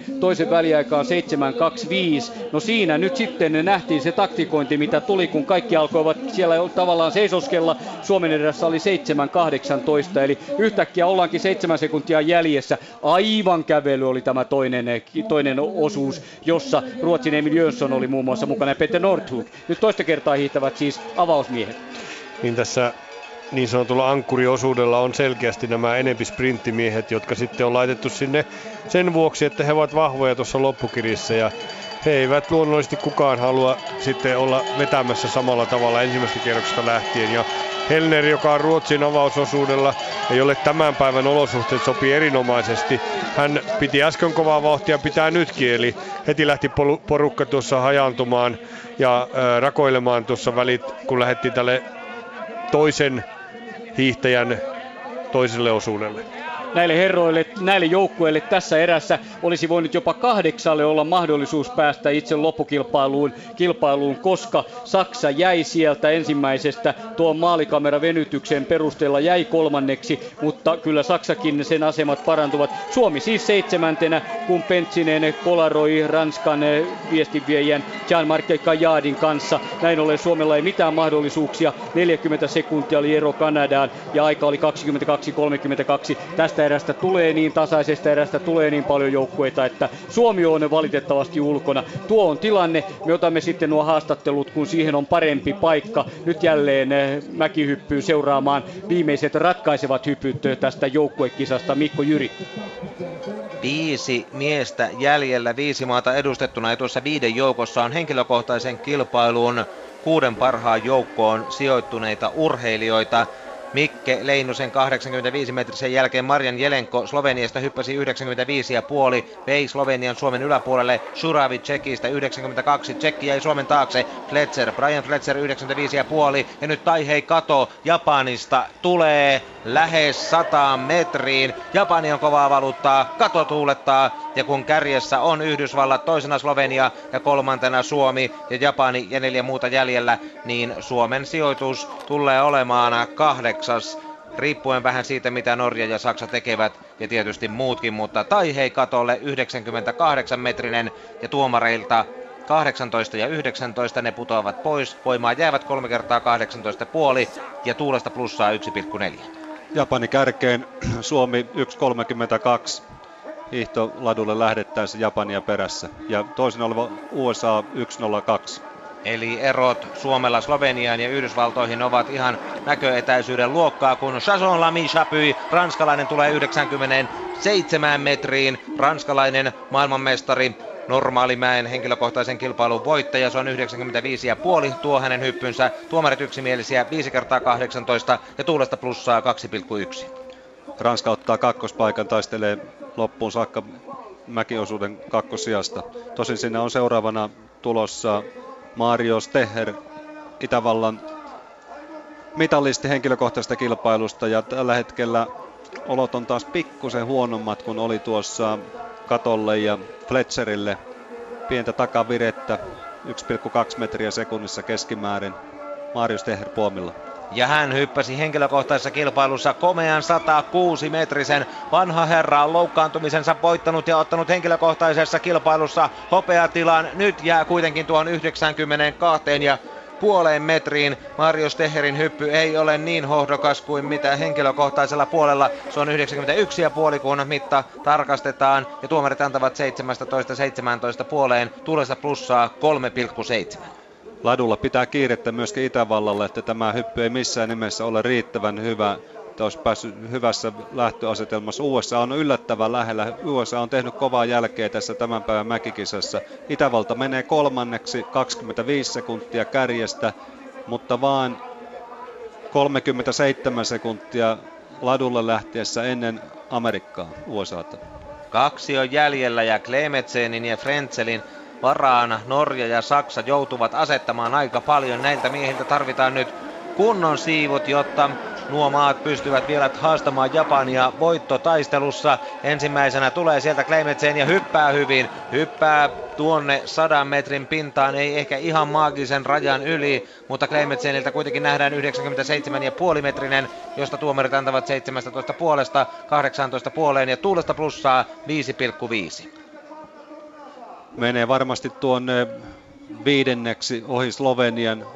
3.30, toisen väliaikaan 7.25. No siinä nyt sitten nähtiin se taktikointi, mitä tuli, kun kaikki alkoivat siellä tavallaan seisoskella. Suomen edessä oli 7.18, eli yhtäkkiä ollaankin 7 sekuntia jäljessä. Aivan kävely oli tämä toinen, toinen osuus, jossa Ruotsin Emil Jönsson oli muun muassa mukana ja Peter Nordhug. Nyt toista kertaa hiihtävät siis avausmiehet. Niin tässä niin sanotulla ankkuriosuudella on selkeästi nämä enempi sprinttimiehet, jotka sitten on laitettu sinne sen vuoksi, että he ovat vahvoja tuossa loppukirissä ja he eivät luonnollisesti kukaan halua sitten olla vetämässä samalla tavalla ensimmäisestä kierroksesta lähtien. Ja Helner, joka on Ruotsin avausosuudella, ei ole tämän päivän olosuhteet sopii erinomaisesti. Hän piti äsken kovaa vauhtia, pitää nytkin, eli heti lähti porukka tuossa hajantumaan ja rakoilemaan tuossa välit, kun lähdettiin tälle toisen hiihtäjän toiselle osuudelle näille herroille, näille joukkueille tässä erässä olisi voinut jopa kahdeksalle olla mahdollisuus päästä itse loppukilpailuun, kilpailuun, koska Saksa jäi sieltä ensimmäisestä tuon maalikameravenytyksen perusteella jäi kolmanneksi, mutta kyllä Saksakin sen asemat parantuvat. Suomi siis seitsemäntenä, kun Pentsinen kolaroi Ranskan viestinviejän Jean-Marc Kajadin kanssa. Näin ollen Suomella ei mitään mahdollisuuksia. 40 sekuntia oli ero Kanadaan ja aika oli 22-32. Tästä tästä erästä tulee niin tasaisesta erästä tulee niin paljon joukkueita, että Suomi on valitettavasti ulkona. Tuo on tilanne. Me otamme sitten nuo haastattelut, kun siihen on parempi paikka. Nyt jälleen eh, mäkihyppyy seuraamaan viimeiset ratkaisevat hypyt tästä joukkuekisasta. Mikko Jyri. Viisi miestä jäljellä, viisi maata edustettuna ja tuossa viiden joukossa on henkilökohtaisen kilpailun kuuden parhaan joukkoon sijoittuneita urheilijoita. Mikke Leinosen 85 metrisen jälkeen Marjan Jelenko Sloveniasta hyppäsi 95,5, vei Slovenian Suomen yläpuolelle, Shuravi Tsekistä 92, Tsekki jäi Suomen taakse, Fletcher, Brian Fletcher 95,5 ja nyt Taihei Kato Japanista tulee lähes 100 metriin. Japani on kovaa valuuttaa, Kato tuulettaa ja kun kärjessä on Yhdysvallat, toisena Slovenia ja kolmantena Suomi ja Japani ja neljä muuta jäljellä, niin Suomen sijoitus tulee olemaan kahdeksas riippuen vähän siitä, mitä Norja ja Saksa tekevät, ja tietysti muutkin, mutta Taihei katolle 98 metrinen, ja tuomareilta 18 ja 19 ne putoavat pois. Voimaa jäävät 3 kertaa 18,5 ja tuulesta plussaa 1,4. Japani kärkeen, Suomi 1.32 hiihtoladulle lähdettäessä Japania perässä. Ja toisen oleva USA 1.02. Eli erot Suomella Sloveniaan ja Yhdysvaltoihin ovat ihan näköetäisyyden luokkaa, kun Chasson Lamy Chapuis, ranskalainen tulee 97 metriin, ranskalainen maailmanmestari normaalimäen henkilökohtaisen kilpailun voittaja. Se on 95,5 tuo hänen hyppynsä. Tuomarit yksimielisiä 5 kertaa 18 ja tuulesta plussaa 2,1. Ranska ottaa kakkospaikan, taistelee loppuun saakka mäkiosuuden kakkosijasta. Tosin siinä on seuraavana tulossa Mario Steher, Itävallan mitallisti henkilökohtaisesta kilpailusta ja tällä hetkellä olot on taas pikkusen huonommat kuin oli tuossa Katolle ja Fletcherille. Pientä takavirettä, 1,2 metriä sekunnissa keskimäärin Marius Teher puomilla. Ja hän hyppäsi henkilökohtaisessa kilpailussa komean 106 metrisen. Vanha herra on loukkaantumisensa voittanut ja ottanut henkilökohtaisessa kilpailussa hopeatilan. Nyt jää kuitenkin tuon 92 ja puoleen metriin. Mario Steherin hyppy ei ole niin hohdokas kuin mitä henkilökohtaisella puolella. Se on 91,5 kun mitta tarkastetaan ja tuomarit antavat 17-17 puoleen. Tulessa plussaa 3,7. Ladulla pitää kiirettä myöskin Itävallalle, että tämä hyppy ei missään nimessä ole riittävän hyvä että olisi päässyt hyvässä lähtöasetelmassa. USA on yllättävän lähellä. USA on tehnyt kovaa jälkeä tässä tämän päivän mäkikisassa. Itävalta menee kolmanneksi 25 sekuntia kärjestä, mutta vaan 37 sekuntia ladulle lähtiessä ennen Amerikkaa USAta. Kaksi on jäljellä ja Klemetsenin ja Frenzelin varaan Norja ja Saksa joutuvat asettamaan aika paljon. Näiltä miehiltä tarvitaan nyt kunnon siivut, jotta nuo maat pystyvät vielä haastamaan Japania voittotaistelussa. Ensimmäisenä tulee sieltä Kleimetsen ja hyppää hyvin. Hyppää tuonne sadan metrin pintaan, ei ehkä ihan maagisen rajan yli, mutta Kleimetseniltä kuitenkin nähdään 97,5 metrinen, josta tuomarit antavat 17 puolesta 18 puoleen ja tuulesta plussaa 5,5. Menee varmasti tuonne viidenneksi ohi Slovenian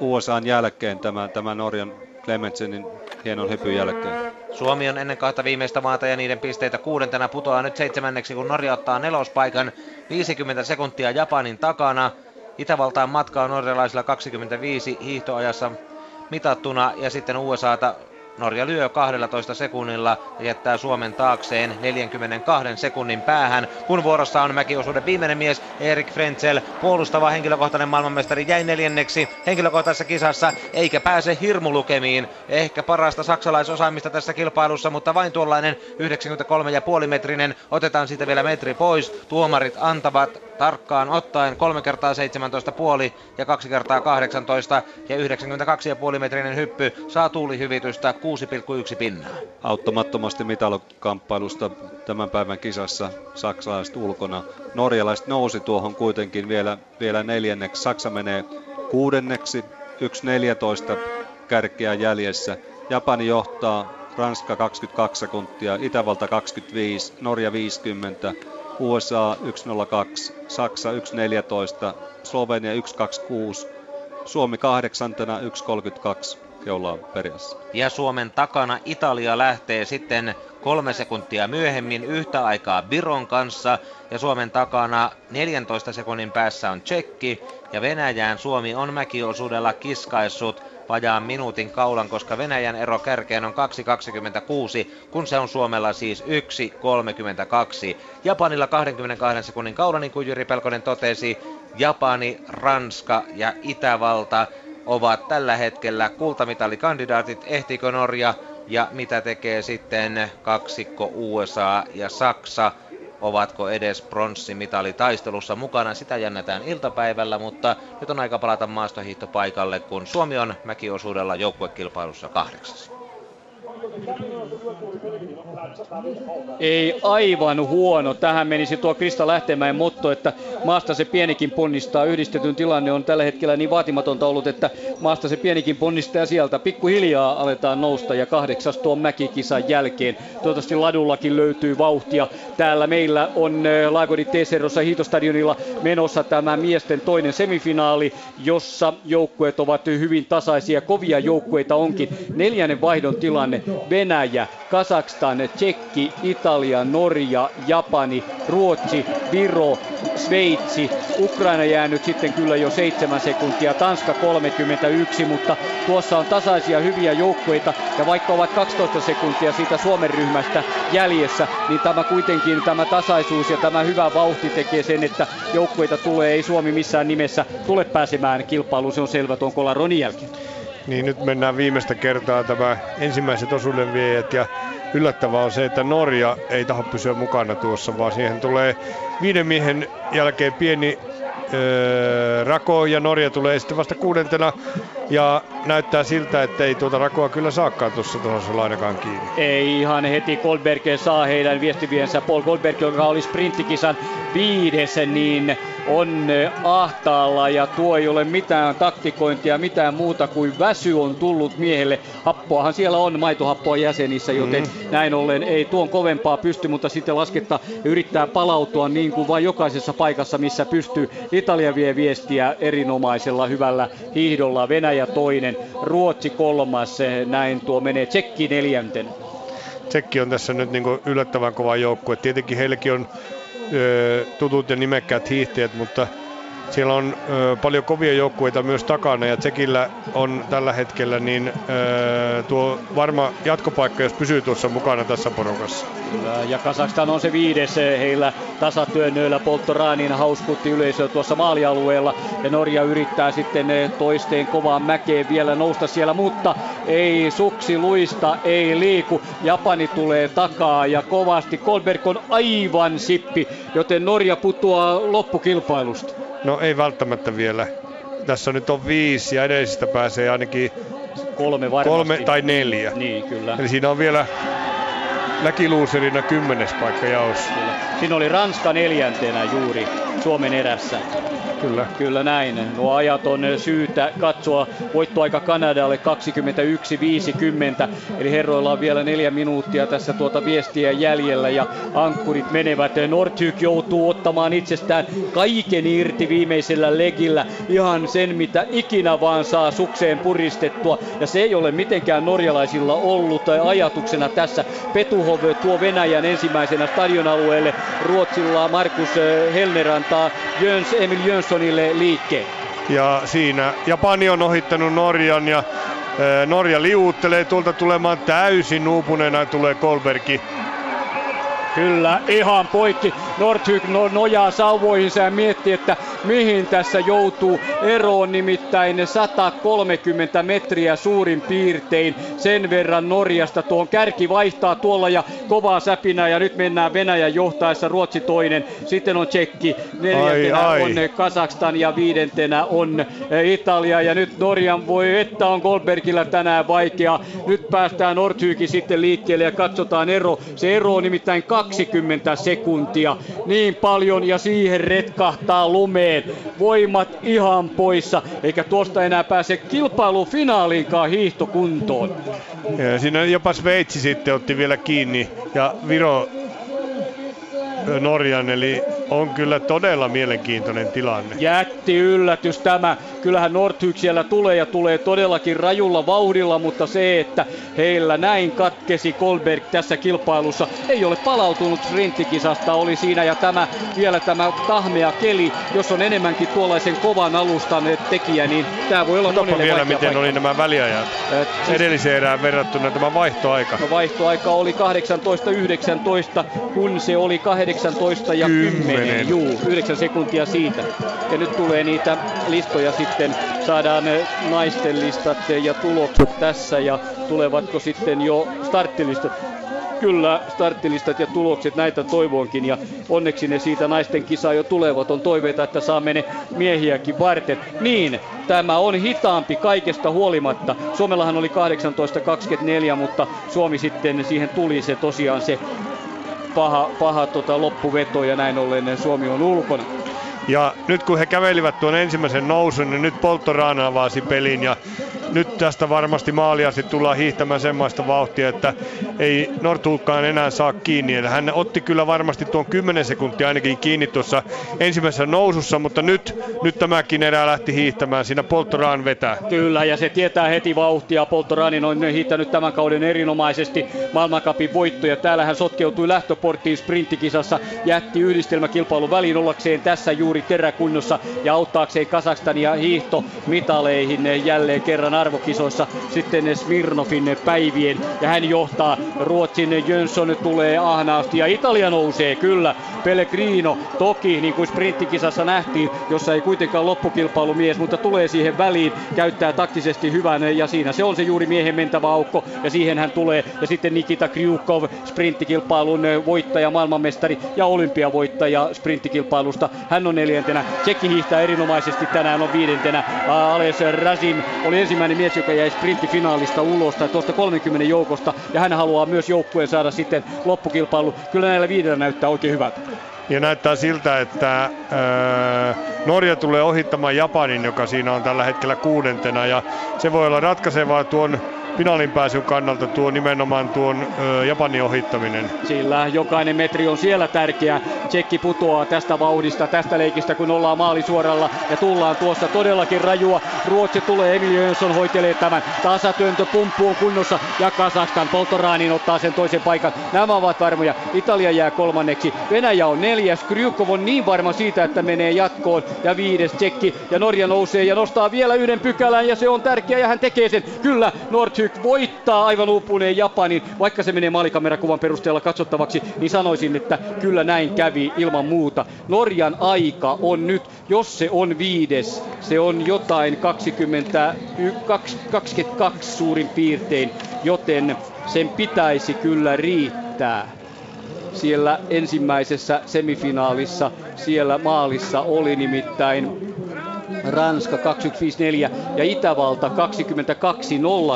USAn jälkeen tämä, tämä Norjan Clementsenin hienon hypyn jälkeen. Suomi on ennen kahta viimeistä maata ja niiden pisteitä kuudentena putoaa nyt seitsemänneksi, kun Norja ottaa nelospaikan 50 sekuntia Japanin takana. Itävaltaan matka on norjalaisilla 25 hiihtoajassa mitattuna ja sitten USAta Norja lyö 12 sekunnilla ja jättää Suomen taakseen 42 sekunnin päähän, kun vuorossa on mäkiosuuden viimeinen mies Erik Frenzel. Puolustava henkilökohtainen maailmanmestari jäi neljänneksi henkilökohtaisessa kisassa, eikä pääse hirmulukemiin. Ehkä parasta saksalaisosaamista tässä kilpailussa, mutta vain tuollainen 93,5 metrinen. Otetaan siitä vielä metri pois. Tuomarit antavat tarkkaan ottaen 3 kertaa 17 puoli ja 2 kertaa 18 ja 92,5 metrinen hyppy saa tuulihyvitystä 6,1 pinnaa. Auttamattomasti mitalokamppailusta tämän päivän kisassa saksalaiset ulkona. Norjalaiset nousi tuohon kuitenkin vielä, vielä neljänneksi. Saksa menee kuudenneksi, 1.14 kärkeä jäljessä. Japani johtaa, Ranska 22 sekuntia, Itävalta 25, Norja 50, USA 1.02, Saksa 1.14, Slovenia 1.26, Suomi kahdeksantena 1.32 jolla on perässä. Ja Suomen takana Italia lähtee sitten kolme sekuntia myöhemmin yhtä aikaa Viron kanssa. Ja Suomen takana 14 sekunnin päässä on Tsekki. Ja Venäjään Suomi on mäkiosuudella kiskaissut vajaan minuutin kaulan, koska Venäjän ero kärkeen on 2.26, kun se on Suomella siis 1.32. Japanilla 22 sekunnin kaula, niin kuin Jyri Pelkonen totesi. Japani, Ranska ja Itävalta ovat tällä hetkellä kultamitalikandidaatit. Ehtiikö Norja ja mitä tekee sitten kaksikko USA ja Saksa? Ovatko edes pronssimitalitaistelussa mukana? Sitä jännätään iltapäivällä, mutta nyt on aika palata maastohiihtopaikalle, kun Suomi on mäkiosuudella joukkuekilpailussa kahdeksas. Ei aivan huono. Tähän menisi tuo Krista Lähtemäen motto, että maasta se pienikin ponnistaa. Yhdistetyn tilanne on tällä hetkellä niin vaatimatonta ollut, että maasta se pienikin ponnistaa sieltä pikkuhiljaa aletaan nousta ja kahdeksas tuon mäkikisan jälkeen. Toivottavasti ladullakin löytyy vauhtia. Täällä meillä on Lagodi Teserossa hiitostadionilla menossa tämä miesten toinen semifinaali, jossa joukkueet ovat hyvin tasaisia. Kovia joukkueita onkin. Neljännen vaihdon tilanne Venäjä, Kazakstan, Tsekki, Italia, Norja, Japani, Ruotsi, Viro, Sveitsi, Ukraina jäänyt sitten kyllä jo 7 sekuntia, Tanska 31, mutta tuossa on tasaisia hyviä joukkueita. Ja vaikka ovat 12 sekuntia siitä Suomen ryhmästä jäljessä, niin tämä kuitenkin tämä tasaisuus ja tämä hyvä vauhti tekee sen, että joukkueita tulee, ei Suomi missään nimessä tule pääsemään kilpailuun, se on selvä tuon Kolaronin jälkeen. Niin nyt mennään viimeistä kertaa tämä ensimmäiset osuudenviejät ja yllättävää on se, että Norja ei taho pysyä mukana tuossa, vaan siihen tulee viiden miehen jälkeen pieni öö, rako ja Norja tulee sitten vasta kuudentena ja näyttää siltä, että ei tuota rakoa kyllä saakaan tuossa tuossa ainakaan kiinni. Ei ihan heti Goldberg saa heidän viestiviensä. Paul Goldberg, joka oli sprinttikisan viides, niin on ahtaalla ja tuo ei ole mitään taktikointia, mitään muuta kuin väsy on tullut miehelle. Happoahan siellä on maitohappoa jäsenissä, joten mm. näin ollen ei tuon kovempaa pysty, mutta sitten lasketta yrittää palautua niin kuin vain jokaisessa paikassa, missä pystyy. Italia vie viestiä erinomaisella hyvällä hiihdolla, Venäjä toinen, Ruotsi kolmas, näin tuo menee Tsekki neljänten. Tsekki on tässä nyt niin yllättävän kova joukkue. Tietenkin heilläkin on tutut ja nimekkäät hiihtäjät, mutta siellä on ö, paljon kovia joukkueita myös takana ja Tsekillä on tällä hetkellä niin ö, tuo varma jatkopaikka, jos pysyy tuossa mukana tässä porukassa. Ja Kasakstan on se viides heillä tasatyönnöillä Polttoraanin hauskutti yleisö tuossa maalialueella ja Norja yrittää sitten toisteen kovaan mäkeen vielä nousta siellä, mutta ei suksi luista, ei liiku. Japani tulee takaa ja kovasti. Kolberg on aivan sippi, joten Norja putoaa loppukilpailusta. No ei välttämättä vielä. Tässä nyt on viisi ja edellisistä pääsee ainakin kolme, varmasti. kolme tai neljä. Niin, kyllä. Eli siinä on vielä Läkiluuserina kymmenes paikka jaossa. Kyllä. Siinä oli Ranska neljäntenä juuri Suomen erässä. Kyllä. Kyllä näin. Nuo ajat on syytä katsoa. Voittoaika Kanadalle 21.50. Eli herroilla on vielä neljä minuuttia tässä tuota viestiä jäljellä ja ankkurit menevät. Nordtyk joutuu ottamaan itsestään kaiken irti viimeisellä legillä. Ihan sen mitä ikinä vaan saa sukseen puristettua. Ja se ei ole mitenkään norjalaisilla ollut ajatuksena tässä. Petuhov tuo Venäjän ensimmäisenä stadionalueelle. Ruotsilla Markus Helner antaa Jöns, Emil Jönssonille liikkeen. Ja siinä Japani on ohittanut Norjan ja Norja liuuttelee tuolta tulemaan täysin uupuneena tulee Kolbergi Kyllä, ihan poikki. Nordhyk no, nojaa sauvoihinsa ja miettii, että mihin tässä joutuu eroon. Nimittäin 130 metriä suurin piirtein sen verran Norjasta. Tuon kärki vaihtaa tuolla ja kovaa säpinää ja nyt mennään Venäjän johtaessa Ruotsi toinen. Sitten on Tsekki, neljäntenä ai, ai. on Kazakstan ja viidentenä on eh, Italia. Ja nyt Norjan voi, että on Goldbergillä tänään vaikea. Nyt päästään Nordhykin sitten liikkeelle ja katsotaan ero. Se ero on nimittäin 20 sekuntia. Niin paljon ja siihen retkahtaa lumeen. Voimat ihan poissa, eikä tuosta enää pääse kilpailufinaaliinkaan hiihtokuntoon. Ja siinä jopa Sveitsi sitten otti vielä kiinni ja Viro Norjan, eli on kyllä todella mielenkiintoinen tilanne. Jätti yllätys tämä. Kyllähän Nordhyk siellä tulee ja tulee todellakin rajulla vauhdilla, mutta se, että heillä näin katkesi Kolberg tässä kilpailussa, ei ole palautunut sprinttikisasta, oli siinä ja tämä vielä tämä tahmea keli, jos on enemmänkin tuollaisen kovan alustan tekijä, niin tämä voi olla monelle vielä, miten paikka. oli nämä väliajat äh, siis... edelliseen erään verrattuna tämä vaihtoaika. No, vaihtoaika oli 18-19, kun se oli 18 ja 10. 10. Juu, 9 sekuntia siitä. Ja nyt tulee niitä listoja sitten, saadaan naisten listat ja tulokset tässä ja tulevatko sitten jo starttilistat kyllä starttilistat ja tulokset näitä toivonkin ja onneksi ne siitä naisten kisaa jo tulevat. On toiveita, että saamme ne miehiäkin varten. Niin, tämä on hitaampi kaikesta huolimatta. Suomellahan oli 18.24, mutta Suomi sitten siihen tuli se tosiaan se paha, paha tota loppuveto ja näin ollen Suomi on ulkona. Ja nyt kun he kävelivät tuon ensimmäisen nousun, niin nyt Polttorana avasi pelin ja nyt tästä varmasti maalia sitten tullaan hiihtämään semmoista vauhtia, että ei Nortulkaan enää saa kiinni. Eli hän otti kyllä varmasti tuon 10 sekuntia ainakin kiinni tuossa ensimmäisessä nousussa, mutta nyt, nyt tämäkin erää lähti hiihtämään. Siinä Polttoraan vetää. Kyllä, ja se tietää heti vauhtia. Polttoranin on hiittänyt tämän kauden erinomaisesti maailmankapin voittoja. Täällä hän sotkeutui lähtöporttiin sprinttikisassa, jätti yhdistelmäkilpailun väliin ollakseen tässä juuri teräkunnossa. Ja auttaakseen Kasakstania hiihto mitaleihin jälleen kerran arvokisoissa. Sitten Smirnofin päivien. Ja hän johtaa. Ruotsin Jönsson tulee ahnaasti. Ja Italia nousee kyllä. Pellegrino toki niin kuin sprinttikisassa nähtiin jossa ei kuitenkaan loppukilpailumies mutta tulee siihen väliin käyttää taktisesti hyvän ja siinä se on se juuri miehen mentävä aukko ja siihen hän tulee. Ja sitten Nikita Kryukov sprinttikilpailun voittaja maailmanmestari ja olympiavoittaja sprinttikilpailusta. Hän on neljäntenä Tsekki hiihtää erinomaisesti tänään on viidentenä Ales Razin oli ensimmäinen mies, joka jäi sprinttifinaalista ulos tai tuosta 30 joukosta ja hän haluaa myös joukkueen saada sitten loppukilpailu. Kyllä näillä viidellä näyttää oikein hyvältä. Ja näyttää siltä, että ää, Norja tulee ohittamaan Japanin, joka siinä on tällä hetkellä kuudentena. Ja se voi olla ratkaisevaa tuon finaalin pääsyn kannalta tuo nimenomaan tuon ö, Japanin ohittaminen. Sillä jokainen metri on siellä tärkeä. Tsekki putoaa tästä vauhdista, tästä leikistä, kun ollaan maalisuoralla ja tullaan tuossa todellakin rajua. Ruotsi tulee, Emil Jönsson hoitelee tämän. Tasatöyntö pumppu on kunnossa ja Kasakstan Poltoraanin ottaa sen toisen paikan. Nämä ovat varmoja. Italia jää kolmanneksi. Venäjä on neljäs. Krykov on niin varma siitä, että menee jatkoon. Ja viides Tsekki ja Norja nousee ja nostaa vielä yhden pykälän ja se on tärkeä ja hän tekee sen. Kyllä, Nordhyk voittaa aivan uupuneen Japanin. Vaikka se menee maalikamerakuvan perusteella katsottavaksi, niin sanoisin, että kyllä näin kävi ilman muuta. Norjan aika on nyt, jos se on viides, se on jotain 20, 22 suurin piirtein, joten sen pitäisi kyllä riittää. Siellä ensimmäisessä semifinaalissa, siellä maalissa oli nimittäin Ranska 25-4 ja Itävalta 22-02.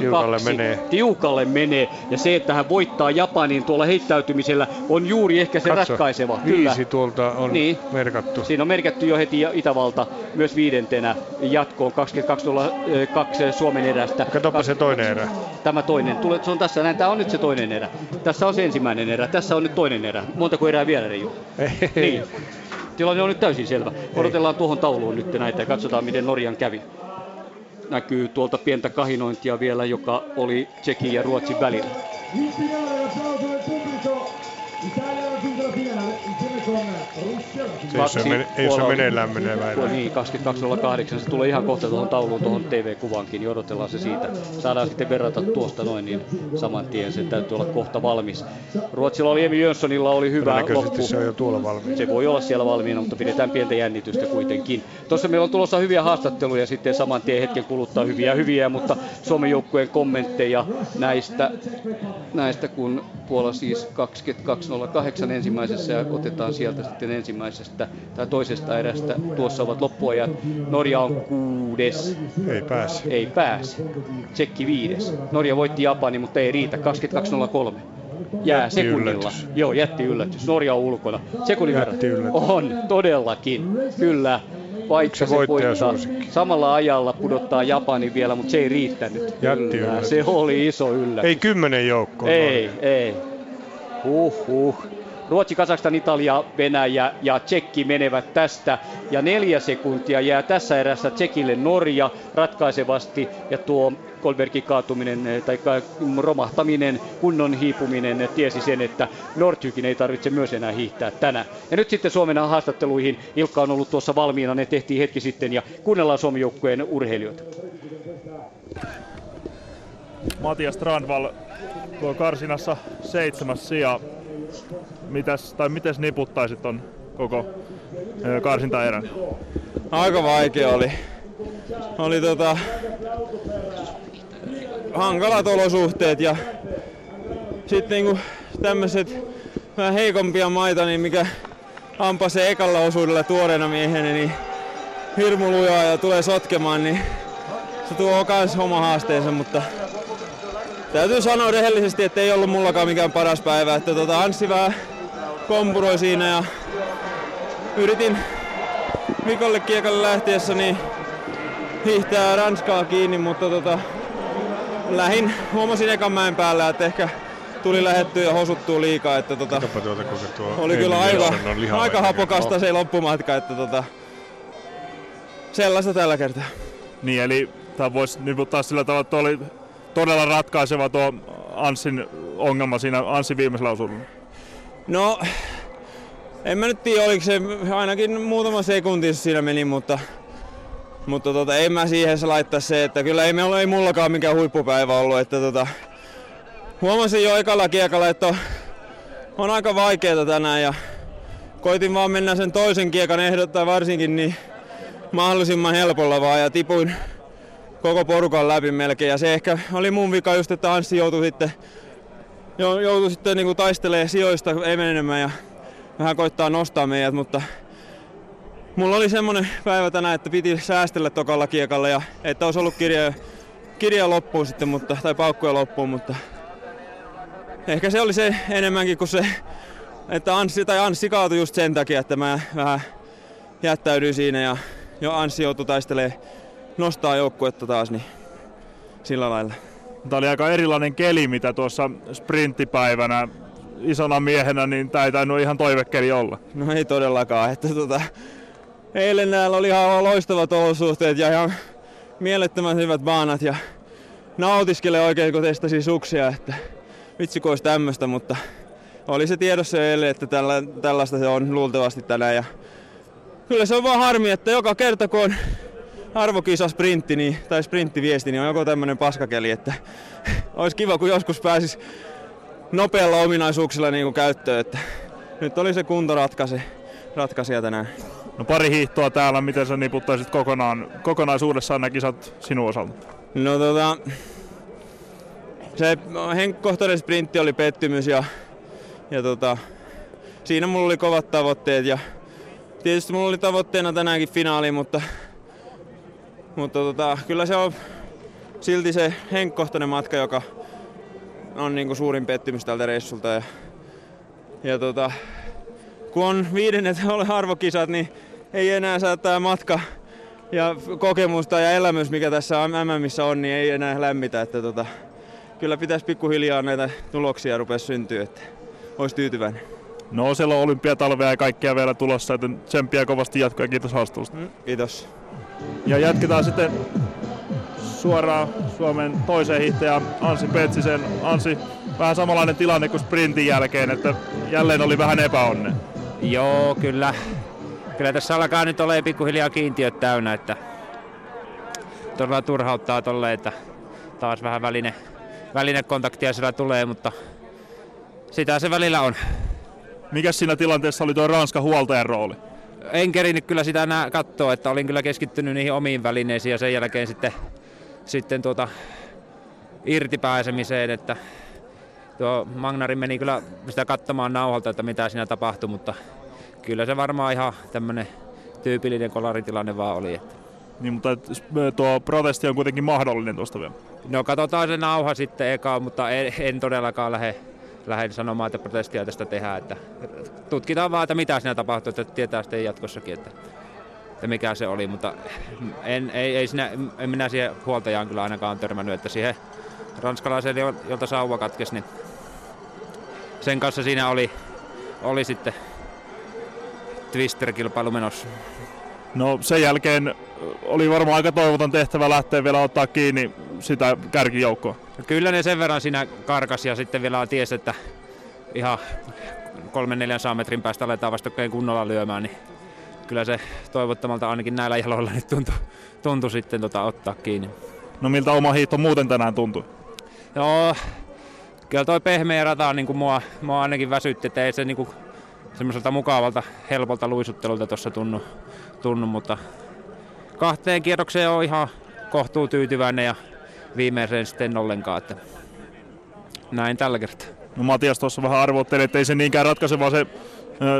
Tiukalle menee. Tiukalle menee. Ja se, että hän voittaa Japanin tuolla heittäytymisellä on juuri ehkä se Katso, ratkaiseva. Viisi tuolta on Niin. merkattu. Siinä on merkattu jo heti Itävalta myös viidentenä jatkoon 22-02 Suomen erästä. Katsopa se toinen erä. Tämä toinen. Tule, se on tässä näin. Tämä on nyt se toinen erä. Tässä on se ensimmäinen erä. Tässä on nyt toinen erä. Montako erää vielä, Reijo? Niin. Tilanne on nyt täysin selvä. Odotellaan tuohon tauluun nyt näitä ja katsotaan, miten Norjan kävi. Näkyy tuolta pientä kahinointia vielä, joka oli Tsekin ja Ruotsin välillä. Ei se, mene, ei se meneillään menevä. Niin, 22.08. Se tulee ihan kohta tuohon tauluun, tuohon TV-kuvaankin, niin odotellaan se siitä. Saadaan sitten verrata tuosta noin, niin saman tien se täytyy olla kohta valmis. Ruotsilla oli Emi Jönssonilla oli hyvä loppu. se on jo tuolla valmiina. Se voi olla siellä valmiina, mutta pidetään pientä jännitystä kuitenkin. Tuossa meillä on tulossa hyviä haastatteluja sitten saman tien hetken kuluttaa hyviä hyviä, mutta Suomen joukkueen kommentteja näistä, näistä kun Puola siis 22.08 ensimmäisessä ja otetaan sieltä sitten ensimmäisestä tai toisesta erästä. Tuossa ovat loppuajat. Norja on kuudes. Ei pääse. Ei pääse. Tsekki viides. Norja voitti Japani, mutta ei riitä. 22.03. Jää Jätti sekunnilla. yllätys. Joo, jätti yllätys. Norja on ulkona. Sekunnin verran. Jätti yllätys. On, todellakin. Kyllä. Vaikka Se se, voittaa samalla ajalla pudottaa Japani vielä, mutta se ei riittänyt. Jätti Kyllä, yllätys. Se oli iso yllätys. Ei kymmenen joukkoa. Ei, ei. Huh, huh. Ruotsi, Kazakstan, Italia, Venäjä ja Tsekki menevät tästä. Ja neljä sekuntia jää tässä erässä Tsekille Norja ratkaisevasti. Ja tuo Kolbergin kaatuminen eh, tai romahtaminen, kunnon hiipuminen tiesi sen, että Nordhykin ei tarvitse myös enää hiihtää tänään. Ja nyt sitten Suomen haastatteluihin. Ilkka on ollut tuossa valmiina, ne tehtiin hetki sitten ja kuunnellaan Suomen joukkueen urheilijoita. Matias Strandval tuo karsinassa seitsemäs sija. Mitäs, tai mites niputtaisit ton koko karsintaerän? Aika vaikea oli. Oli tota, hankalat olosuhteet ja sitten niinku tämmöiset vähän heikompia maita, niin mikä ampasee ekalla osuudella tuoreena miehenä, niin hirmu lujaa ja tulee sotkemaan, niin se tuo kans oma haasteensa, mutta täytyy sanoa rehellisesti, että ei ollut mullakaan mikään paras päivä. Että tota, Anssi vähän kompuroi siinä ja yritin Mikolle kiekalle lähtiessä niin hiihtää Ranskaa kiinni, mutta tota, lähin, huomasin ekan mäen päällä, että ehkä tuli lähettyä ja hosuttua liikaa. Että tota, tuota, tuo oli kyllä aika, aika ennen hapokasta se loppumatka, että tota, sellaista tällä kertaa. Niin, eli tämä voisi niputtaa sillä tavalla, että oli todella ratkaiseva tuo Anssin ongelma siinä Anssin viimeisellä osuudella. No, en mä nyt tiedä, oliko se ainakin muutama sekunti siinä meni, mutta, mutta tota, en mä siihen laittaa se, että kyllä ei, meillä, ei mullakaan mikään huippupäivä ollut, että tota, huomasin jo ekalla kiekalla, että on, on aika vaikeaa tänään ja koitin vaan mennä sen toisen kiekan ehdottaa varsinkin niin mahdollisimman helpolla vaan ja tipuin koko porukan läpi melkein. Ja se ehkä oli mun vika just, että Anssi joutui sitten jo- joutui sitten niin taistelemaan sijoista emenemään ja vähän koittaa nostaa meidät, mutta mulla oli semmonen päivä tänään, että piti säästellä tokalla kiekalla ja että olisi ollut kirja, kirja loppuun sitten, mutta, tai paukkuja loppuun, mutta ehkä se oli se enemmänkin kuin se, että Anssi, tai Anssi kaatui just sen takia, että mä vähän jättäydyin siinä ja jo Anssi joutui taistelemaan nostaa joukkuetta taas, niin sillä lailla. Tämä oli aika erilainen keli, mitä tuossa sprinttipäivänä isona miehenä, niin tämä ei tainnut ihan toivekeli olla. No ei todellakaan. Että tota, eilen näillä oli ihan loistavat olosuhteet ja ihan mielettömän hyvät baanat ja nautiskele oikein kun testasi suksia, että vitsi kun olisi tämmöistä, mutta oli se tiedossa eilen, että tällä, tällaista se on luultavasti tänään ja kyllä se on vaan harmi, että joka kerta kun on arvokisa sprintti niin, tai sprinttiviesti, niin on joko tämmöinen paskakeli, että [LAUGHS] olisi kiva kun joskus pääsis nopealla ominaisuuksilla niin kuin käyttöön, että nyt oli se kunto ratkaisi, ratkaisija tänään. No pari hiihtoa täällä, miten sä niputtaisit kokonaan, kokonaisuudessaan nämä kisat sinun osalta? No tota, se henkkohtainen sprintti oli pettymys ja, ja tota, siinä mulla oli kovat tavoitteet ja tietysti mulla oli tavoitteena tänäänkin finaali, mutta, mutta tota, kyllä se on silti se henkkohtainen matka, joka on niinku suurin pettymys tältä reissulta. Ja, ja tota, kun on viidennet [LAUGHS] ole arvokisat, niin ei enää saa tämä matka ja kokemusta ja elämys, mikä tässä MMissä on, niin ei enää lämmitä. Että tota, kyllä pitäisi pikkuhiljaa näitä tuloksia rupea syntyä, että olisi tyytyväinen. No siellä on olympiatalvea ja kaikkea vielä tulossa, joten tsemppiä kovasti jatkoa ja kiitos haastattelusta. Mm, kiitos. Ja jatketaan sitten suoraan Suomen toiseen hiihtäjään Ansi Petsisen. Ansi, vähän samanlainen tilanne kuin sprintin jälkeen, että jälleen oli vähän epäonne. Joo, kyllä. Kyllä tässä alkaa nyt olemaan pikkuhiljaa kiintiöt täynnä, että todella turhauttaa tolle, että taas vähän väline, välinekontaktia siellä tulee, mutta sitä se välillä on. Mikä siinä tilanteessa oli tuo Ranskan huoltajan rooli? En kerinyt kyllä sitä enää katsoa, että olin kyllä keskittynyt niihin omiin välineisiin ja sen jälkeen sitten, sitten tuota irti pääsemiseen, että tuo Magnari meni kyllä sitä katsomaan nauhalta, että mitä siinä tapahtui, mutta kyllä se varmaan ihan tämmöinen tyypillinen kolaritilanne vaan oli. Että. Niin, mutta tuo protesti on kuitenkin mahdollinen tuosta vielä. No katsotaan se nauha sitten eka, mutta en, en todellakaan lähde, lähde sanomaan, että protestia tästä tehdään. Että tutkitaan vaan, että mitä siinä tapahtui, että tietää sitten jatkossakin, että, että mikä se oli, mutta en, ei, ei siinä, en minä siihen huoltajaan kyllä ainakaan törmännyt, että siihen ranskalaiselle, jolta sauva katkesi, niin sen kanssa siinä oli, oli sitten Twister-kilpailu menossa. No sen jälkeen oli varmaan aika toivoton tehtävä lähteä vielä ottaa kiinni sitä kärkijoukkoa. No kyllä ne sen verran siinä karkas ja sitten vielä ties, että ihan 300-400 metrin päästä aletaan vasta kunnolla lyömään, niin kyllä se toivottomalta ainakin näillä jaloilla nyt tuntui, tuntui sitten tota ottaa kiinni. No miltä oma hiihto muuten tänään tuntui? Joo, kyllä toi pehmeä rata niin kuin mua, mua ainakin väsytti, että ei se niin kuin semmoiselta mukavalta, helpolta luisuttelulta tuossa tunnu, tunnu, mutta kahteen kierrokseen on ihan kohtuu tyytyväinen ja viimeiseen sitten ollenkaan, että näin tällä kertaa. No Matias tuossa vähän arvotteli, että ei se niinkään ratkaise, vaan se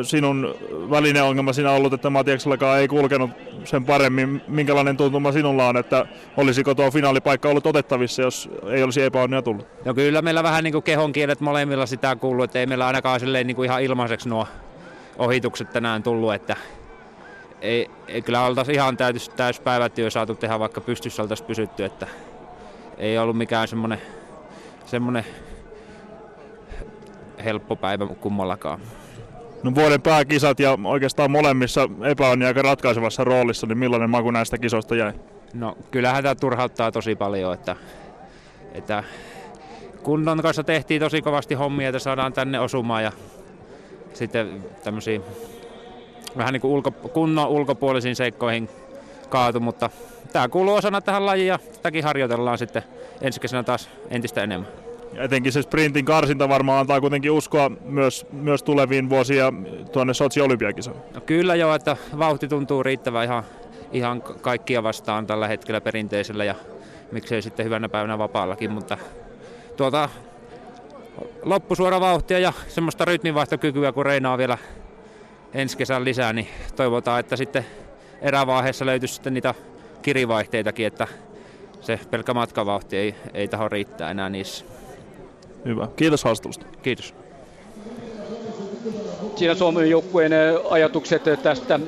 sinun välineongelma siinä ollut, että Matiaksellakaan ei kulkenut sen paremmin. Minkälainen tuntuma sinulla on, että olisiko tuo finaalipaikka ollut otettavissa, jos ei olisi epäonnia tullut? No kyllä meillä vähän niin kuin kehon kielet molemmilla sitä kuuluu, että ei meillä ainakaan silleen niin kuin ihan ilmaiseksi nuo ohitukset tänään tullut, että ei, ei kyllä oltaisi ihan täys, täyspäivätyö saatu tehdä, vaikka pystyssä oltaisiin pysytty, että ei ollut mikään semmoinen, semmoinen helppo päivä kummallakaan. No vuoden pääkisat ja oikeastaan molemmissa epäonni aika ratkaisevassa roolissa, niin millainen maku näistä kisoista jäi? No kyllähän tämä turhauttaa tosi paljon, että, että kunnon kanssa tehtiin tosi kovasti hommia, että saadaan tänne osumaan ja sitten tämmöisiä vähän niin kuin ulko, kunnon ulkopuolisiin seikkoihin kaatu, mutta tämä kuuluu osana tähän lajiin ja tätäkin harjoitellaan sitten ensi kesänä taas entistä enemmän. Ja etenkin se sprintin karsinta varmaan antaa kuitenkin uskoa myös, myös tuleviin vuosia tuonne Sotsi olympiakisoihin. No kyllä joo, että vauhti tuntuu riittävän ihan, ihan kaikkia vastaan tällä hetkellä perinteisellä ja miksei sitten hyvänä päivänä vapaallakin, mutta tuota, loppusuora vauhtia ja semmoista rytminvaihtokykyä, kun reinaa vielä ensi kesän lisää, niin toivotaan, että sitten erävaiheessa löytyisi sitten niitä kirivaihteitakin, että se pelkkä matkavauhti ei, ei taho riittää enää niissä. Hyvä. Kiitos haastattelusta. Kiitos. Siinä Suomen joukkueen ajatukset tästä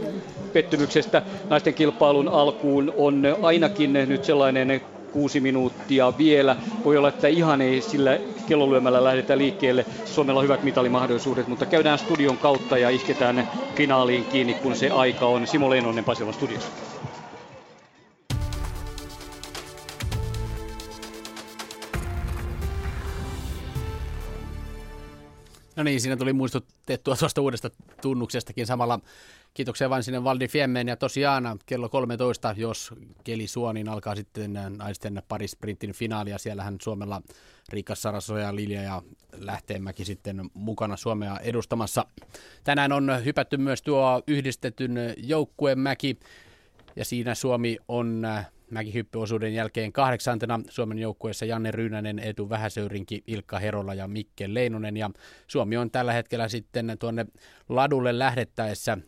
pettymyksestä naisten kilpailun alkuun on ainakin nyt sellainen kuusi minuuttia vielä. Voi olla, että ihan ei sillä kellolyömällä lähdetä liikkeelle. Suomella on hyvät mitalimahdollisuudet, mutta käydään studion kautta ja isketään finaaliin kiinni, kun se aika on. Simo Leinonen Pasilan studiossa. No niin, siinä tuli muistutettua tuosta uudesta tunnuksestakin samalla. Kiitoksia vain sinne Valdi Fiemmeen ja tosiaan kello 13, jos keli suo, niin alkaa sitten naisten parisprintin finaalia. Siellähän Suomella Riikka Sarasoja, ja Lilja ja Lähteenmäki sitten mukana Suomea edustamassa. Tänään on hypätty myös tuo yhdistetyn joukkueen mäki ja siinä Suomi on mäkihyppyosuuden jälkeen kahdeksantena Suomen joukkueessa Janne Ryynänen, Etu Vähäsöyrinki, Ilkka Herola ja Mikke Leinonen. Ja Suomi on tällä hetkellä sitten tuonne ladulle lähdettäessä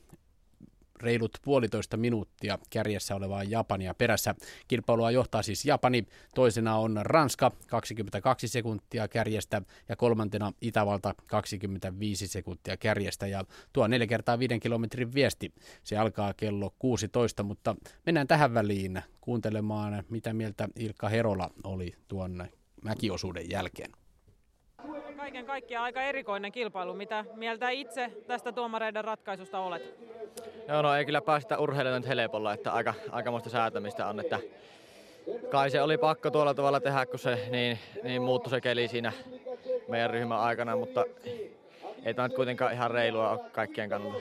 reilut puolitoista minuuttia kärjessä olevaa Japania perässä. Kilpailua johtaa siis Japani, toisena on Ranska 22 sekuntia kärjestä ja kolmantena Itävalta 25 sekuntia kärjestä. Ja tuo neljä kertaa viiden kilometrin viesti, se alkaa kello 16, mutta mennään tähän väliin kuuntelemaan, mitä mieltä Ilkka Herola oli tuon mäkiosuuden jälkeen. Kaiken kaikkiaan aika erikoinen kilpailu. Mitä mieltä itse tästä tuomareiden ratkaisusta olet? Joo, no ei kyllä päästä urheilemaan helpolla, että aika, aikamoista säätämistä on, että kai se oli pakko tuolla tavalla tehdä, kun se niin, niin muuttui se keli siinä meidän ryhmän aikana, mutta ei tämä nyt kuitenkaan ihan reilua ole kaikkien kannalta.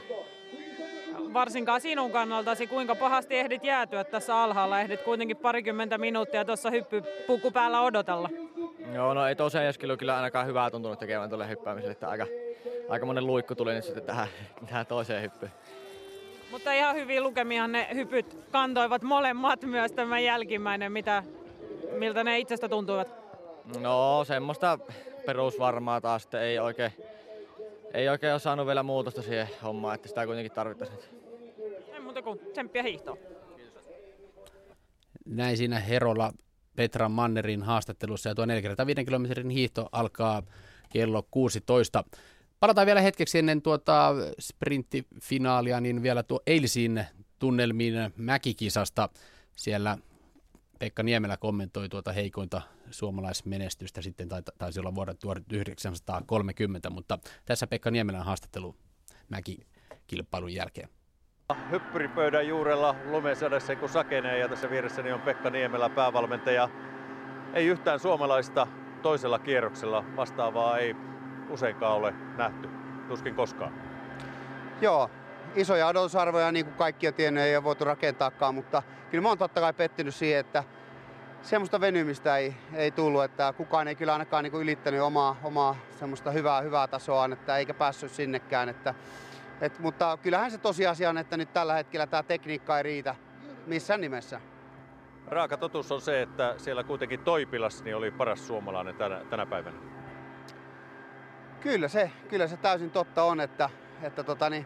Varsinkaan sinun kannaltasi, kuinka pahasti ehdit jäätyä tässä alhaalla? Ehdit kuitenkin parikymmentä minuuttia tuossa hyppypuku päällä odotella. Joo, no ei tosiaan jaskilu kyllä ainakaan hyvää tuntunut tekemään tuolle hyppäämiselle, että aika, aika monen luikku tuli nyt sitten tähän, [LAUGHS] tähän toiseen hyppyyn. Mutta ihan hyvin lukemia ne hypyt kantoivat molemmat myös tämä jälkimmäinen. Mitä, miltä ne itsestä tuntuivat? No semmoista perusvarmaa taas, että ei oikein, ei oikein ole saanut vielä muutosta siihen hommaan, että sitä kuitenkin tarvittaisiin. Ei muuta kuin tsemppiä hiihtoa. Näin siinä Herola Petra Mannerin haastattelussa ja tuo 45 kilometrin hiihto alkaa kello 16. Palataan vielä hetkeksi ennen tuota sprinttifinaalia, niin vielä tuo eilisiin tunnelmiin mäkikisasta. Siellä Pekka Niemelä kommentoi tuota heikointa suomalaismenestystä sitten, tai taisi olla vuoden 1930, mutta tässä Pekka Niemelän haastattelu mäkikilpailun jälkeen. Hyppyripöydän juurella lumesadessa kun sakenee ja tässä vieressäni on Pekka Niemelä päävalmentaja. Ei yhtään suomalaista toisella kierroksella vastaavaa ei useinkaan ole nähty, tuskin koskaan. Joo, isoja odotusarvoja niin kuin kaikki on tiennyt, ei ole voitu rakentaakaan, mutta kyllä mä oon totta kai pettynyt siihen, että semmoista venymistä ei, ei tullut, että kukaan ei kyllä ainakaan niin kuin ylittänyt omaa, omaa semmoista hyvää, hyvää tasoaan, että eikä päässyt sinnekään. Että, et, mutta kyllähän se tosiasia on, että nyt tällä hetkellä tämä tekniikka ei riitä missään nimessä. Raaka totuus on se, että siellä kuitenkin Toipilas niin oli paras suomalainen tänä, tänä päivänä. Kyllä se, kyllä se täysin totta on, että, että tota niin,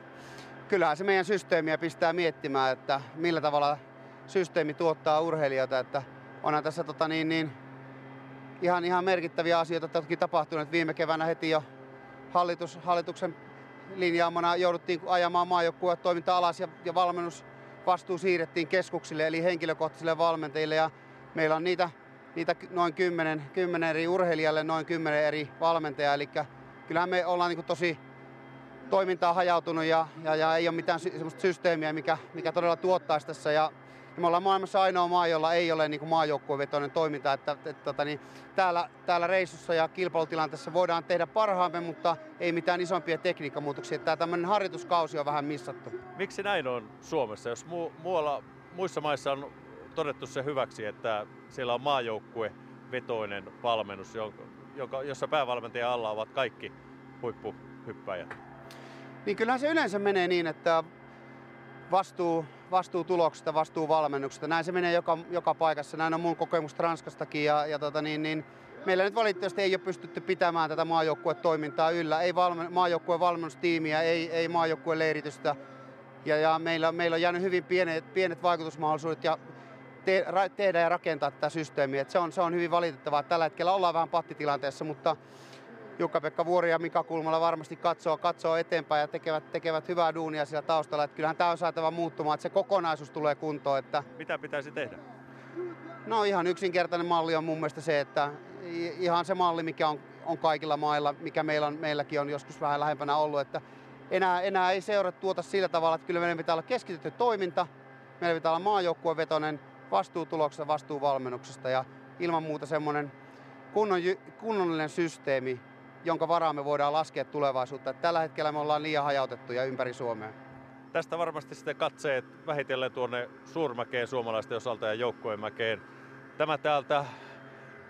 kyllähän se meidän systeemiä pistää miettimään, että millä tavalla systeemi tuottaa urheilijoita, että onhan tässä tota niin, niin, ihan, ihan merkittäviä asioita toki tapahtunut. Viime keväänä heti jo hallitus, hallituksen linjaamana jouduttiin ajamaan maajoukkueen toiminta alas ja, ja valmennusvastuu siirrettiin keskuksille eli henkilökohtaisille valmentajille ja meillä on niitä niitä noin 10, 10 eri urheilijalle, noin 10 eri valmentajaa. Eli kyllähän me ollaan niin tosi toimintaa hajautunut ja, ja, ja ei ole mitään sy- sellaista systeemiä, mikä, mikä todella tuottaisi tässä. Ja, ja me ollaan maailmassa ainoa maa, jolla ei ole niin maajoukkuevetoinen toiminta. Että, että, että, tota niin, täällä, täällä reissussa ja kilpailutilanteessa voidaan tehdä parhaamme, mutta ei mitään isompia tekniikkamuutoksia. Tämä tämmöinen harjoituskausi on vähän missattu. Miksi näin on Suomessa, jos mu- muualla, muissa maissa on todettu se hyväksi, että siellä on maajoukkue vetoinen valmennus, joka, jossa päävalmentajan alla ovat kaikki huippuhyppäjät? Niin kyllähän se yleensä menee niin, että vastuu, vastuu tuloksesta, vastuu valmennuksesta. Näin se menee joka, joka paikassa. Näin on mun kokemus Ranskastakin. Ja, ja tota niin, niin, meillä nyt valitettavasti ei ole pystytty pitämään tätä maajoukkuetoimintaa yllä. Ei valmen, maajoukkueen valmennustiimiä, ei, ei maajoukkueen leiritystä. Ja, ja meillä, meillä on jäänyt hyvin pienet, pienet vaikutusmahdollisuudet ja te, ra, tehdä ja rakentaa tätä systeemiä. Et se, on, se on hyvin valitettavaa. Tällä hetkellä ollaan vähän pattitilanteessa, mutta Jukka-Pekka Vuori ja Mika Kulmala varmasti katsoo, katsoo eteenpäin ja tekevät, tekevät hyvää duunia siellä taustalla. Että kyllähän tämä on saatava muuttumaan, että se kokonaisuus tulee kuntoon. Että... Mitä pitäisi tehdä? No ihan yksinkertainen malli on mun mielestä se, että ihan se malli, mikä on, on kaikilla mailla, mikä meillä on, meilläkin on joskus vähän lähempänä ollut, että enää, enää ei seura tuota sillä tavalla, että kyllä meidän pitää olla keskitetty toiminta, meillä pitää olla maajoukkuevetoinen vastuutuloksesta, vastuuvalmennuksesta ja ilman muuta semmoinen kunnon, kunnollinen systeemi, jonka varaan me voidaan laskea tulevaisuutta. tällä hetkellä me ollaan liian hajautettuja ympäri Suomea. Tästä varmasti sitten katseet vähitellen tuonne Suurmäkeen suomalaisten osalta ja joukkuemäkeen. Tämä täältä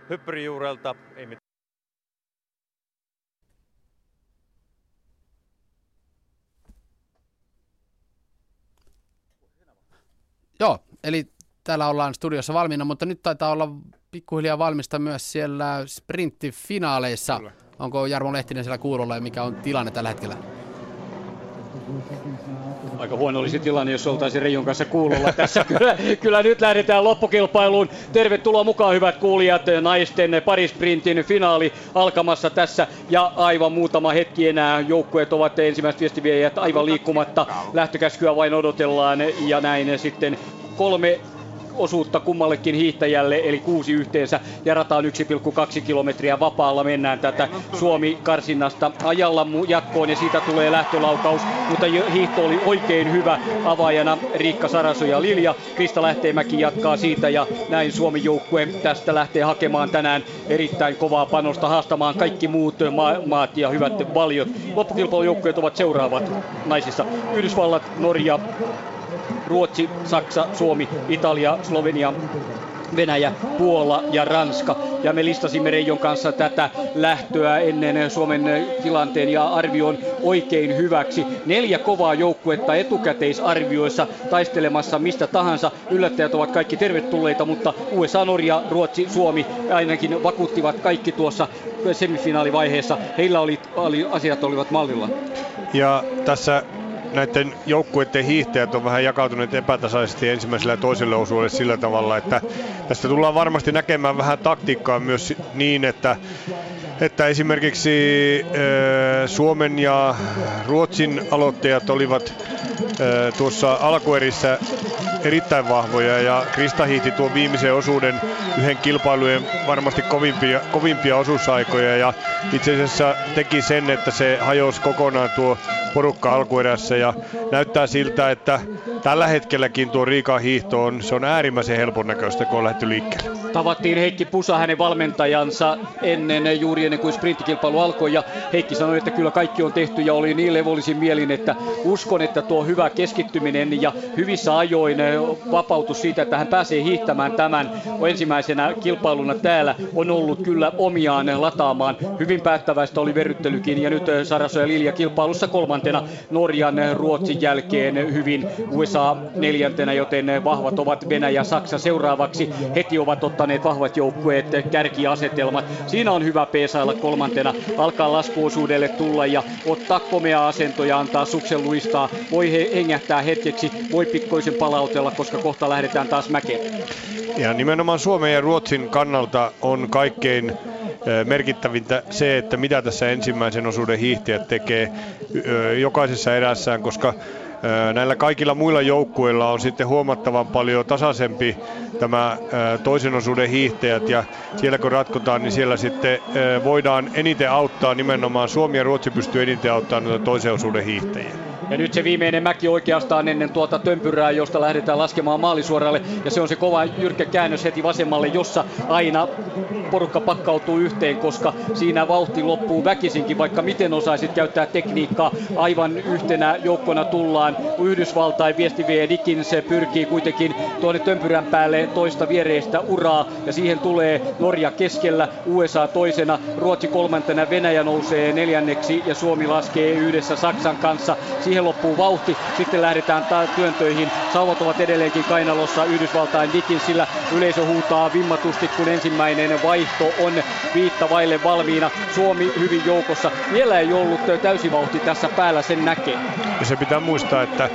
hyppyrijuurelta, ei mitään. Joo, eli täällä ollaan studiossa valmiina, mutta nyt taitaa olla pikkuhiljaa valmista myös siellä sprinttifinaaleissa. Kyllä. Onko Jarmo Lehtinen siellä kuulolla ja mikä on tilanne tällä hetkellä? Aika huono olisi tilanne, jos oltaisiin Reijon kanssa kuulolla tässä. [LAUGHS] Kyllä, kyllä nyt lähdetään loppukilpailuun. Tervetuloa mukaan hyvät kuulijat. Naisten parisprintin finaali alkamassa tässä. Ja aivan muutama hetki enää. Joukkueet ovat ensimmäiset viestiviejät aivan liikkumatta. Lähtökäskyä vain odotellaan ja näin sitten kolme osuutta kummallekin hiihtäjälle, eli kuusi yhteensä, ja rata on 1,2 kilometriä vapaalla. Mennään tätä Suomi-karsinnasta ajalla jatkoon, ja siitä tulee lähtölaukaus, mutta hiihto oli oikein hyvä avaajana Riikka Saraso ja Lilja. Krista Lähteenmäki jatkaa siitä, ja näin Suomi-joukkue tästä lähtee hakemaan tänään erittäin kovaa panosta, haastamaan kaikki muut ma- maat ja hyvät valiot. Loppukilpailujoukkueet ovat seuraavat naisissa. Yhdysvallat, Norja, Ruotsi, Saksa, Suomi, Italia, Slovenia, Venäjä, Puola ja Ranska. Ja me listasimme Reijon kanssa tätä lähtöä ennen Suomen tilanteen ja arvion oikein hyväksi. Neljä kovaa joukkuetta etukäteisarvioissa taistelemassa mistä tahansa. Yllättäjät ovat kaikki tervetulleita, mutta USA, Norja, Ruotsi, Suomi ainakin vakuuttivat kaikki tuossa semifinaalivaiheessa. Heillä oli, oli, asiat olivat mallilla. Ja tässä näiden joukkueiden hiihtäjät on vähän jakautuneet epätasaisesti ensimmäisellä ja toiselle osuudelle sillä tavalla, että tästä tullaan varmasti näkemään vähän taktiikkaa myös niin, että että esimerkiksi Suomen ja Ruotsin aloittajat olivat tuossa alkuerissä erittäin vahvoja ja Krista hiihti tuon viimeisen osuuden yhden kilpailujen varmasti kovimpia, kovimpia osuusaikoja ja itse asiassa teki sen, että se hajosi kokonaan tuo porukka alkuerässä ja näyttää siltä, että tällä hetkelläkin tuo Riikan hiihto on, se on äärimmäisen helpon näköistä, kun on lähdetty liikkeelle. Tavattiin Heikki Pusa, hänen valmentajansa, ennen juuri ennen kuin sprintkilpailu alkoi ja Heikki sanoi, että kyllä kaikki on tehty ja oli niin levollisin mielin, että uskon, että tuo hyvä keskittyminen ja hyvissä ajoin vapautus siitä, että hän pääsee hiihtämään tämän ensimmäisenä kilpailuna täällä on ollut kyllä omiaan lataamaan. Hyvin päättäväistä oli verryttelykin ja nyt Saraso ja Lilja kilpailussa kolmantena Norjan Ruotsin jälkeen hyvin USA neljäntenä, joten vahvat ovat Venäjä Saksa seuraavaksi. Heti ovat ottaneet vahvat joukkueet kärkiasetelmat. Siinä on hyvä peesailla kolmantena, alkaa laskuosuudelle tulla ja ottaa komea asento ja antaa suksen luistaa. Voi he hengähtää hetkeksi, voi pikkoisen palautella, koska kohta lähdetään taas mäkeen. Ja nimenomaan Suomen ja Ruotsin kannalta on kaikkein merkittävintä se, että mitä tässä ensimmäisen osuuden hiihtäjät tekee jokaisessa erässään, koska Näillä kaikilla muilla joukkueilla on sitten huomattavan paljon tasaisempi tämä toisen osuuden hiihtäjät ja siellä kun ratkotaan, niin siellä sitten voidaan eniten auttaa nimenomaan Suomi ja Ruotsi pystyy eniten auttamaan toisen osuuden hiihtäjiä. Ja nyt se viimeinen mäki oikeastaan ennen tuota tömpyrää, josta lähdetään laskemaan maalisuoralle. Ja se on se kova jyrkkä käännös heti vasemmalle, jossa aina porukka pakkautuu yhteen, koska siinä vauhti loppuu väkisinkin, vaikka miten osaisit käyttää tekniikkaa. Aivan yhtenä joukkona tullaan. Yhdysvaltain viestivie Dickins pyrkii kuitenkin tuonne tömpyrän päälle toista viereistä uraa. Ja siihen tulee Norja keskellä, USA toisena, Ruotsi kolmantena, Venäjä nousee neljänneksi ja Suomi laskee yhdessä Saksan kanssa. Siihen loppuu vauhti, sitten lähdetään ta- työntöihin. Sauvat ovat edelleenkin kainalossa Yhdysvaltain Dickinsillä. Yleisö huutaa vimmatusti, kun ensimmäinen vaihto on viitta vaille valmiina. Suomi hyvin joukossa. Vielä ei ollut täysivauhti tässä päällä, sen näkee. Ja se pitää muistaa, että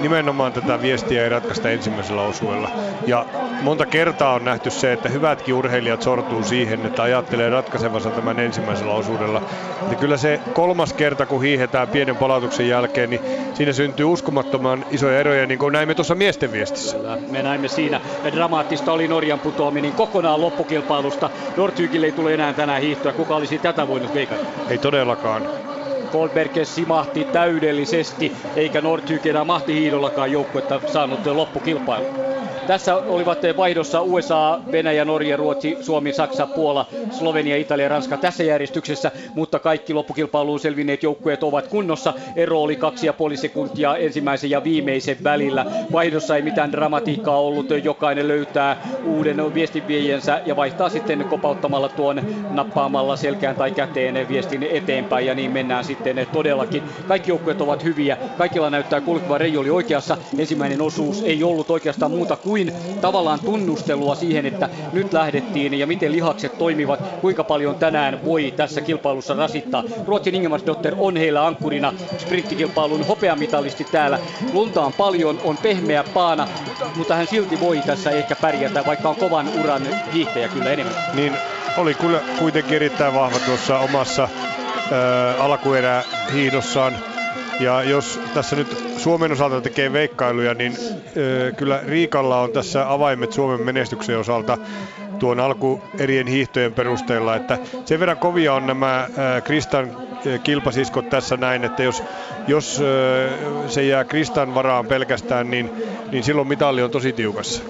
nimenomaan tätä viestiä ei ratkaista ensimmäisellä osuella. Ja monta kertaa on nähty se, että hyvätkin urheilijat sortuu siihen, että ajattelee ratkaisevansa tämän ensimmäisellä osuudella. Ja kyllä se kolmas kerta, kun hiihetään pienen palautuksen jälkeen, niin siinä syntyy uskomattoman isoja eroja, niin kuin näimme tuossa miesten viestissä. Kyllä, me näimme siinä. Ja dramaattista oli Norjan putoaminen kokonaan loppukilpailusta. Nortykille ei tule enää tänään hiihtoa. Kuka olisi tätä voinut veikata? Ei todellakaan. Goldberg simahti täydellisesti, eikä Nordtyk enää mahtihiidollakaan joukkuetta saanut loppukilpailu. Tässä olivat vaihdossa USA, Venäjä, Norja, Ruotsi, Suomi, Saksa, Puola, Slovenia, Italia Ranska tässä järjestyksessä, mutta kaikki loppukilpailuun selvinneet joukkueet ovat kunnossa. Ero oli kaksi ja puoli sekuntia ensimmäisen ja viimeisen välillä. Vaihdossa ei mitään dramatiikkaa ollut, jokainen löytää uuden viestinviejensä ja vaihtaa sitten kopauttamalla tuon nappaamalla selkään tai käteen viestin eteenpäin ja niin mennään sitten todellakin. Kaikki joukkueet ovat hyviä, kaikilla näyttää kulkeva Reijo oli oikeassa. Ensimmäinen osuus ei ollut oikeastaan muuta kuin kuin tavallaan tunnustelua siihen, että nyt lähdettiin ja miten lihakset toimivat, kuinka paljon tänään voi tässä kilpailussa rasittaa. Ruotsin Ingemarksdotter on heillä ankkurina sprinttikilpailun hopeamitalisti täällä. Lunta on paljon, on pehmeä paana, mutta hän silti voi tässä ehkä pärjätä, vaikka on kovan uran hiihtäjä kyllä enemmän. Niin oli kyllä kuitenkin erittäin vahva tuossa omassa äh, alkuerä hiihdossaan ja jos tässä nyt Suomen osalta tekee veikkailuja, niin ö, kyllä Riikalla on tässä avaimet Suomen menestyksen osalta tuon alkuerien hiihtojen perusteella, että sen verran kovia on nämä ö, Kristan kilpasiskot tässä näin, että jos, jos ö, se jää Kristan varaan pelkästään, niin, niin silloin mitalli on tosi tiukassa.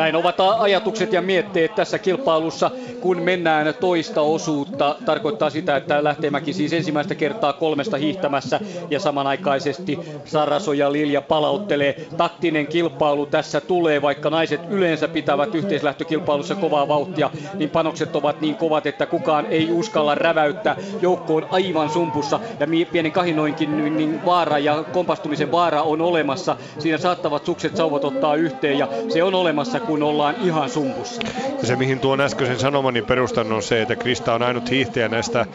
Näin ovat ajatukset ja mietteet tässä kilpailussa, kun mennään toista osuutta. Tarkoittaa sitä, että Lähteenmäki siis ensimmäistä kertaa kolmesta hiihtämässä ja samanaikaisesti Saraso ja Lilja palauttelee. Taktinen kilpailu tässä tulee, vaikka naiset yleensä pitävät yhteislähtökilpailussa kovaa vauhtia, niin panokset ovat niin kovat, että kukaan ei uskalla räväyttää. Joukko on aivan sumpussa ja pienen kahinoinkin niin vaara ja kompastumisen vaara on olemassa. Siinä saattavat sukset sauvat ottaa yhteen ja se on olemassa, kun ollaan ihan sumpussa. Ja se mihin tuon äskeisen sanomani perustan on se, että Krista on ainut hiihtäjä näistä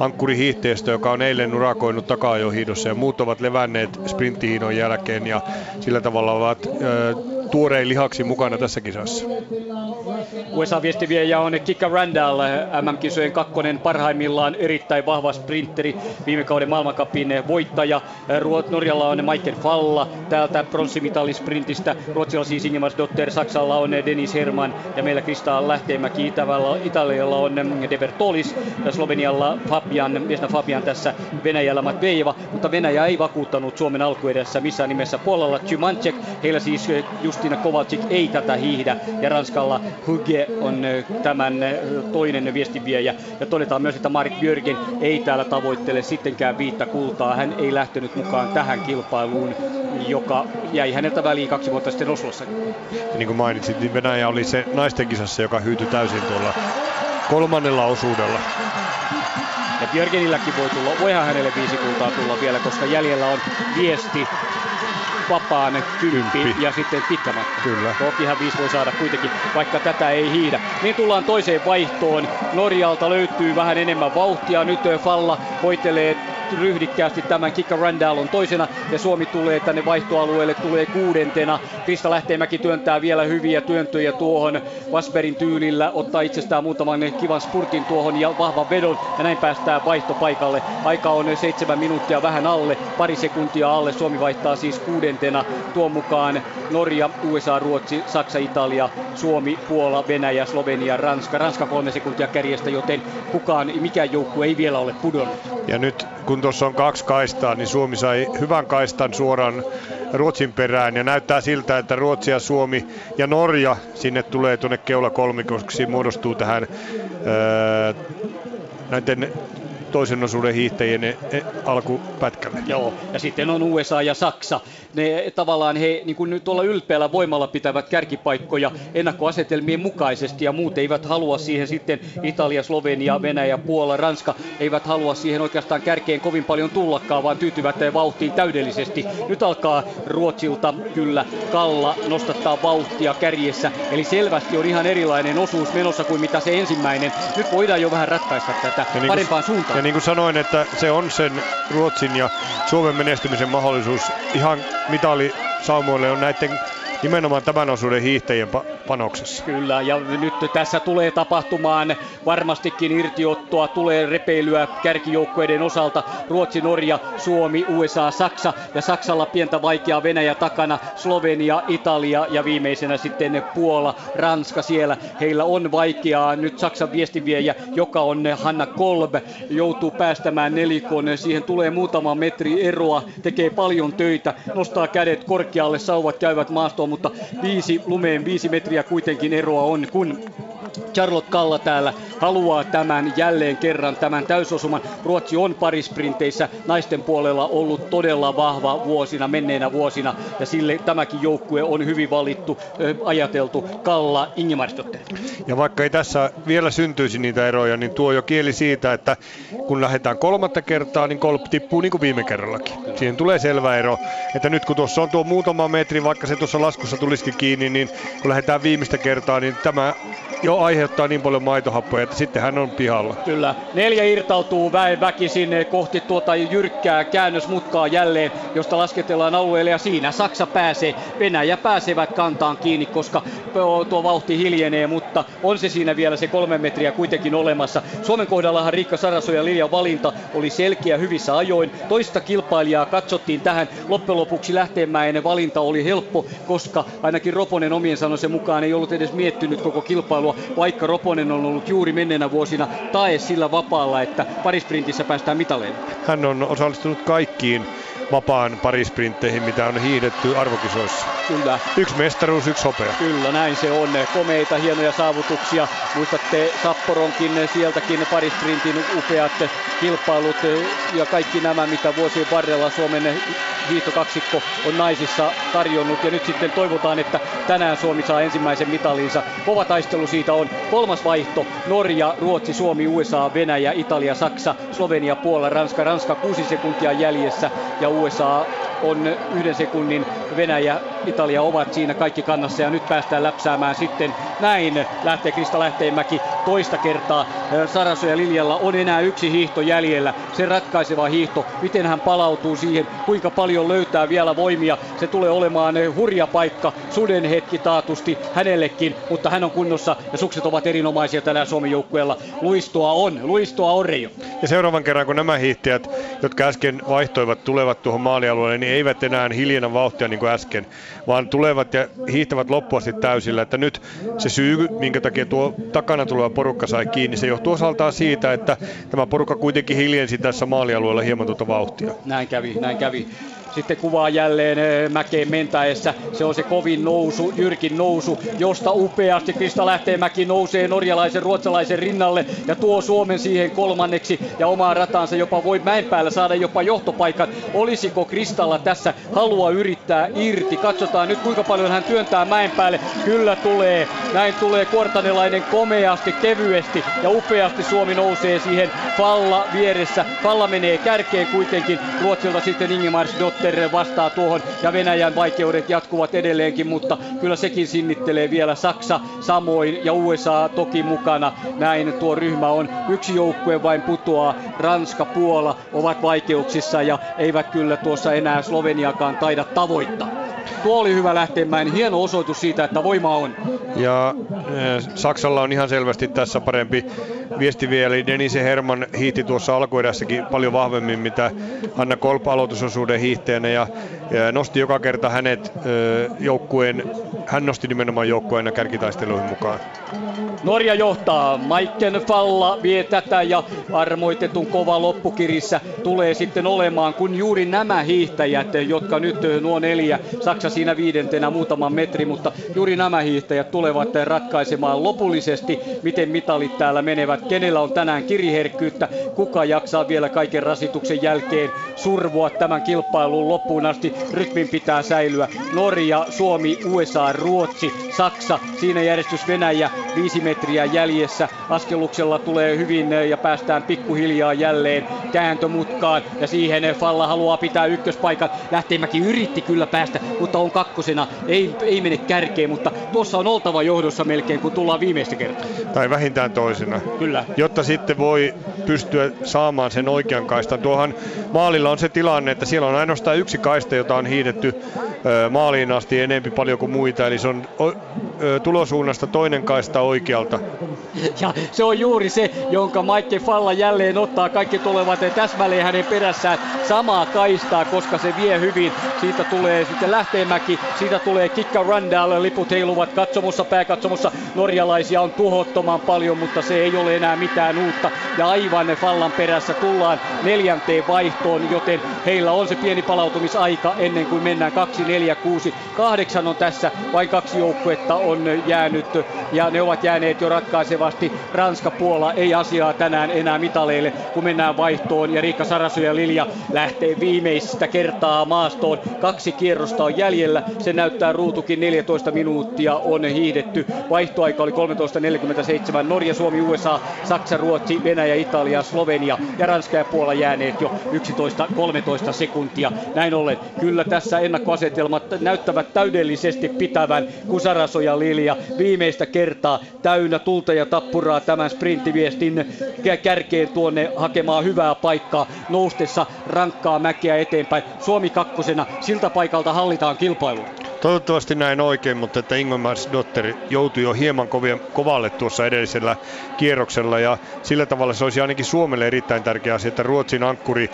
ankkurihiihtäjistä, joka on eilen urakoinut takaa jo hiidossa ja muut ovat levänneet sprinttihiidon jälkeen ja sillä tavalla ovat ö, tuorein lihaksi mukana tässä kisassa. USA-viestiviejä on Kika Randall, MM-kisojen kakkonen parhaimmillaan erittäin vahva sprinteri, viime kauden maailmankapin voittaja. Norjalla on Michael Falla täältä pronssimitalin sprintistä, Ruotsilla siis Ingemar Dotter, Saksalla on Denis Herman ja meillä Krista Lähteenmäki, Itävällä, Italialla on Debertolis ja Slovenialla Fabian, Vesna Fabian tässä Venäjällä Matvejeva, mutta Venäjä ei vakuuttanut Suomen alkuedessä missään nimessä Puolalla Chymancek, heillä siis Justina Kovalcik ei tätä hiihdä ja Ranskalla Huge on tämän toinen viestinviejä. Ja todetaan myös, että Marit Björgen ei täällä tavoittele sittenkään viittä kultaa. Hän ei lähtenyt mukaan tähän kilpailuun, joka jäi häneltä väliin kaksi vuotta sitten Oslossa. Ja niin kuin mainitsit, niin Venäjä oli se naisten kisassa, joka hyytyi täysin tuolla kolmannella osuudella. Ja Björgenilläkin voi tulla, voihan hänelle viisi kultaa tulla vielä, koska jäljellä on viesti vapaan kymppi, ja sitten pitkä matka. Kyllä. Tokihan viisi voi saada kuitenkin, vaikka tätä ei hiidä. Niin tullaan toiseen vaihtoon. Norjalta löytyy vähän enemmän vauhtia. Nyt Falla voitelee ryhdikkäästi tämän. Kikka Randall on toisena ja Suomi tulee tänne vaihtoalueelle, tulee kuudentena. Krista Lähteenmäki työntää vielä hyviä työntöjä tuohon Vasberin tyylillä, ottaa itsestään muutaman kivan spurtin tuohon ja vahvan vedon ja näin päästään vaihtopaikalle. Aika on seitsemän minuuttia vähän alle, pari sekuntia alle. Suomi vaihtaa siis kuudentena. Tuon mukaan Norja, USA, Ruotsi, Saksa, Italia, Suomi, Puola, Venäjä, Slovenia, Ranska. Ranska kolme sekuntia kärjestä, joten kukaan, mikään joukkue ei vielä ole pudonnut. Ja nyt kun tuossa on kaksi kaistaa, niin Suomi sai hyvän kaistan suoraan Ruotsin perään ja näyttää siltä, että Ruotsi ja Suomi ja Norja sinne tulee tuonne keula kolmikoksi muodostuu tähän öö, näiden toisen osuuden hiihtäjien e, alkupätkälle. Joo, ja sitten on USA ja Saksa. Ne tavallaan he niin kuin nyt tuolla ylpeällä voimalla pitävät kärkipaikkoja ennakkoasetelmien mukaisesti ja muut eivät halua siihen sitten Italia, Slovenia, Venäjä, Puola, Ranska eivät halua siihen oikeastaan kärkeen kovin paljon tullakaan, vaan tyytyvät vauhtiin täydellisesti. Nyt alkaa Ruotsilta kyllä Kalla nostattaa vauhtia kärjessä, eli selvästi on ihan erilainen osuus menossa kuin mitä se ensimmäinen. Nyt voidaan jo vähän ratkaista tätä niin parempaan suuntaan. Ja niin kuin sanoin, että se on sen Ruotsin ja Suomen menestymisen mahdollisuus. Ihan mitali saumoille on näiden nimenomaan tämän osuuden hiihtäjien panoksessa. Kyllä, ja nyt tässä tulee tapahtumaan varmastikin irtiottoa, tulee repeilyä kärkijoukkueiden osalta. Ruotsi, Norja, Suomi, USA, Saksa ja Saksalla pientä vaikeaa Venäjä takana, Slovenia, Italia ja viimeisenä sitten Puola, Ranska siellä. Heillä on vaikeaa. Nyt Saksan viestinviejä, joka on Hanna Kolb, joutuu päästämään nelikon. Siihen tulee muutama metri eroa, tekee paljon töitä, nostaa kädet korkealle, sauvat käyvät maastoon mutta viisi lumeen viisi metriä kuitenkin eroa on, kun Charlotte Kalla täällä haluaa tämän jälleen kerran, tämän täysosuman. Ruotsi on parisprinteissä naisten puolella ollut todella vahva vuosina, menneinä vuosina, ja sille tämäkin joukkue on hyvin valittu, ajateltu Kalla Ingemarsdotter. Ja vaikka ei tässä vielä syntyisi niitä eroja, niin tuo jo kieli siitä, että kun lähdetään kolmatta kertaa, niin kolp tippuu niin kuin viime kerrallakin. Siihen tulee selvä ero, että nyt kun tuossa on tuo muutama metri, vaikka se tuossa laskussa tulisikin kiinni, niin kun lähdetään viimeistä kertaa, niin tämä jo aiheuttaa niin paljon maitohappoja, että sitten hän on pihalla. Kyllä. Neljä irtautuu väen väkisin kohti tuota jyrkkää käännösmutkaa jälleen, josta lasketellaan alueelle ja siinä Saksa pääsee. Venäjä pääsevät kantaan kiinni, koska tuo vauhti hiljenee, mutta on se siinä vielä se kolme metriä kuitenkin olemassa. Suomen kohdallahan Riikka Saraso ja Lilja valinta oli selkeä hyvissä ajoin. Toista kilpailijaa katsottiin tähän. Loppujen lopuksi Lähteenmäen valinta oli helppo, koska ainakin Roponen omien sanoisen mukaan ei ollut edes miettinyt koko kilpailua, vaikka Roponen on ollut juuri menneenä vuosina tae sillä vapaalla, että parisprintissä päästään mitaleille. Hän on osallistunut kaikkiin vapaan parisprintteihin, mitä on hiidetty arvokisoissa. Kyllä. Yksi mestaruus, yksi hopea. Kyllä, näin se on. Komeita, hienoja saavutuksia. Muistatte Sapporonkin, sieltäkin parisprintin upeat kilpailut ja kaikki nämä, mitä vuosien varrella Suomen hiihtokaksikko on naisissa tarjonnut. Ja nyt sitten toivotaan, että tänään Suomi saa ensimmäisen mitalinsa. Kova taistelu siitä on. Kolmas vaihto, Norja, Ruotsi, Suomi, USA, Venäjä, Italia, Saksa, Slovenia, Puola, Ranska. Ranska kuusi sekuntia jäljessä ja USA on yhden sekunnin Venäjä, Italia ovat siinä kaikki kannassa ja nyt päästään läpsäämään sitten näin lähtee Krista Lähteenmäki toista kertaa. Saraso ja Liljalla on enää yksi hiihto jäljellä, se ratkaiseva hiihto. Miten hän palautuu siihen, kuinka paljon löytää vielä voimia. Se tulee olemaan hurja paikka, suden hetki taatusti hänellekin, mutta hän on kunnossa ja sukset ovat erinomaisia tänään Suomen joukkueella. Luistoa on, luistoa on Reijo. Ja seuraavan kerran kun nämä hiihtäjät, jotka äsken vaihtoivat, tulevat tuohon maalialueelle, niin eivät enää hiljennä vauhtia niin kuin äsken, vaan tulevat ja hiihtävät loppuasti täysillä. Että nyt se syy, minkä takia tuo takana tuleva porukka sai kiinni, se johtuu osaltaan siitä, että tämä porukka kuitenkin hiljensi tässä maalialueella hieman tuota vauhtia. Näin kävi, näin kävi sitten kuvaa jälleen eh, mäkeen mentäessä. Se on se kovin nousu, jyrkin nousu, josta upeasti Krista Lähteenmäki nousee norjalaisen, ruotsalaisen rinnalle ja tuo Suomen siihen kolmanneksi ja omaan rataansa jopa voi mäen päällä saada jopa johtopaikan. Olisiko Kristalla tässä halua yrittää irti? Katsotaan nyt kuinka paljon hän työntää mäen päälle. Kyllä tulee. Näin tulee Kuortanelainen komeasti, kevyesti ja upeasti Suomi nousee siihen Falla vieressä. Falla menee kärkeen kuitenkin. Ruotsilta sitten Ingemar Dott Dotter vastaa tuohon ja Venäjän vaikeudet jatkuvat edelleenkin, mutta kyllä sekin sinnittelee vielä Saksa samoin ja USA toki mukana. Näin tuo ryhmä on. Yksi joukkue vain putoaa. Ranska, Puola ovat vaikeuksissa ja eivät kyllä tuossa enää Sloveniakaan taida tavoittaa. Tuo oli hyvä lähtemään. Hieno osoitus siitä, että voima on. Ja äh, Saksalla on ihan selvästi tässä parempi viesti vielä. Denise Herman hiihti tuossa alkuerässäkin paljon vahvemmin, mitä Hanna Kolp aloitusosuuden hiihteenä ja, ja nosti joka kerta hänet joukkueen, hän nosti nimenomaan joukkueen kärkitaisteluihin mukaan. Norja johtaa. Maiken Falla vie tätä ja armoitetun kova loppukirissä tulee sitten olemaan, kun juuri nämä hiihtäjät, jotka nyt nuo neljä, Saksa siinä viidentenä muutaman metri, mutta juuri nämä hiihtäjät tulevat ratkaisemaan lopullisesti, miten mitalit täällä menevät, kenellä on tänään kiriherkkyyttä, kuka jaksaa vielä kaiken rasituksen jälkeen survoa tämän kilpailun loppuun asti, rytmin pitää säilyä. Norja, Suomi, USA, Ruotsi, Saksa, siinä järjestys Venäjä, viisi metriä jäljessä. Askeluksella tulee hyvin ja päästään pikkuhiljaa jälleen kääntömutkaan ja siihen Falla haluaa pitää ykköspaikan. Lähteenmäki yritti kyllä päästä, mutta on kakkosena. Ei, ei mene kärkeen, mutta tuossa on oltava johdossa melkein, kun tullaan viimeistä kertaa. Tai vähintään toisena. Kyllä. Jotta sitten voi pystyä saamaan sen oikean kaistan. Tuohan maalilla on se tilanne, että siellä on ainoastaan yksi kaista, jota on hiidetty maaliin asti enempi paljon kuin muita. Eli se on tulosuunnasta toinen kaista oikealta. Ja se on juuri se, jonka Mike Falla jälleen ottaa. Kaikki tulevat täsmälleen hänen perässään samaa kaistaa, koska se vie hyvin. Siitä tulee sitten Lähteenmäki, siitä tulee Kikka Randall, liput heiluvat katsomossa, pääkatsomossa. Norjalaisia on tuhottoman paljon, mutta se ei ole enää mitään uutta. Ja aivan Fallan perässä tullaan neljänteen vaihtoon, joten heillä on se pieni palautumisaika ennen kuin mennään 2, 4, 6, 8 on tässä. Vain kaksi joukkuetta on jäänyt ja ne ovat jääneet jo ratkaisevasti. Ranska, Puola ei asiaa tänään enää mitaleille, kun mennään vaihtoon ja Riikka Sarasu ja Lilja lähtee viimeistä kertaa maastoon. Kaksi kierrosta on jäljellä. Se näyttää ruutukin 14 minuuttia on hiidetty. Vaihtoaika oli 13.47. Norja, Suomi, USA, Saksa, Ruotsi, Venäjä, Italia, Slovenia ja Ranska ja Puola jääneet jo 11-13 sekuntia. Näin ollen kyllä tässä ennakkoasetelmat näyttävät täydellisesti pitävän, kun Saraso ja Lilja viimeistä kertaa täynnä tulta ja tappuraa tämän sprinttiviestin kärkeen tuonne hakemaan hyvää paikkaa noustessa rankkaa mäkeä eteenpäin. Suomi kakkosena, siltä paikalta hallitaan kilpailu. Toivottavasti näin oikein, mutta että Ingmars Dotter joutui jo hieman kovien, kovalle tuossa edellisellä kierroksella ja sillä tavalla se olisi ainakin Suomelle erittäin tärkeä asia, että Ruotsin ankkuri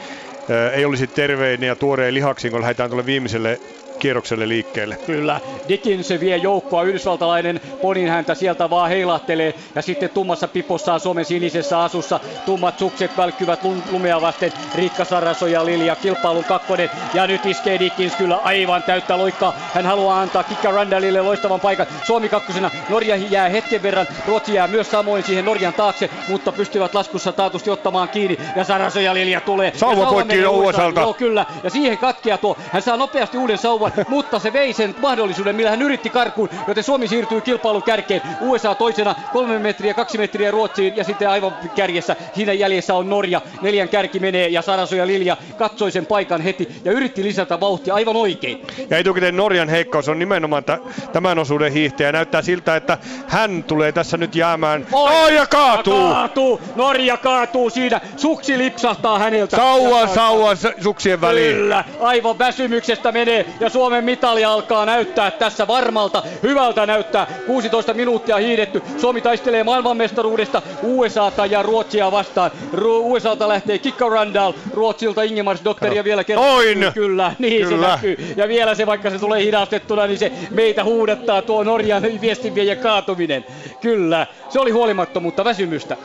ei olisi terveinen ja tuoreen lihaksiin, kun lähdetään tuolle viimeiselle kierrokselle liikkeelle. Kyllä, Dickens vie joukkoa, yhdysvaltalainen ponin häntä sieltä vaan heilahtelee ja sitten tummassa pipossaan Suomen sinisessä asussa tummat sukset välkkyvät lumea vasten Riikka Saraso ja Lilja kilpailun kakkonen ja nyt iskee Dickens kyllä aivan täyttä loikkaa. Hän haluaa antaa Kikka Randallille loistavan paikan. Suomi kakkosena, Norja jää hetken verran, Ruotsi jää myös samoin siihen Norjan taakse, mutta pystyvät laskussa taatusti ottamaan kiinni ja Saraso ja Lilja tulee. Sauva poikki USAlta. Joo kyllä, ja siihen katkeaa tuo. Hän saa nopeasti uuden sauvan aivan, mutta se vei sen mahdollisuuden, millä hän yritti karkuun, joten Suomi siirtyy kilpailun kärkeen. USA toisena, kolme metriä, kaksi metriä Ruotsiin ja sitten aivan kärjessä. Siinä jäljessä on Norja, neljän kärki menee ja Saraso ja Lilja katsoi sen paikan heti ja yritti lisätä vauhtia aivan oikein. Ja etukäteen Norjan heikkous on nimenomaan t- tämän osuuden hiihtäjä. Näyttää siltä, että hän tulee tässä nyt jäämään. Oi, oh, ja kaatuu! Ja kaatuu! Norja kaatuu siinä. Suksi lipsahtaa häneltä. Sauva, sauva suksien väliin. Kyllä, aivan väsymyksestä menee ja Suomen mitali alkaa näyttää tässä varmalta. Hyvältä näyttää. 16 minuuttia hiidetty. Suomi taistelee maailmanmestaruudesta USAta ja Ruotsia vastaan. Ru- USAta lähtee Kikka Randall, Ruotsilta Ingemars Dotter ja vielä kerran. Oin! Kyllä, niin Kyllä. se näkyy. Ja vielä se, vaikka se tulee hidastettuna, niin se meitä huudattaa tuo Norjan viestinviejän kaatuminen. Kyllä, se oli huolimattomuutta, väsymystä.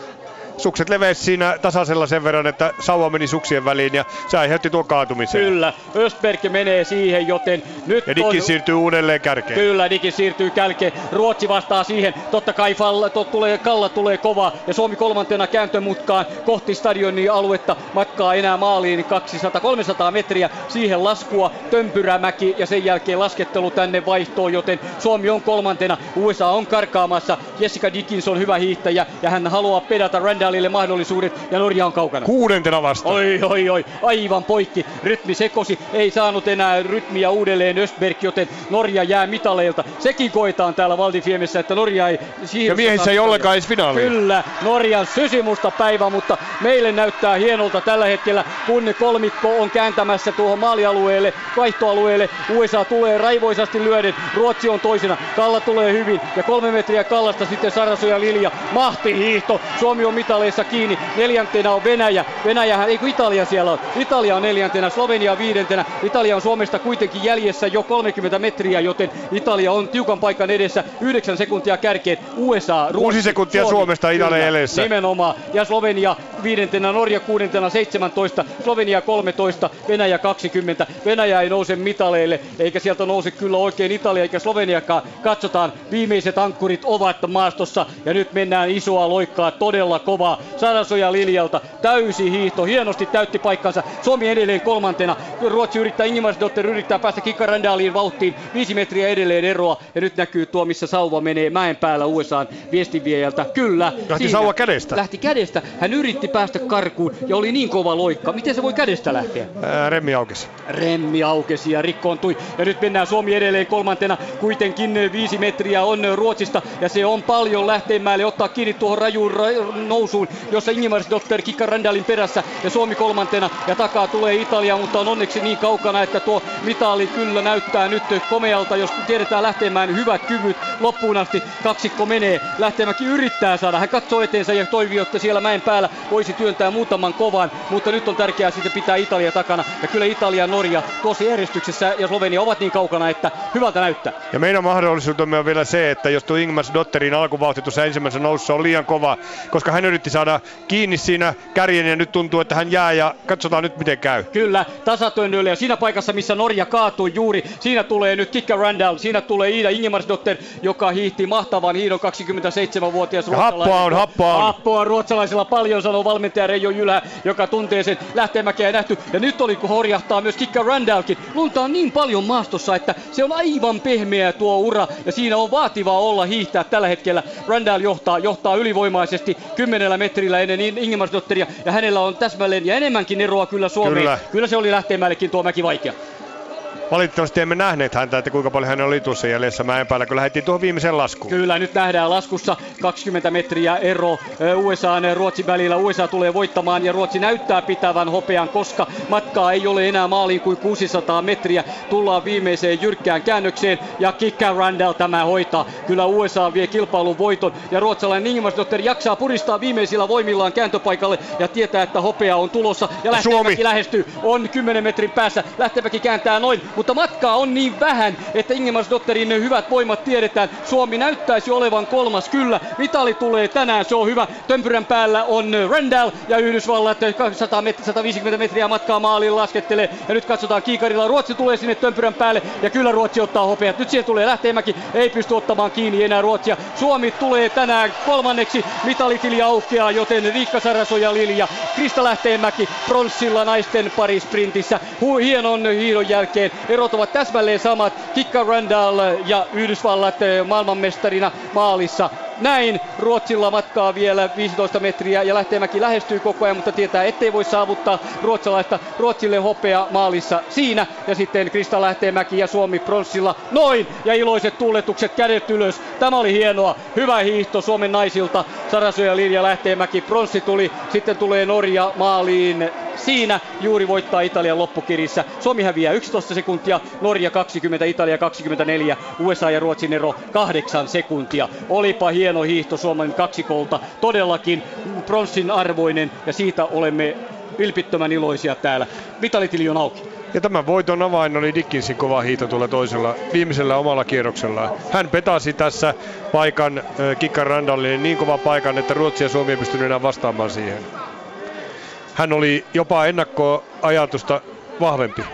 Sukset levesi siinä tasaisella sen verran, että sauva meni suksien väliin ja se aiheutti tuon kaatumisen. Kyllä, Östberg menee siihen, joten nyt Ja Dickin on... siirtyy uudelleen kärkeen. Kyllä, Dickin siirtyy kälkeen. Ruotsi vastaa siihen. Totta kai Falla, tot tulee, Kalla tulee kova. Ja Suomi kolmantena kääntömutkaan kohti stadionin aluetta. Matkaa enää maaliin 200-300 metriä. Siihen laskua, tömpyrämäki ja sen jälkeen laskettelu tänne vaihtoon. Joten Suomi on kolmantena. USA on karkaamassa. Jessica Dickins on hyvä hiihtäjä ja hän haluaa pedata Randall Randallille mahdollisuudet ja Norja on kaukana. Kuudentena vasta. Oi, oi, oi, aivan poikki. Rytmi sekosi, ei saanut enää rytmiä uudelleen Östberg, joten Norja jää mitaleilta. Sekin koetaan täällä Valdifiemessä, että Norja ei... Ja miehissä ei ollenkaan edes finaaliin. Kyllä, Norjan sysimusta päivä, mutta meille näyttää hienolta tällä hetkellä, kun kolmikko on kääntämässä tuohon maalialueelle, vaihtoalueelle. USA tulee raivoisasti lyöden, Ruotsi on toisena, Kalla tulee hyvin ja kolme metriä Kallasta sitten Sarasu ja Lilja. Mahti hiihto, Suomi on mitaleissa kiinni, neljäntenä on Venäjä. Venäjähän, ei kun Italia siellä on. Italia on neljäntenä, Slovenia viidentenä. Italia on Suomesta kuitenkin jäljessä jo 30 metriä, joten Italia on tiukan paikan edessä. 9 sekuntia kärkeen. USA, Ruotsi, 6 sekuntia Suomi. Suomesta Italia Kyllä, edessä. Nimenomaan. Ja Slovenia viidentenä, Norja kuudentena 17, Slovenia 13, Venäjä 20. Venäjä ei nouse mitaleille, eikä sieltä nouse kyllä oikein Italia eikä Sloveniakaan. Katsotaan, viimeiset ankkurit ovat maastossa ja nyt mennään isoa loikkaa todella kovaa. Sarasoja Liljalta, täysi hiihto, hienosti täytti paikkansa. Suomi edelleen kolmantena. Ruotsi yrittää, Ingemardotter yrittää päästä Kikkarandaaliin vauhtiin. Viisi metriä edelleen eroa ja nyt näkyy tuo, missä sauva menee mäen päällä USAn viestinviejältä. Kyllä. Lähti siinä. sauva kädestä. Lähti kädestä. Hän yritti päästä karkuun ja oli niin kova loikka. Miten se voi kädestä lähteä? Ää, remmi aukesi. Remmi aukesi ja rikkoontui. Ja nyt mennään Suomi edelleen kolmantena. Kuitenkin viisi metriä on Ruotsista. Ja se on paljon lähteemäälle ottaa kiinni tuohon rajuun ra- nousuun, jossa Ingemar Dotter kikka Randalin perässä. Ja Suomi kolmantena. Ja takaa tulee Italia, mutta on onneksi niin kaukana, että tuo mitali kyllä näyttää nyt komealta. Jos tiedetään lähteemään hyvät kyvyt loppuun asti. Kaksikko menee. Lähteemäki yrittää saada. Hän katsoo eteensä ja toivii, että siellä mäen päällä voisi työntää muutaman kovan. Mutta nyt on tärkeää sitten pitää Italia takana. Ja kyllä Italia ja Norja tuossa järjestyksessä ja Slovenia ovat niin kaukana, että hyvältä näyttää. Ja meidän mahdollisuutemme on vielä se, että jos tuo Ingmar Dotterin alkuvauhti tuossa ensimmäisessä nousussa on liian kova, koska hän yritti saada kiinni siinä kärjen ja nyt tuntuu, että hän jää ja katsotaan nyt miten käy. Kyllä, tasatönnölle ja siinä paikassa, missä Norja kaatui juuri, siinä tulee nyt Kikka Randall, siinä tulee Iida Ingemarsdotter, joka hiihti mahtavan hiidon 27-vuotias Ja happoa on, happoa on. Happoa ruotsalaisilla paljon, sanoo valmentaja Reijo Jylhä, joka tuntee sen lähtemäkeä ei nähty. Ja nyt oli, kun horjahtaa myös Kikka Randallkin. Lunta on niin paljon maastossa, että se on aivan pehmeä tuo ura ja siinä on vaativaa olla hiihtää tällä hetkellä. Randall johtaa, johtaa ylivoimaisesti kymmenellä metrillä ennen Ingemarsdotteria ja hänellä on täsmälleen ja enemmänkin eroa kyllä Suomeen. Kyllä. Kyllä se oli lähteemällekin tuo mäki vaikea. Valitettavasti emme nähneet häntä, että kuinka paljon hän oli tuossa jäljessä mäen päällä, kun lähdettiin tuohon viimeiseen laskuun. Kyllä, nyt nähdään laskussa 20 metriä ero USA ja Ruotsin välillä. USA tulee voittamaan ja Ruotsi näyttää pitävän hopean, koska matkaa ei ole enää maaliin kuin 600 metriä. Tullaan viimeiseen jyrkkään käännökseen ja Kikka Randall tämä hoitaa. Kyllä USA vie kilpailun voiton ja ruotsalainen Ingmarsdotter jaksaa puristaa viimeisillä voimillaan kääntöpaikalle ja tietää, että hopea on tulossa. Ja Lähteenmäki lähestyy, on 10 metrin päässä. Lähteenmäki kääntää noin, mutta matkaa on niin vähän, että Ingemarsdotterin hyvät voimat tiedetään. Suomi näyttäisi olevan kolmas, kyllä. Mitali tulee tänään, se on hyvä. Tömpyrän päällä on Randall ja Yhdysvallat 100 met- 150 metriä matkaa maaliin laskettelee. Ja nyt katsotaan kiikarilla, Ruotsi tulee sinne Tömpyrän päälle ja kyllä Ruotsi ottaa hopeat. Nyt siihen tulee Lähteenmäki, ei pysty ottamaan kiinni enää Ruotsia. Suomi tulee tänään kolmanneksi, mitalitili aukeaa, joten Riikka Sarasoja Lilja, Krista Lähteenmäki pronssilla naisten parisprintissä. Hienon hiidon jälkeen erot ovat täsmälleen samat. Kikka Randall ja Yhdysvallat eh, maailmanmestarina maalissa. Näin Ruotsilla matkaa vielä 15 metriä ja Lähteenmäki lähestyy koko ajan, mutta tietää ettei voi saavuttaa ruotsalaista. Ruotsille hopea maalissa siinä ja sitten Krista Lähteenmäki ja Suomi pronssilla noin ja iloiset tuuletukset kädet ylös. Tämä oli hienoa. Hyvä hiihto Suomen naisilta. Sarasoja Linja Lähteenmäki pronssi tuli. Sitten tulee Norja maaliin siinä juuri voittaa Italian loppukirissä. Suomi häviää 11 sekuntia, Norja 20, Italia 24, USA ja Ruotsin ero 8 sekuntia. Olipa hieno hiihto Suomen kaksikolta, todellakin pronssin arvoinen ja siitä olemme vilpittömän iloisia täällä. Vitalitili on auki. Ja tämän voiton avain oli Dickinsin kova hiihto tuolla toisella, viimeisellä omalla kierroksella. Hän petasi tässä paikan äh, Kikkan Randallille niin kova paikan, että Ruotsi ja Suomi ei pystynyt enää vastaamaan siihen. Hän oli jopa ennakkoajatusta vahvempi.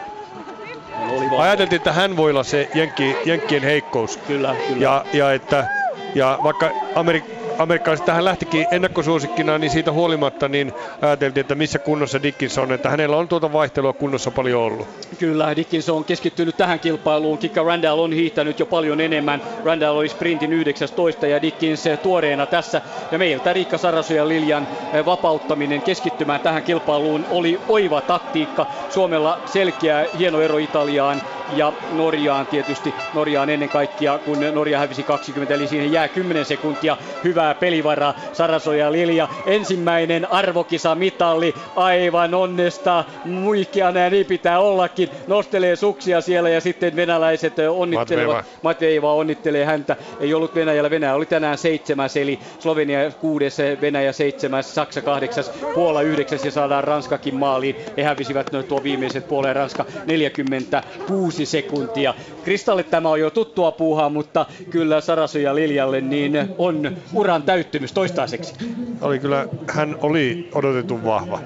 Ajateltiin, että hän voi olla se Jenkki, Jenkkien heikkous. Kyllä, kyllä. Ja, ja, että, ja vaikka Amerik- amerikkalaiset tähän lähtikin ennakkosuosikkina, niin siitä huolimatta niin ajateltiin, että missä kunnossa Dickinson, että hänellä on tuota vaihtelua kunnossa paljon ollut. Kyllä, Dickinson on keskittynyt tähän kilpailuun. Kikka Randall on hiihtänyt jo paljon enemmän. Randall oli sprintin 19 ja Dickins tuoreena tässä. Ja meiltä Riikka Sarasu ja Liljan vapauttaminen keskittymään tähän kilpailuun oli oiva taktiikka. Suomella selkeä hieno ero Italiaan ja Norjaan tietysti. Norjaan ennen kaikkea, kun Norja hävisi 20, eli siihen jää 10 sekuntia hyvää pelivaraa. Saraso ja Lilja ensimmäinen arvokisa mitalli aivan onnesta muikeana ja niin pitää ollakin. Nostelee suksia siellä ja sitten venäläiset onnittelevat. Matveeva onnittelee häntä. Ei ollut Venäjällä. Venäjä oli tänään seitsemäs, eli Slovenia kuudes, Venäjä seitsemäs, Saksa kahdeksas, Puola yhdeksäs ja saadaan Ranskakin maaliin. He hävisivät no, tuo viimeiset puoleen Ranska 46 sekuntia. Kristalle tämä on jo tuttua puuhaa, mutta kyllä Sarasu ja Liljalle niin on uran täyttymys toistaiseksi. Oli kyllä, hän oli odotetun vahva.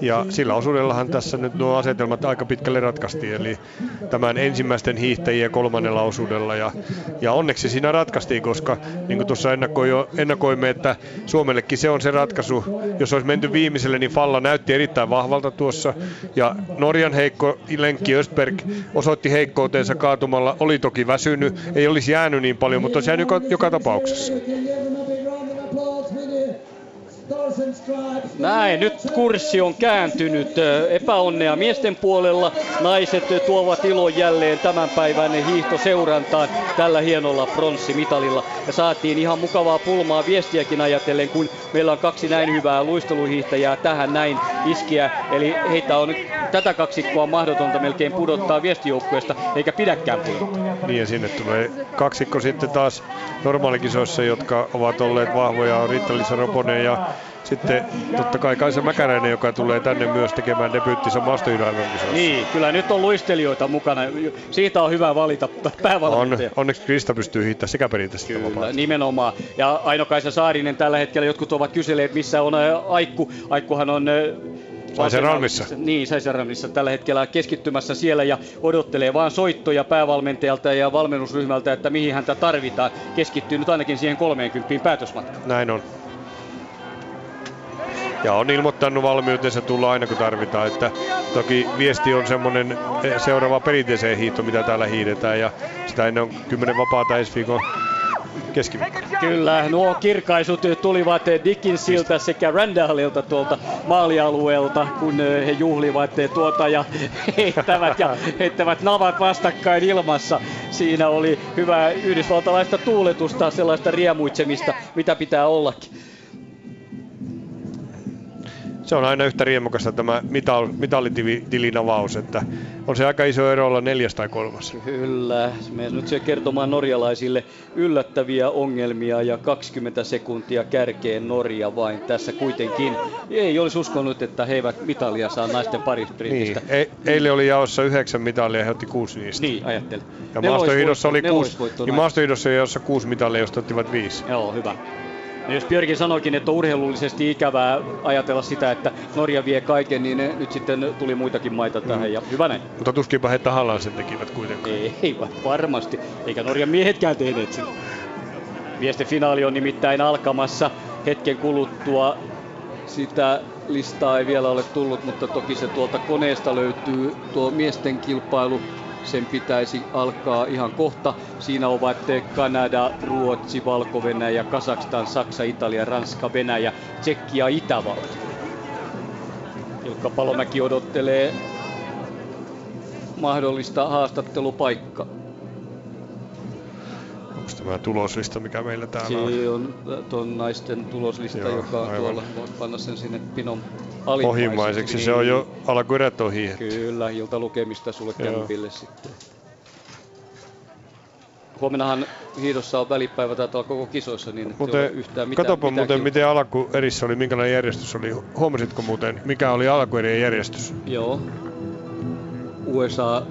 Ja sillä osuudellahan tässä nyt nuo asetelmat aika pitkälle ratkaistiin, eli tämän ensimmäisten hiihtäjien kolmannella osuudella. Ja, ja onneksi siinä ratkaistiin, koska niin kuin tuossa ennakoimme, että Suomellekin se on se ratkaisu. Jos olisi menty viimeiselle, niin Falla näytti erittäin vahvalta tuossa. Ja Norjan heikko lenkki Östberg osoitti heikkoutensa kaatumalla. Oli toki väsynyt, ei olisi jäänyt niin paljon, mutta olisi jäänyt joka, joka tapauksessa. Näin, nyt kurssi on kääntynyt. Epäonnea miesten puolella. Naiset tuovat ilon jälleen tämän päivän hiihtoseurantaan tällä hienolla pronssimitalilla. Ja saatiin ihan mukavaa pulmaa viestiäkin ajatellen, kun meillä on kaksi näin hyvää luisteluhiihtäjää tähän näin iskiä. Eli heitä on tätä kaksikkoa mahdotonta melkein pudottaa viestijoukkueesta, eikä pidäkään pudottaa. Niin ja sinne tulee kaksikko sitten taas normaalikisoissa, jotka ovat olleet vahvoja, on Riitta-Liisa Roponen ja sitten totta kai Kaisa Mäkäräinen, joka tulee tänne myös tekemään debyyttinsä maastojunailun Niin, kyllä nyt on luistelijoita mukana. Siitä on hyvä valita päävalmentaja. On, onneksi Krista pystyy hiittämään sekä perinteisesti Kyllä, nimenomaan. Ja Aino-Kaisa Saarinen tällä hetkellä, jotkut ovat kyselleet, missä on Aikku. Aikkuhan on Saiseralmissa. Niin, Saiseralmissa tällä hetkellä keskittymässä siellä ja odottelee vaan soittoja päävalmentajalta ja valmennusryhmältä, että mihin häntä tarvitaan. Keskittyy nyt ainakin siihen 30 päätösmatkaan. Näin on ja on ilmoittanut valmiutensa tulla aina kun tarvitaan. Että toki viesti on semmoinen eh, seuraava perinteiseen hiihto, mitä täällä hiidetään ja sitä ennen on kymmenen vapaata ensi viikon keskiviikko. Kyllä, nuo kirkaisut tulivat Dickinsiltä sekä Randallilta tuolta maalialueelta, kun eh, he juhlivat tuota ja [LAUGHS] heittävät, ja [LAUGHS] heittävät navat vastakkain ilmassa. Siinä oli hyvää yhdysvaltalaista tuuletusta, sellaista riemuitsemista, mitä pitää ollakin se on aina yhtä riemukasta tämä mital, mitallitilin avaus, että on se aika iso ero olla neljäs tai kolmas. Kyllä, me nyt se kertomaan norjalaisille yllättäviä ongelmia ja 20 sekuntia kärkeen Norja vain tässä kuitenkin. Ei olisi uskonut, että he eivät mitalia saa naisten parisprintistä. Niin, e- eilen oli jaossa yhdeksän mitalia ja he otti kuusi niistä. Niin, ajattelin. Ja maastohiidossa oli kuusi, niin maastohiidossa jossa kuusi mitalia, josta ottivat viisi. Joo, hyvä. No jos Björkin sanoikin, että on urheilullisesti ikävää ajatella sitä, että Norja vie kaiken, niin nyt sitten tuli muitakin maita tähän mm. ja hyvä näin. Mutta tuskinpä he tahallaan sen tekivät kuitenkaan. Ei, varmasti, eikä Norjan miehetkään tehneet sitä. Miesten finaali on nimittäin alkamassa hetken kuluttua. Sitä listaa ei vielä ole tullut, mutta toki se tuolta koneesta löytyy tuo miesten kilpailu sen pitäisi alkaa ihan kohta. Siinä ovat Kanada, Ruotsi, Valko-Venäjä, Kazakstan, Saksa, Italia, Ranska, Venäjä, Tsekki ja Itävalta. Ilkka Palomäki odottelee mahdollista haastattelupaikkaa. Onko tämä tuloslista, mikä meillä täällä on? Se on tuon naisten tuloslista, Joo, joka aivan. tuolla voi panna sen sinne pinon Pohjimmaiseksi niin, se on jo alkuerät hiihetty. Kyllä, ilta lukemista sulle kämpille sitten. Huomennahan hiidossa on välipäivä taitaa koko kisoissa, niin muuten, ei yhtään mitään. Katsopa mitään muuten, miten alkuerissä oli, minkälainen järjestys oli. Huomasitko muuten, mikä oli alkuerien järjestys? Joo. USA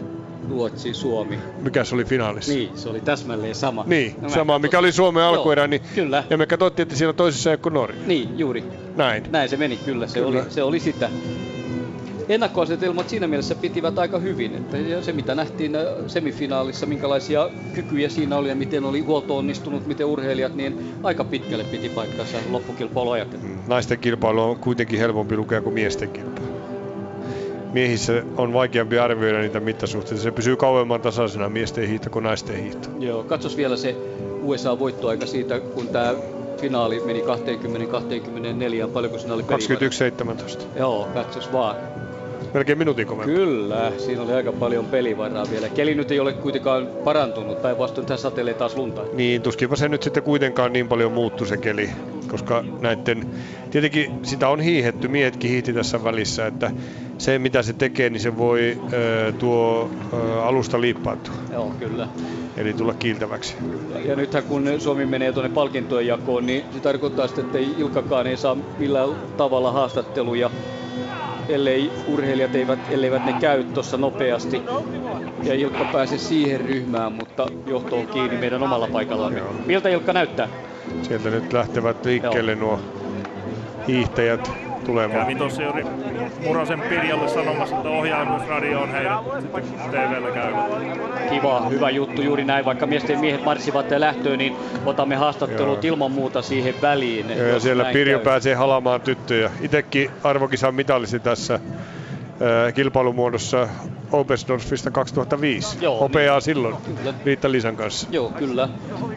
Ruotsi, Suomi. Mikä se oli finaalissa? Niin, se oli täsmälleen sama. Niin, no, sama, mikä oli Suomen alkuerä. Niin, kyllä. Ja me katsottiin, että siinä toisessa ei Norja. Niin, juuri. Näin. Näin se meni, kyllä. Se, kyllä. Oli, se oli sitä. ennakkoasetelmat siinä mielessä pitivät aika hyvin. Että se mitä nähtiin äh, semifinaalissa, minkälaisia kykyjä siinä oli ja miten oli huolto onnistunut, miten urheilijat, niin aika pitkälle piti paikkansa loppukilpailu ajatellen. Mm, naisten kilpailu on kuitenkin helpompi lukea kuin miesten kilpailu. Miehissä on vaikeampi arvioida niitä mittasuhteita. Se pysyy kauemman tasaisena miesten hiihto kuin naisten hiihto. Joo, katsos vielä se USA-voittoaika siitä, kun tämä finaali meni 20-24, paljonko siinä oli 21-17. Joo, katsos vaan. Melkein minuutin kovempi. Kyllä, siinä oli aika paljon pelivaraa vielä. Keli nyt ei ole kuitenkaan parantunut, päinvastoin tässä satelee taas lunta. Niin, tuskinpa se nyt sitten kuitenkaan niin paljon muuttu se keli, koska näiden, tietenkin sitä on hiihetty, miehetkin hiihti tässä välissä, että se mitä se tekee, niin se voi ö, tuo ö, alusta liippaantua. Joo, kyllä. Eli tulla kiiltäväksi. Ja nythän kun Suomi menee tuonne palkintojen jakoon, niin se tarkoittaa sitten, että Ilkakaan ei saa millään tavalla haastatteluja ellei urheilijat eivät, elleivät ne käy tuossa nopeasti. Ja Ilkka pääsee siihen ryhmään, mutta johto on kiinni meidän omalla paikallaan. Miltä Ilkka näyttää? Sieltä nyt lähtevät liikkeelle Joo. nuo hiihtäjät tulemaan. Kävin tuossa juuri Murasen Pirjalle sanomassa, että ohjaamusradio on heidän TVllä käynyt. Kiva, hyvä juttu juuri näin. Vaikka miesten miehet marssivat lähtöön, niin otamme haastattelut Joo. ilman muuta siihen väliin. Joo, ja siellä Pirjo käy. pääsee halamaan tyttöjä. Itekin arvokisan mitallisi tässä kilpailumuodossa Obesdorfista 2005. Joo, Hopeaa niin, silloin kyllä. Riitta Lisan kanssa. Joo, kyllä.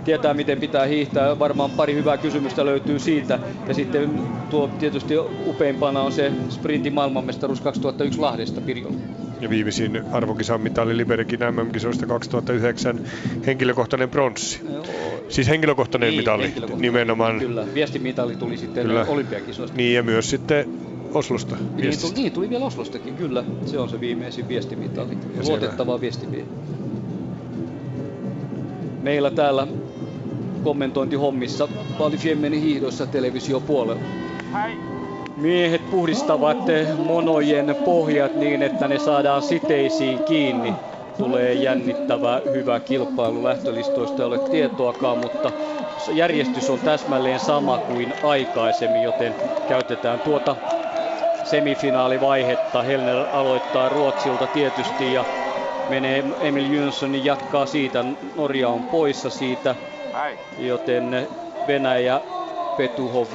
Tietää miten pitää hiihtää. Varmaan pari hyvää kysymystä löytyy siitä. Ja sitten tuo tietysti upeimpana on se sprintin maailmanmestaruus 2001 Lahdesta Pirjolla. Ja viimeisin arvokisan mitali Liberikin MM-kisoista 2009 henkilökohtainen pronssi. Joo. Siis henkilökohtainen niin, mitali henkilökohtainen. nimenomaan. Kyllä, viestimitali tuli sitten kyllä. olympiakisoista. Niin ja myös sitten Oslosta niin tuli, niin, tuli vielä Oslostakin, kyllä. Se on se viimeisin viestimitali. Ja Luotettava viestimie. Meillä täällä kommentointihommissa Valtifiemmeni hiihdossa televisiopuolella. Miehet puhdistavat monojen pohjat niin, että ne saadaan siteisiin kiinni. Tulee jännittävä hyvä kilpailu. Lähtölistoista ei ole tietoakaan, mutta järjestys on täsmälleen sama kuin aikaisemmin, joten käytetään tuota semifinaalivaihetta. Helner aloittaa Ruotsilta tietysti ja menee Emil Jönsson jatkaa siitä. Norja on poissa siitä, joten Venäjä, Petuhov,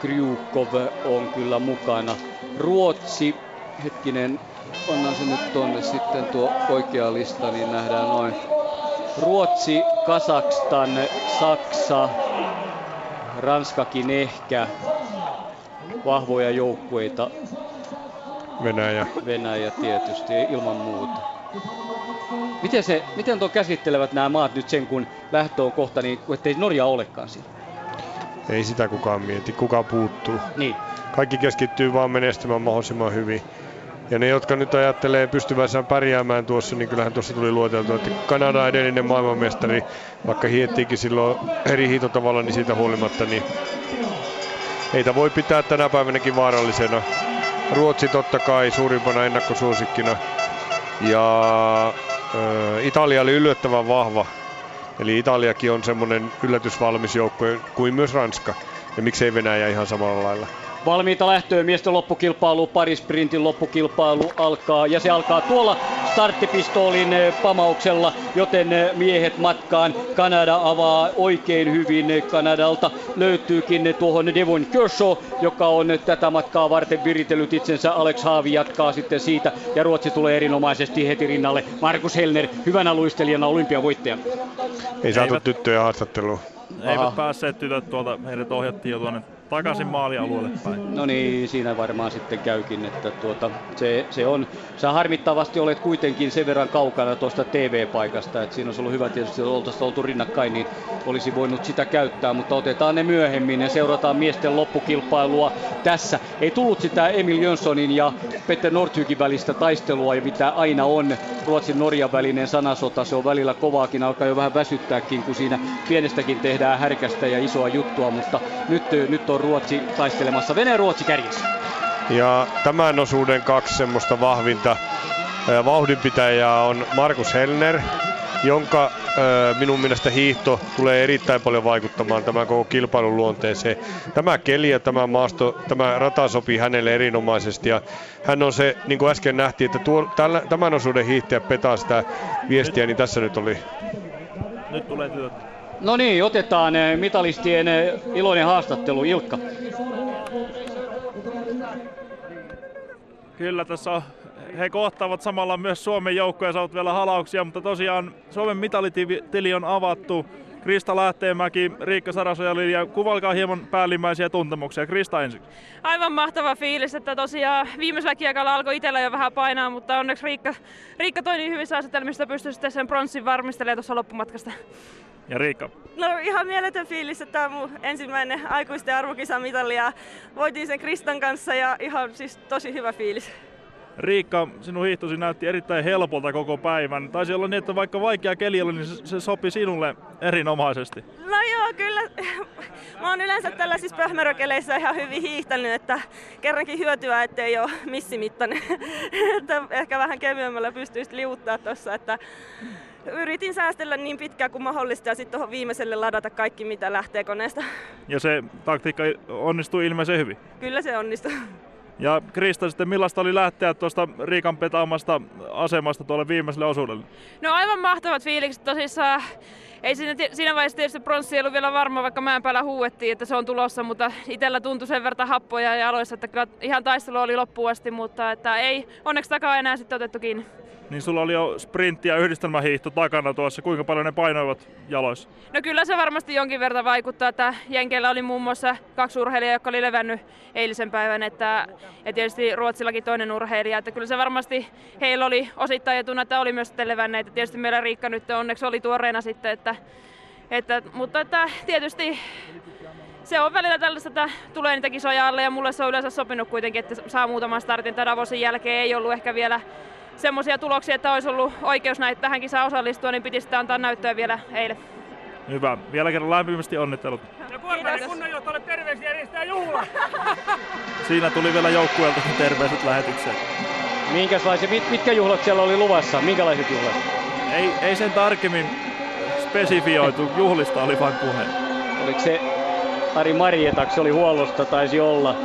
Kryukov on kyllä mukana. Ruotsi, hetkinen, pannaan se nyt tonne sitten tuo oikea lista, niin nähdään noin. Ruotsi, Kasakstan, Saksa, Ranskakin ehkä, vahvoja joukkueita. Venäjä. Venäjä tietysti, ilman muuta. Miten, se, miten tuo käsittelevät nämä maat nyt sen, kun lähtö on kohta, niin ettei Norja olekaan siinä? Ei sitä kukaan mieti, kuka puuttuu. Niin. Kaikki keskittyy vaan menestymään mahdollisimman hyvin. Ja ne, jotka nyt ajattelee pystyvänsä pärjäämään tuossa, niin kyllähän tuossa tuli luoteltu, että Kanada edellinen maailmanmestari, vaikka hiettiinkin silloin eri hiitotavalla, niin siitä huolimatta, niin heitä voi pitää tänä päivänäkin vaarallisena. Ruotsi totta kai suurimpana ennakkosuosikkina. Ja ö, Italia oli yllättävän vahva. Eli Italiakin on semmoinen yllätysvalmis joukko kuin myös Ranska. Ja miksei Venäjä ihan samalla lailla. Valmiita lähtöön miesten loppukilpailu, parisprintin loppukilpailu alkaa ja se alkaa tuolla starttipistoolin eh, pamauksella, joten eh, miehet matkaan. Kanada avaa oikein hyvin. Kanadalta löytyykin tuohon Devon Kershaw, joka on tätä matkaa varten viritellyt itsensä. Alex Haavi jatkaa sitten siitä ja Ruotsi tulee erinomaisesti heti rinnalle. Markus Helner, hyvänä luistelijana olympiavoittaja. Ei saatu tyttöjä haastatteluun. Eivät päässeet tytöt tuolta, heidät ohjattiin jo tuonne takaisin maalialueelle päin. No niin, siinä varmaan sitten käykin, että tuota, se, se on, sä harmittavasti olet kuitenkin sen verran kaukana tuosta TV-paikasta, että siinä olisi ollut hyvä tietysti, että oltaisiin oltu rinnakkain, niin olisi voinut sitä käyttää, mutta otetaan ne myöhemmin ja seurataan miesten loppukilpailua tässä. Ei tullut sitä Emil Jönssonin ja Petter Nordhykin välistä taistelua, mitä aina on Ruotsin Norjan välinen sanasota, se on välillä kovaakin, alkaa jo vähän väsyttääkin, kun siinä pienestäkin tehdään härkästä ja isoa juttua, mutta nyt, nyt on on Ruotsi taistelemassa Vene-Ruotsi kärjessä. Ja tämän osuuden kaksi semmoista vahvinta vauhdinpitäjää on Markus Hellner jonka minun mielestä hiihto tulee erittäin paljon vaikuttamaan tämän koko kilpailun luonteeseen. Tämä keli ja tämä maasto, tämä rata sopii hänelle erinomaisesti ja hän on se, niin kuin äsken nähtiin, että tuo, tällä, tämän osuuden hiihtäjä petaa sitä viestiä, niin tässä nyt oli. Nyt tulee työt. No niin, otetaan eh, mitalistien eh, iloinen haastattelu. Ilkka. Kyllä tässä he kohtaavat samalla myös Suomen joukkoja, saavat vielä halauksia, mutta tosiaan Suomen mitalitili on avattu. Krista Lähteenmäki, Riikka Sarasojali ja kuvalkaa hieman päällimmäisiä tuntemuksia. Krista ensin. Aivan mahtava fiilis, että tosiaan viimeisellä kiekalla alkoi itsellä jo vähän painaa, mutta onneksi Riikka, Riikka toi niin hyvissä asetelmissa pystyi sitten sen pronssin varmistelemaan tuossa loppumatkasta. Ja Riikka. No ihan mieletön fiilis, että tämä on mun ensimmäinen aikuisten arvokisamitali ja voitiin sen Kristan kanssa ja ihan siis tosi hyvä fiilis. Riikka, sinun hiihtosi näytti erittäin helpolta koko päivän. Taisi olla niin, että vaikka vaikea keli oli, niin se sopi sinulle erinomaisesti. No joo, kyllä. [LAUGHS] Mä oon yleensä tällaisissa pöhmärökeleissä ihan hyvin hiihtänyt, että kerrankin hyötyä, ettei ole missimittainen. [LAUGHS] että ehkä vähän kevyemmällä pystyisi liuttaa tuossa, että yritin säästellä niin pitkään kuin mahdollista ja sitten tuohon viimeiselle ladata kaikki, mitä lähtee koneesta. Ja se taktiikka onnistui ilmeisen hyvin. Kyllä se onnistui. Ja Krista, sitten millaista oli lähteä tuosta Riikan petaamasta asemasta tuolle viimeiselle osuudelle? No aivan mahtavat fiilikset tosissaan. Ei siinä, siinä vaiheessa tietysti pronssi ei ollut vielä varma, vaikka mäen päällä huuettiin, että se on tulossa, mutta itsellä tuntui sen verran happoja ja jaloissa, että kyllä ihan taistelu oli loppuun asti, mutta että ei onneksi takaa enää sitten otettu kiinni. Niin sulla oli jo sprintti ja yhdistelmähiihto takana tuossa. Kuinka paljon ne painoivat jaloissa? No kyllä se varmasti jonkin verran vaikuttaa, että Jenkeillä oli muun muassa kaksi urheilijaa, jotka oli levännyt eilisen päivän, että, ja tietysti Ruotsillakin toinen urheilija, että kyllä se varmasti heillä oli osittain etuna, että oli myös sitten levänneet, tietysti meillä Riikka nyt onneksi oli tuoreena sitten, että, että, mutta että tietysti se on välillä tällaista, että tulee niitä kisoja alle ja mulle se on yleensä sopinut kuitenkin, että saa muutaman startin tai Davosin jälkeen ei ollut ehkä vielä semmoisia tuloksia, että olisi ollut oikeus näitä tähän kisaan osallistua, niin piti sitä antaa näyttöä vielä eilen. Hyvä. Vielä kerran lämpimästi onnittelut. Ja Kuormainen kunnanjohtajalle terveisiä järjestää juhla. [LAUGHS] Siinä tuli vielä joukkueelta terveiset lähetykseen. Minkälaisia, mit, mitkä juhlat siellä oli luvassa? Minkälaiset juhlat? Ei, ei sen tarkemmin spesifioitu. Juhlista oli vain puhe. Oliko se Ari Marjetaksi oli huollosta, taisi olla.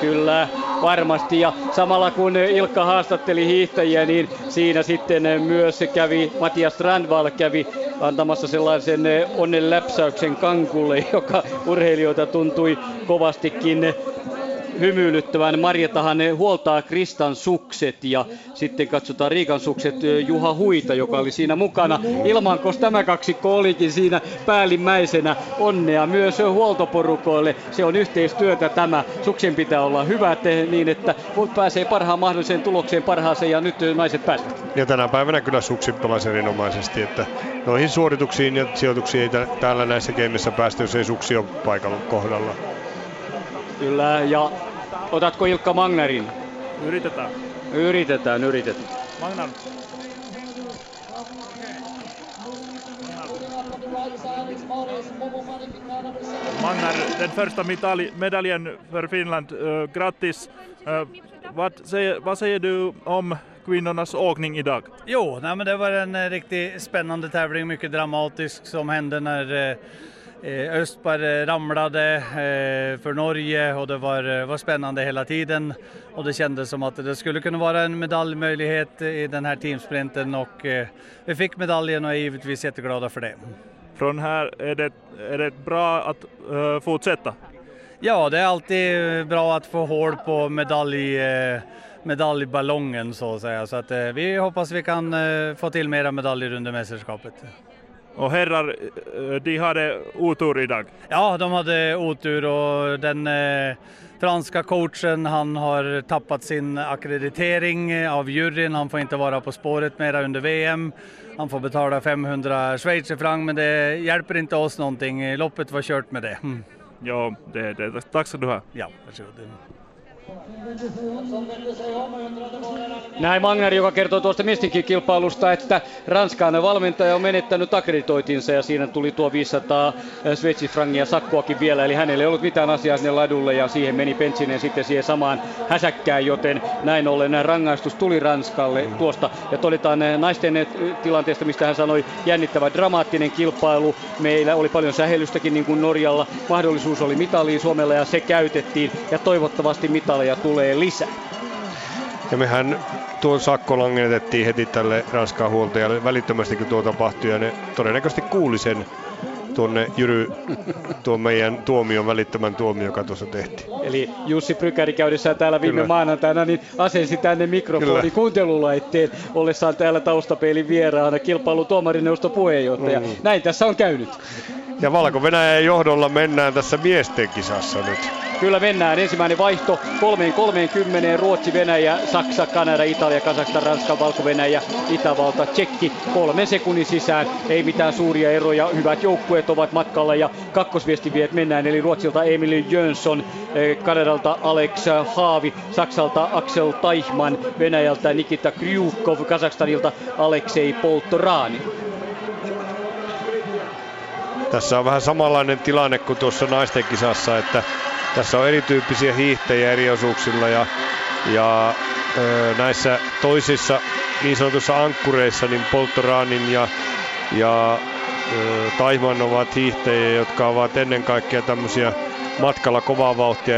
Kyllä, varmasti. Ja samalla kun Ilkka haastatteli hiihtäjiä, niin siinä sitten myös kävi, Matias Strandvall kävi antamassa sellaisen onnen läpsäyksen kankulle, [LAUGHS] joka urheilijoita tuntui kovastikin hymyilyttävän. Marjatahan huoltaa Kristan sukset ja sitten katsotaan Riikan sukset Juha Huita, joka oli siinä mukana. Ilmankos tämä kaksikko olikin siinä päällimmäisenä. Onnea myös huoltoporukoille. Se on yhteistyötä tämä. Suksen pitää olla hyvät niin, että pääsee parhaan mahdolliseen tulokseen parhaaseen ja nyt naiset pääsevät. Ja tänä päivänä kyllä suksit pelasi erinomaisesti, että noihin suorituksiin ja sijoituksiin ei täällä näissä keimissä päästy, jos ei suksi ole paikalla kohdalla. Kyllä, ja otatko Ilkka Magnarin? Yritetään. Yritetään, yritetään. Magnar. Magnar, den första medalj, medaljen för Finland. Uh, grattis! Uh, vad, säger, vad säger du om kvinnornas åkning idag? Jo, nej, men det var en eh, riktigt spännande tävling, mycket dramatisk som hände när eh, Östberg ramlade eh, för Norge och det var, var spännande hela tiden och det kändes som att det skulle kunna vara en medaljmöjlighet i den här teamsprinten och vi fick medaljen och är givetvis jätteglada för det. Från här är det, är det bra att uh, fortsätta? Ja, det är alltid bra att få hål på medalj, medaljballongen så att säga. Så att, vi hoppas vi kan få till mera medaljer under mästerskapet. Och herrar, de hade otur idag? Ja, de hade otur och den eh, franska coachen han har tappat sin akkreditering av juryn. Han får inte vara på spåret mera under VM. Han får betala 500 schweizerfranc men det hjälper inte oss någonting. Loppet var kört med det. Mm. Ja, det, det, tack ska du ha. Ja, varsågod. Näin Magner, joka kertoo tuosta miestenkin kilpailusta, että Ranskan valmentaja on menettänyt akkreditoitinsa ja siinä tuli tuo 500 sveitsifrangia sakkoakin vielä. Eli hänelle ei ollut mitään asiaa sinne ladulle ja siihen meni Pentsinen sitten siihen samaan häsäkkään, joten näin ollen rangaistus tuli Ranskalle tuosta. Ja todetaan naisten tilanteesta, mistä hän sanoi, jännittävä dramaattinen kilpailu. Meillä oli paljon sähellystäkin niin kuin Norjalla. Mahdollisuus oli mitaliin Suomella ja se käytettiin ja toivottavasti mitaleja tulee lisää. Ja mehän tuon sakko langetettiin heti tälle Ranskan huoltajalle välittömästi, kun tuo tapahtui. Ja ne todennäköisesti kuuli sen tuonne Jyry, tuon meidän tuomion, välittömän tuomion, joka tuossa tehtiin. Eli Jussi Prykäri käydessään täällä viime Kyllä. maanantaina, niin asensi tänne mikrofoni kuuntelulaitteen ollessaan täällä taustapeilin vieraana kilpailu tuomarineuvoston puheenjohtaja. Mm. Näin tässä on käynyt. Ja Valko-Venäjän johdolla mennään tässä miesten kisassa nyt. Kyllä mennään. Ensimmäinen vaihto 3-30. Ruotsi, Venäjä, Saksa, Kanada, Italia, Kazakstan, Ranska, Valko-Venäjä, Itävalta, Tsekki. Kolmen sekunnin sisään. Ei mitään suuria eroja. Hyvät joukkueet ovat matkalla ja kakkosviestiviet mennään. Eli Ruotsilta Emil Jönsson, eh, Kanadalta Alex Haavi, Saksalta Axel Taichman, Venäjältä Nikita Kryukov, Kazakstanilta Aleksei Poltorani. Tässä on vähän samanlainen tilanne kuin tuossa naisten kisassa, että tässä on erityyppisiä hiihtäjiä eri osuuksilla ja, ja näissä toisissa niin sanotussa ankkureissa, niin Poltoranin ja, ja ö, Taihman ovat hiihtäjiä, jotka ovat ennen kaikkea tämmöisiä matkalla kovaa vauhtia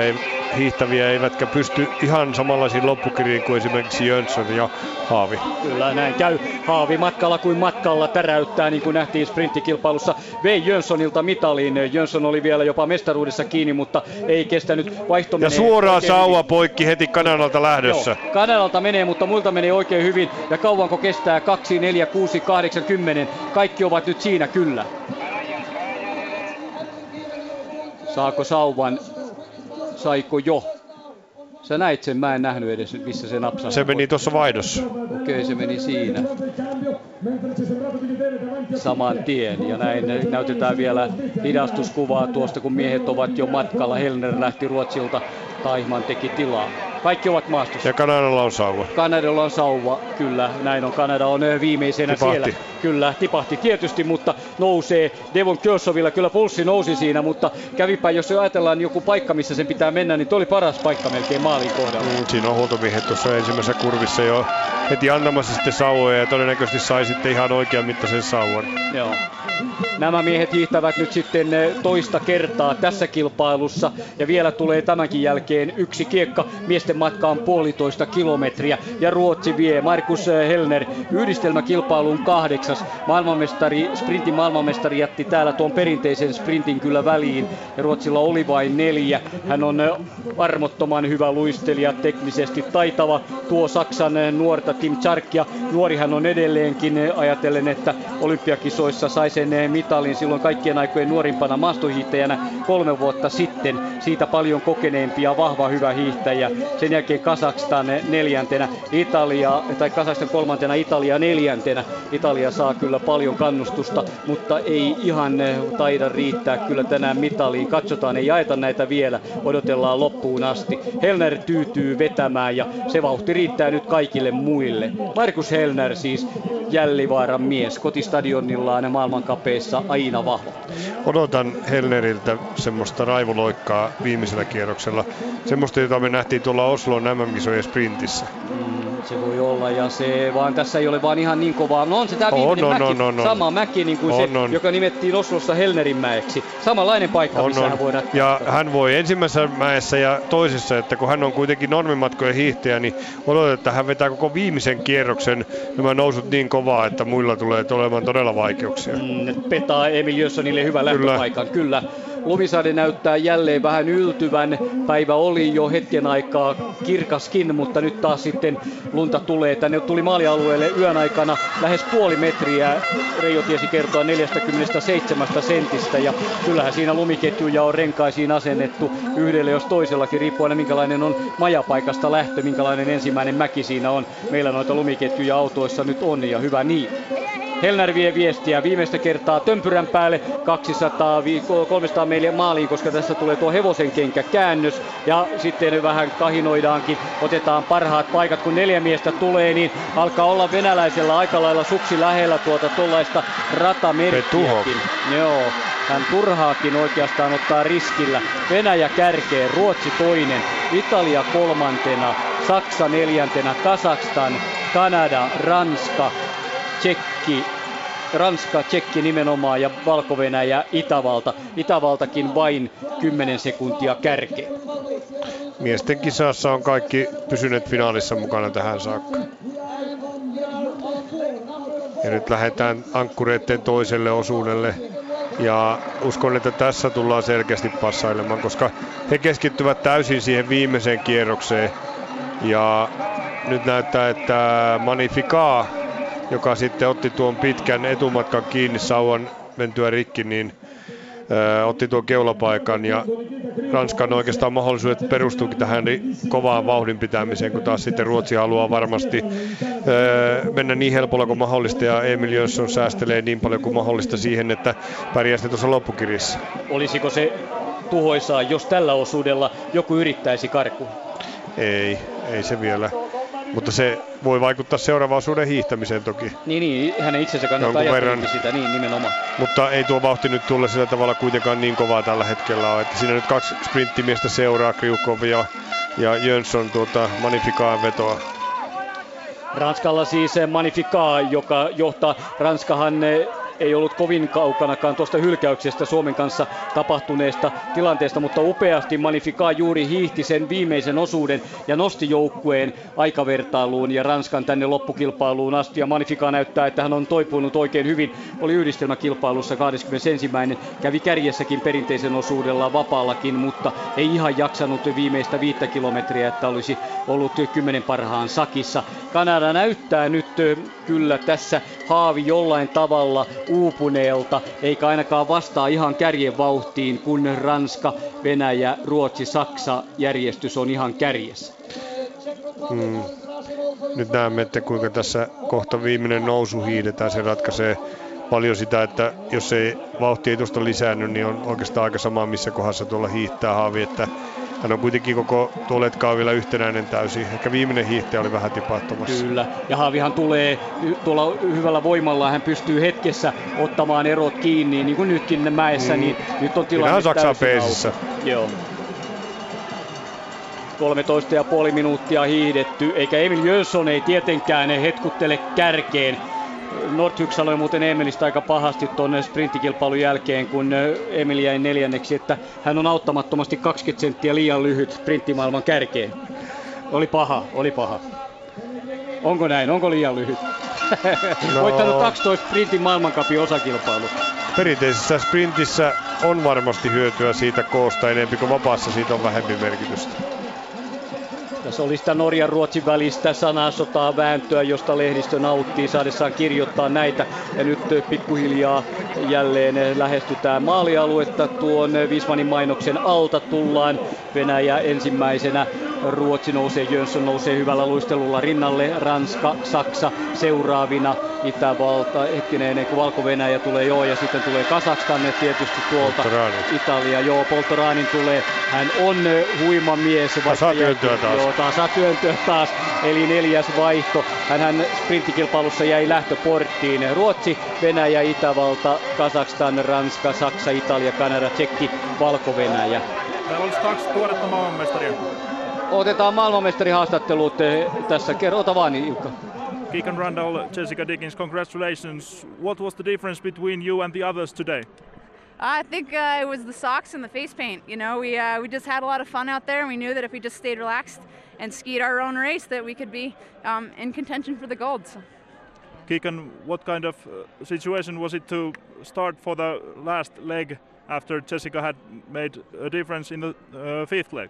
hiihtäviä eivätkä pysty ihan samanlaisiin loppukiriin kuin esimerkiksi Jönsson ja Haavi. Kyllä näin käy. Haavi matkalla kuin matkalla täräyttää niin kuin nähtiin sprinttikilpailussa. Vei Jönssonilta mitaliin. Jönsson oli vielä jopa mestaruudessa kiinni, mutta ei kestänyt vaihto Ja suoraan sauva poikki heti Kanadalta lähdössä. Joo, Kanadalta menee, mutta muilta menee oikein hyvin. Ja kauanko kestää 2, 4, 6, 8, 10. Kaikki ovat nyt siinä kyllä. Saako sauvan saiko jo? Sä näit sen, mä en nähnyt edes, missä se napsasi. Se meni tuossa vaihdossa. Okei, okay, se meni siinä. Saman tien. Ja näin näytetään vielä hidastuskuvaa tuosta, kun miehet ovat jo matkalla. Helner lähti Ruotsilta, Taihman teki tilaa. Kaikki ovat maastossa. Ja Kanadalla on sauva. Kanadalla on sauva, kyllä. Näin on. Kanada on viimeisenä tipahti. siellä. Kyllä, tipahti tietysti, mutta nousee. Devon Kjössovilla kyllä pulssi nousi siinä, mutta kävipä, jos ajatellaan joku paikka, missä sen pitää mennä, niin oli paras paikka melkein maalin kohdalla. Mm, siinä on huoltomiehet tuossa ensimmäisessä kurvissa jo heti antamassa sitten sauvoja ja todennäköisesti sai sitten ihan oikean mittaisen sauvan. Joo. Nämä miehet hiihtävät nyt sitten eh, toista kertaa tässä kilpailussa ja vielä tulee tämänkin jälkeen yksi kiekka. Miesten matka on puolitoista kilometriä ja Ruotsi vie Markus eh, Helner yhdistelmäkilpailun kahdeksas. Maailmanmestari, sprintin maailmanmestari jätti täällä tuon perinteisen sprintin kyllä väliin ja Ruotsilla oli vain neljä. Hän on eh, armottoman hyvä luistelija, teknisesti taitava. Tuo Saksan nuorta Tim Charkia. Nuori hän on edelleenkin ajatellen, että olympiakisoissa sai sen mitalin silloin kaikkien aikojen nuorimpana maastohiihtäjänä kolme vuotta sitten. Siitä paljon kokeneempi ja vahva hyvä hiihtäjä. Sen jälkeen Kasakstan neljäntenä, Italia, tai Kasakstan kolmantena, Italia neljäntenä. Italia saa kyllä paljon kannustusta, mutta ei ihan taida riittää kyllä tänään mitaliin. Katsotaan, ei jaeta näitä vielä, odotellaan loppuun asti. Helner tyytyy vetämään ja se vauhti riittää nyt kaikille muille. Markus Helner siis Jällivaaran mies kotistadionillaan maailmankapeissa aina vahva. Odotan Helneriltä semmoista raivuloikkaa viimeisellä kierroksella. Semmoista, jota me nähtiin tuolla Oslon MM-kisojen sprintissä. Mm se voi olla ja se vaan tässä ei ole vaan ihan niin kovaa. No on se tämä viimeinen on, mäki, on, on, on. sama mäki niin kuin on, se, on. joka nimettiin Oslossa Helnerin mäeksi. Samanlainen paikka, on, missä on. hän voi Ja hän voi ensimmäisessä mäessä ja toisessa, että kun hän on kuitenkin normimatkojen hiihtäjä, niin odotetaan, että hän vetää koko viimeisen kierroksen nämä nousut niin kovaa, että muilla tulee olemaan todella vaikeuksia. Mm, petaa Emil Jössonille hyvä lähtöpaikan, kyllä. kyllä. Lumisade näyttää jälleen vähän yltyvän. Päivä oli jo hetken aikaa kirkaskin, mutta nyt taas sitten lunta tulee. Tänne tuli maalialueelle yön aikana lähes puoli metriä. Reijo tiesi kertoa 47 sentistä ja kyllähän siinä lumiketjuja on renkaisiin asennettu yhdelle jos toisellakin, riippuen minkälainen on majapaikasta lähtö, minkälainen ensimmäinen mäki siinä on. Meillä noita lumiketjuja autoissa nyt on ja hyvä niin. Helner vie viestiä viimeistä kertaa tömpyrän päälle 200-300 meille maaliin, koska tässä tulee tuo hevosen kenkä käännös ja sitten vähän kahinoidaankin. Otetaan parhaat paikat, kun neljä miestä tulee, niin alkaa olla venäläisellä aika lailla suksi lähellä tuota tuollaista ratamerkkiäkin. Joo, hän turhaakin oikeastaan ottaa riskillä. Venäjä kärkee, Ruotsi toinen, Italia kolmantena, Saksa neljäntenä, Kasakstan, Kanada, Ranska, Tsekki, Ranska, Tsekki nimenomaan ja valko ja Itävalta. Itävaltakin vain 10 sekuntia kärke. Miesten kisassa on kaikki pysyneet finaalissa mukana tähän saakka. Ja nyt lähdetään ankkureiden toiselle osuudelle. Ja uskon, että tässä tullaan selkeästi passailemaan, koska he keskittyvät täysin siihen viimeiseen kierrokseen. Ja nyt näyttää, että Magnifica, joka sitten otti tuon pitkän etumatkan kiinni sauvan mentyä rikki, niin otti tuon keulapaikan ja Ranskan oikeastaan mahdollisuudet perustuukin tähän kovaan vauhdin pitämiseen, kun taas sitten Ruotsi haluaa varmasti mennä niin helpolla kuin mahdollista ja Emil Jönsson säästelee niin paljon kuin mahdollista siihen, että pärjää sitten tuossa loppukirjassa. Olisiko se tuhoisaa, jos tällä osuudella joku yrittäisi karkuun? Ei, ei se vielä. Mutta se voi vaikuttaa seuraavaan osuuden hiihtämiseen toki. Niin, niin hänen itsensä kannattaa verran. sitä, niin nimenomaan. Mutta ei tuo vauhti nyt tulla sillä tavalla kuitenkaan niin kovaa tällä hetkellä ole. Että siinä nyt kaksi sprinttimiestä seuraa, Kriukov ja, ja Jönsson tuota Magnificaan vetoa. Ranskalla siis Magnifica, joka johtaa. Ranskahan ei ollut kovin kaukanakaan tuosta hylkäyksestä Suomen kanssa tapahtuneesta tilanteesta, mutta upeasti Magnifica juuri hiihti sen viimeisen osuuden ja nosti joukkueen aikavertailuun ja Ranskan tänne loppukilpailuun asti. Ja Magnifica näyttää, että hän on toipunut oikein hyvin. Oli yhdistelmäkilpailussa 21. Kävi kärjessäkin perinteisen osuudella vapaallakin, mutta ei ihan jaksanut viimeistä viittä kilometriä, että olisi ollut kymmenen parhaan sakissa. Kanada näyttää nyt kyllä tässä haavi jollain tavalla uupuneelta, eikä ainakaan vastaa ihan kärjen vauhtiin, kun Ranska, Venäjä, Ruotsi, Saksa järjestys on ihan kärjessä. Hmm. Nyt näemme, että kuinka tässä kohta viimeinen nousu hiidetään. Se ratkaisee paljon sitä, että jos ei vauhti ei tuosta lisäänny, niin on oikeastaan aika sama, missä kohdassa tuolla hiihtää haavi. Että hän on kuitenkin koko tuoletkaan vielä yhtenäinen täysin. Ehkä viimeinen hiihtäjä oli vähän tipahtumassa. Kyllä, ja Haavihan tulee tuolla hyvällä voimalla, hän pystyy hetkessä ottamaan erot kiinni, niin kuin nytkin mäessä, mm. niin nyt on tilanne Saksaa peesissä. Joo. 13,5 minuuttia hiihdetty, eikä Emil Jönsson ei tietenkään hetkuttele kärkeen. Nordhyk sanoi muuten Emilistä aika pahasti tuonne sprinttikilpailun jälkeen, kun Emil jäi neljänneksi, että hän on auttamattomasti 20 senttiä liian lyhyt sprinttimaailman kärkeen. Oli paha, oli paha. Onko näin? Onko liian lyhyt? [LAUGHS] No. Voittanut 12 sprintin maailmankapin osakilpailu. Perinteisessä sprintissä on varmasti hyötyä siitä koosta enemmän kuin vapaassa siitä on vähempi merkitystä. Tässä oli sitä Norjan-Ruotsin välistä sanasotaa vääntöä, josta lehdistö nauttii saadessaan kirjoittaa näitä. Ja nyt pikkuhiljaa jälleen lähestytään maalialuetta. Tuon Wismanin mainoksen alta tullaan Venäjä ensimmäisenä. Ruotsi nousee, Jönsson nousee hyvällä luistelulla rinnalle. Ranska, Saksa seuraavina. Itävalta, hetkinen, ennen kuin Valko-Venäjä tulee joo, ja sitten tulee Kazakstan tietysti tuolta. Poltorani. Italia, joo, Poltoranin tulee. Hän on huima mies. Vaikka taas. Joo, saa työntyä taas, eli neljäs vaihto. Hänhän sprinttikilpailussa jäi lähtöporttiin. Ruotsi, Venäjä, Itävalta, Kazakstan, Ranska, Saksa, Italia, Kanada, Tsekki, Valko-Venäjä. Täällä olisi kaksi tuoretta maailmanmestaria. Otetaan maailmanmestarihaastattelut eh, tässä. Kerrota vaan, Jukka. Keegan Randall, Jessica Dickens, congratulations. What was the difference between you and the others today? I think uh, it was the socks and the face paint. You know, we uh, we just had a lot of fun out there, and we knew that if we just stayed relaxed and skied our own race, that we could be um, in contention for the gold. So. Keegan, what kind of uh, situation was it to start for the last leg after Jessica had made a difference in the uh, fifth leg?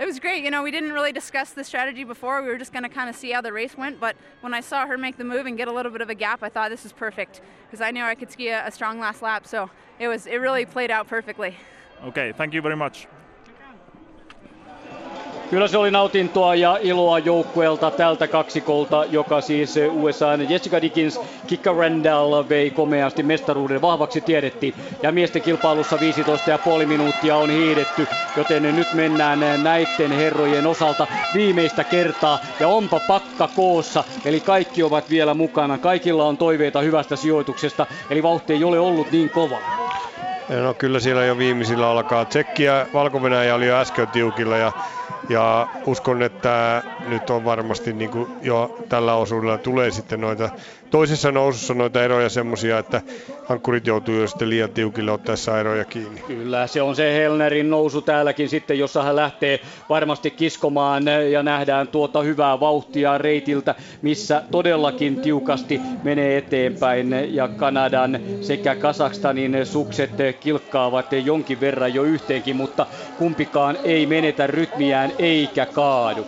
it was great. You know, we didn't really discuss the strategy before. We were just going to kind of see how the race went. But when I saw her make the move and get a little bit of a gap, I thought this is perfect because I knew I could ski a, a strong last lap. So it was it really played out perfectly. Okay, thank you very much. Kyllä se oli nautintoa ja iloa joukkueelta tältä kaksikolta, joka siis USA Jessica Dickens, Kikka Randall vei komeasti mestaruuden vahvaksi tiedettiin. Ja miesten kilpailussa 15,5 minuuttia on hiidetty, joten nyt mennään näiden herrojen osalta viimeistä kertaa. Ja onpa pakka koossa, eli kaikki ovat vielä mukana. Kaikilla on toiveita hyvästä sijoituksesta, eli vauhti ei ole ollut niin kova. No kyllä siellä jo viimeisillä alkaa. Tsekki ja valko oli jo äsken tiukilla ja ja uskon, että nyt on varmasti niin kuin jo tällä osuudella tulee sitten noita toisessa nousussa noita eroja semmoisia, että hankkurit joutuu jo sitten liian tiukille ottaessa eroja kiinni. Kyllä, se on se Helnerin nousu täälläkin sitten, jossa hän lähtee varmasti kiskomaan ja nähdään tuota hyvää vauhtia reitiltä, missä todellakin tiukasti menee eteenpäin ja Kanadan sekä Kasakstanin sukset kilkkaavat jonkin verran jo yhteenkin, mutta kumpikaan ei menetä rytmiään eikä kaadu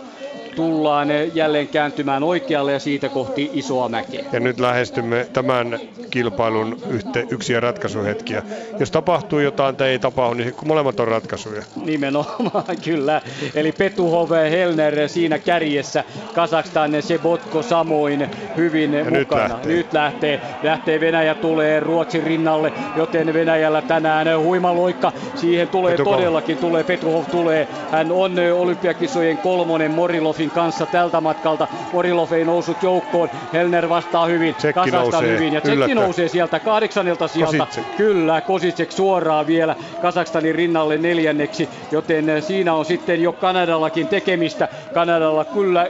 tullaan jälleen kääntymään oikealle ja siitä kohti isoa mäkeä. Ja nyt lähestymme tämän kilpailun yhte, yksiä ratkaisuhetkiä. Jos tapahtuu jotain tai ei tapahdu, niin molemmat on ratkaisuja. Nimenomaan, [LAUGHS] kyllä. Eli Petuhov Helner siinä kärjessä, Kazakstan Sebotko samoin hyvin ja mukana. Nyt lähtee. nyt lähtee. Lähtee Venäjä tulee Ruotsin rinnalle, joten Venäjällä tänään huima loikka. Siihen tulee Petukov. todellakin, tulee Petuhov tulee. Hän on olympiakisojen kolmonen Morilov Kosicin kanssa tältä matkalta. Morilov ei noussut joukkoon, Helner vastaa hyvin, Tsekki nousee. hyvin ja Tsekki nousee sieltä kahdeksannelta sieltä. Kosicek. Kyllä, Kosicek suoraan vielä Kazakstanin rinnalle neljänneksi, joten siinä on sitten jo Kanadallakin tekemistä. Kanadalla kyllä